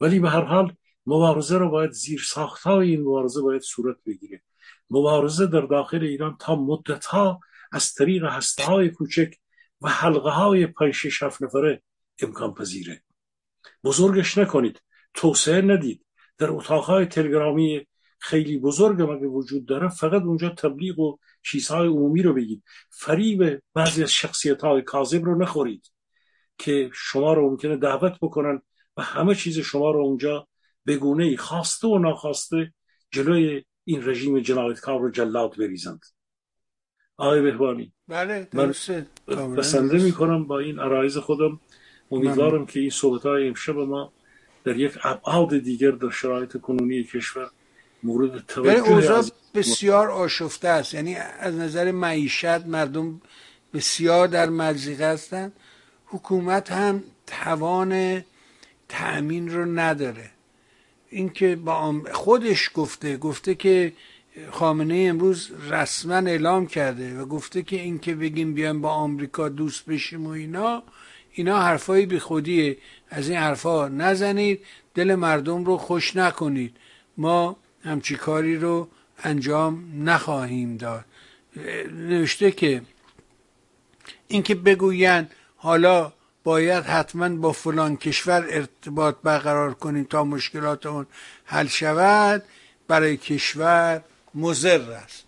ولی به هر حال مبارزه رو باید زیر ساخت های این مبارزه باید صورت بگیره. مبارزه در داخل ایران تا مدت ها از طریق هسته های کوچک و حلقه های پنج شش نفره امکان پذیره. بزرگش نکنید. توسعه ندید. در اتاقهای تلگرامی خیلی بزرگ مگه وجود داره فقط اونجا تبلیغ و چیزهای عمومی رو بگید. فریب بعضی از شخصیت های کاذب رو نخورید که شما رو ممکنه دعوت بکنن و همه چیز شما رو اونجا بگونه خواسته و ناخواسته جلوی این رژیم جنایتکار رو جلاد بریزند. آقای بهبانی بله من بسنده می‌کنم با این عرایز خودم. امیدوارم که این صحبت های امشب ما در یک ابعاد دیگر در شرایط کنونی کشور مورد توجه یعنی اوضاع بسیار آشفته است. یعنی از نظر معیشت مردم بسیار در مزیقه هستند. حکومت هم توان تأمین رو نداره. اینکه با خودش گفته گفته که خامنه امروز رسما اعلام کرده و گفته که اینکه بگیم بیایم با آمریکا دوست بشیم و اینا اینا حرفایی بی خودیه از این حرفا نزنید دل مردم رو خوش نکنید. ما همچی کاری رو انجام نخواهیم داد. نوشته که اینکه بگویند حالا باید حتما با فلان کشور ارتباط برقرار کنیم تا مشکلات اون حل شود برای کشور مضر است.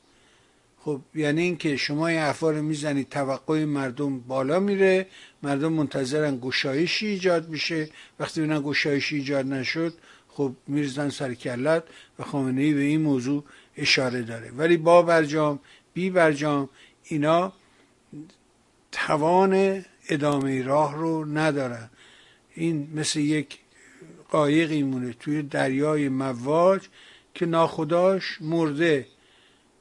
خب یعنی اینکه شما این حرفا رو می‌زنید توقع مردم بالا میره مردم منتظرن گشایشی ایجاد میشه وقتی ببینن گشایشی ایجاد نشد خب میرزن سر کلت و خامنه ای به این موضوع اشاره داره. ولی با برجام بی برجام اینا توان ادامه راه رو ندارن. این مثل یک قایقی مونه توی دریای مواج که ناخداش مرده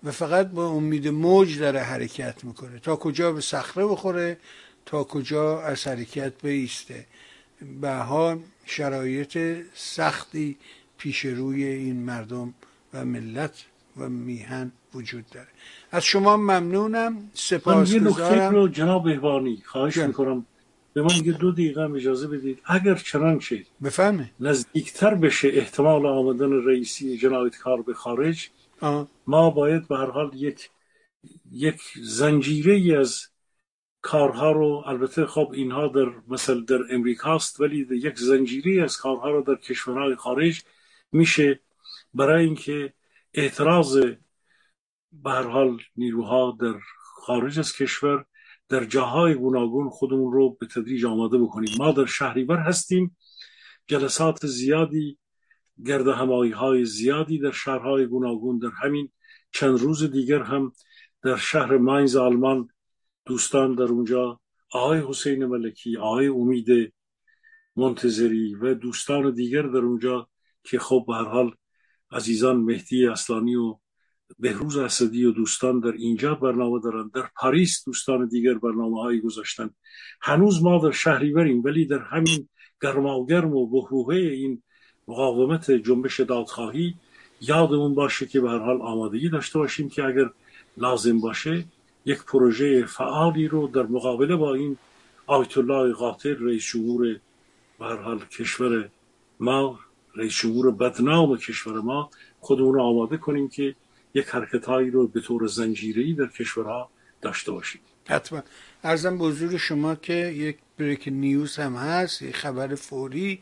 و فقط با امید موج داره حرکت می‌کنه. تا کجا به صخره بخوره تا کجا از حرکت بیسته. به ها شرایط سختی پیش روی این مردم و ملت و میهن وجود داره. از شما ممنونم. سپاس من یه رو جناب بهبانی خواهش می‌کنم. به من یه دو دقیقه اجازه بدید. اگر چنانچه بفهمه نزدیکتر بشه احتمال آمدن رئیسی جنایت کار به خارج ما باید به هر حال یک یک زنجیره ای از کارها رو البته خب اینها در مثل در امریکاست ولی یک زنجیره از کارها رو در کشورهای خارج میشه. برای اینکه اعتراض به هر حال نیروها در خارج از کشور در جاهای گوناگون خودمون رو به تدریج آماده بکنیم. ما در شهریور هستیم. جلسات زیادی گرد همایی های زیادی در شهرهای گوناگون در همین چند روز دیگر هم در شهر ماینز آلمان دوستان در اونجا آقای حسین ملکی آقای امید منتظری و دوستان دیگر در اونجا که خب به هر حال عزیزان مهدی اصلانی و بهروز اسدی و دوستان در اینجا برنامه دارن در پاریس دوستان دیگر برنامه هایی گذاشتن هنوز ما در شهری بریم ولی در همین گرما و بحبوحه این مقاومت جنبش دادخواهی یادمون باشه که به هر حال آمادگی داشته باشیم که اگر لازم باشه یک پروژه فعالی رو در مقابله با این آیت الله قاطر رئیس جمهور به هر حال کشور ما رئیس جمهور بدنام کشور ما خودمون رو آماده کنیم که یک حرکت هایی رو به طور زنجیری در کشورها داشته باشیم حتما. ارزم به حضور شما که یک بریک نیوز هم هست یک خبر فوری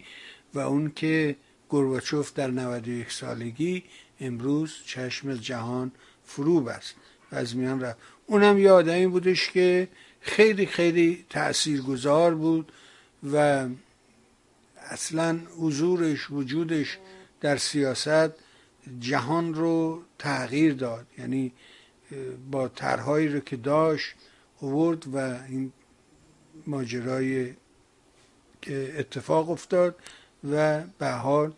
و اون که گرباچوف در 91 سالگی امروز چشم جهان فرو بست و از میان رفت. اونم یه آدمی بودش که خیلی خیلی تاثیرگذار بود و اصلا حضورش وجودش در سیاست جهان رو تغییر داد. یعنی با طرحهایی رو که داشت آورد و این ماجرای که اتفاق افتاد و به حال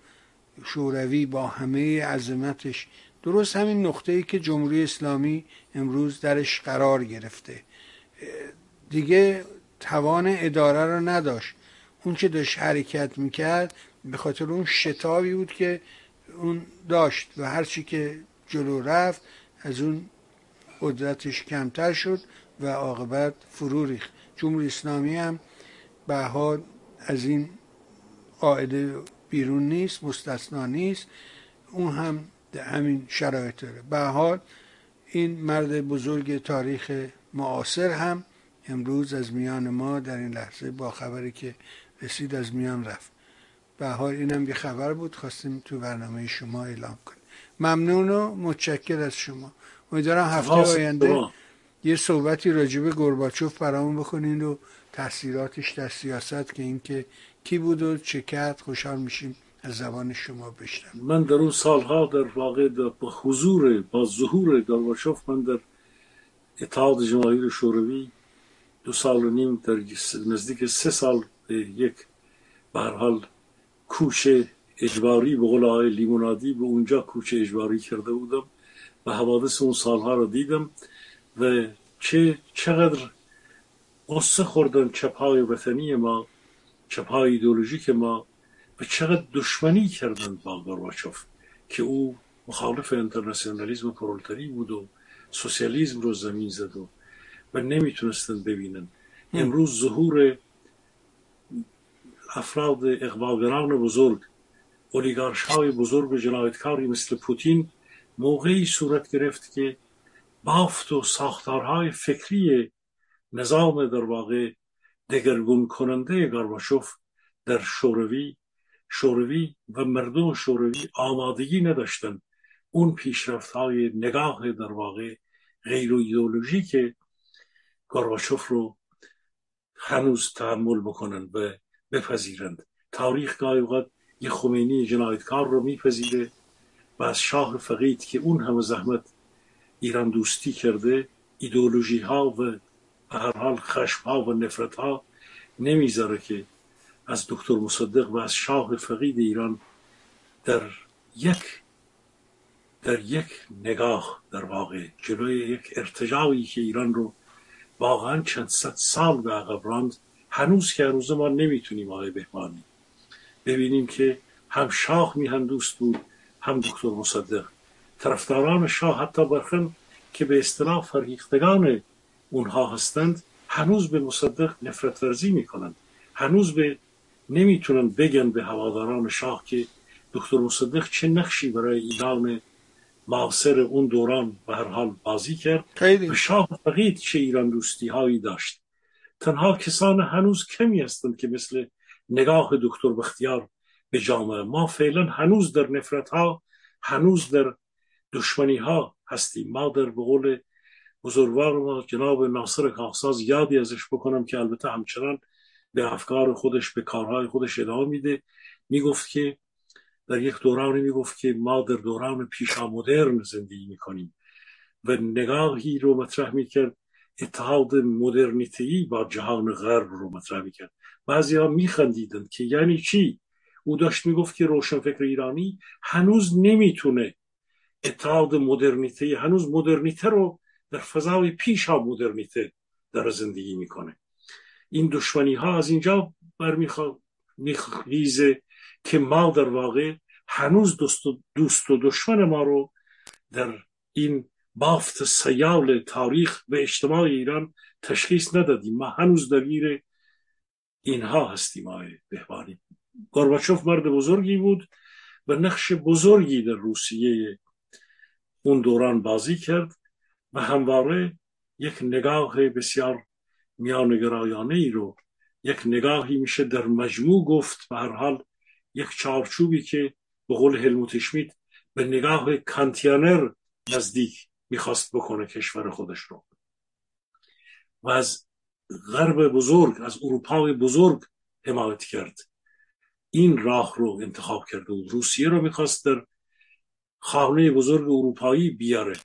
شوروی با همه عظمتش درست همین نقطه ای که جمهوری اسلامی امروز درش قرار گرفته. دیگه توان اداره رو نداشت. اون که داشت حرکت می‌کرد به خاطر اون شتابی بود که اون داشت و هرچی که جلو رفت از اون قدرتش کمتر شد و عاقبت فرو ریخت. جمهوری اسلامی هم به حال از این قاعده بیرون نیست مستثنا نیست. اون هم در همین شرایط داره. به حال این مرد بزرگ تاریخ معاصر هم امروز از میان ما در این لحظه با خبری که رسید از میان رفت. به حال اینم یه خبر بود خواستیم تو برنامه شما اعلام کنیم. ممنون و متشکر از شما. امیدوارم هفته آینده یه صحبتی راجب گرباچوف برامون بکنین و تاثیراتش در سیاست که اینکه کی بود و چه کرد خوشحال میشیم از زبان شما بشنم من در اون سالها در واقع در با حضور با ظهور گرباچوف من در اتحاد جماهیر شوروی دو سال و نیم در نزدیک سه سال یک به حال کوچ اجباری به قول آقای لیمونادی به اونجا کوچ اجباری کرده بودم و حوادث اون سالها رو دیدم و چه چقدر قصه خوردن چپهای وطنی ما چپهای ایدولوژیک ما و چقدر دشمنی کردن با گرباچوف که او مخالف انترناسیونالیزم پرولتری بود و سوسیالیزم رو زمین زد و و نمی‌تونستن ببینن. امروز ظهور افراد اقبالگران بزرگ اولیگارش های بزرگ جنایتکاری مثل پوتین موقعی صورت گرفت که بافت و ساختارهای فکری نظام در واقع دگرگون کننده گارباچوف در شوروی شوروی و مردم شوروی آمادگی نداشتند. اون پیشرفت های نگاه در واقع غیر ایدئولوژی که گارباچوف رو هنوز تحمل بکنند و بپذیرند. تاریخ گاهی اوقات یه خمینی جنایتکار رو میپذیره و از شاه فقید که اون همه زحمت ایران دوستی کرده ایدئولوژی ها و به هر حال خشم ها و نفرت ها نمی‌ذاره که از دکتر مصدق و از شاه فقید ایران در یک در یک نگاه در واقع جلوی یک ارتجاعی که ایران رو واقعا چند صد سال به عقب راند هنوز که هنوز ما نمی‌تونیم آقای بهمانی ببینیم که هم شاه میهن دوست بود هم دکتر مصدق. طرفداران شاه حتی برخن که به اصطلاح فرهیختگان اونها هستند هنوز به مصدق نفرت ورزی می‌کنند. هنوز به نمی‌تونن بگن به هواداران شاه که دکتر مصدق چه نقشی برای ایران معاصر اون دوران به هر حال بازی کرد. و شاه فقید چه ایران دوستی هایی داشت. تنها کسان هنوز کمی هستند که مثل نگاه دکتر بختیار به جامعه ما فعلا هنوز در نفرت ها هنوز در دشمنی ها هستیم. ما در بقول بزرگوار ما جناب ناصر کاخساز یادی ازش بکنم که البته همچنان به افکار خودش به کارهای خودش ادامه میده. می‌گفت که در یک دورانی می‌گفت که ما در دوران پیشا مدرن زندگی می‌کنیم و نگاهی رو مطرح می‌کرد اتحاد مدرنیتی با جهان غرب رو مطرح می‌کرد. بعضی ها میخندیدند که یعنی چی؟ او داشت می‌گفت که روشنفکر ایرانی هنوز نمی‌تونه اتحاد مدرنیته هنوز مدرنیته رو در فضای پیشا مدرنیته در زندگی می‌کنه. این دشمنی ها از اینجا برمیخیزه که ما در واقع هنوز دوست و, دوست و دشمن ما رو در این بافت سیال تاریخ به اجتماع ایران تشخیص ندادیم. ما هنوز درگیر اینها هستیم آقای بهبانی گورباچوف مرد بزرگی بود و نقش بزرگی در روسیه اون دوران بازی کرد و همواره یک نگاه بسیار میانگرایانه ای رو یک نگاهی میشه در مجموع گفت. به هر حال یک چارچوبی که به قول هلموت شمیت به نگاه کانتیانر نزدیک می‌خواست بکنه کشور خودش رو. و از غرب بزرگ از اروپای بزرگ حمایت کرد. این راه رو انتخاب کرده بود روسیه رو می‌خواست در خانه بزرگ اروپایی بیاره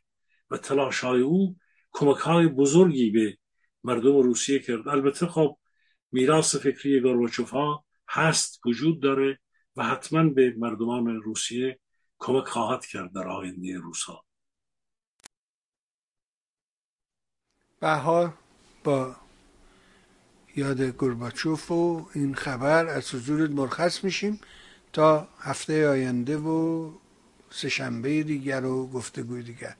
و تلاش های او کمک های بزرگی به مردم روسیه کرد. البته خب میراث فکری گارباچوف ها هست وجود داره و حتما به مردمان روسیه کمک خواهد کرد در آینده روسا بهار با یاد گرباچوف و این خبر از حضورت مرخص میشیم تا هفته آینده و سهشنبه دیگر و گفتگوی دیگر.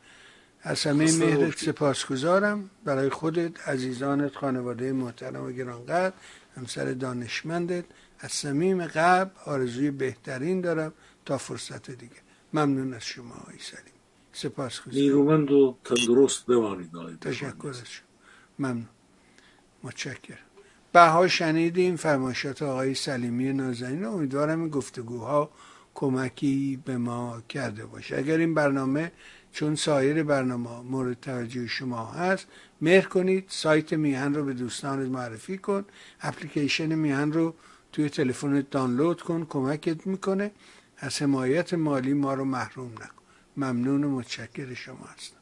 از همه مهرت سپاسگزارم. برای خودت عزیزانت خانواده محترم و گرانقدر همسر دانشمندت از صمیم قلب آرزوی بهترین دارم تا فرصت دیگه ممنون از شما آقای سلیم سپاسگزارم نیرومند و تندرست بمانید تشکر از شما ممنون متشکرم بها شنیدیم فرمایشات آقای سلیمی نازنین امیدوارم این گفتگوها کمکی به ما کرده باشه اگر این برنامه چون سایر برنامه مورد توجه شما هست مهر کنید سایت میهن رو به دوستانت معرفی کن اپلیکیشن میهن رو توی تلفنت دانلود کن کمکت می‌کنه از حمایت مالی ما رو محروم نکن ممنون و متشکر شما هستم.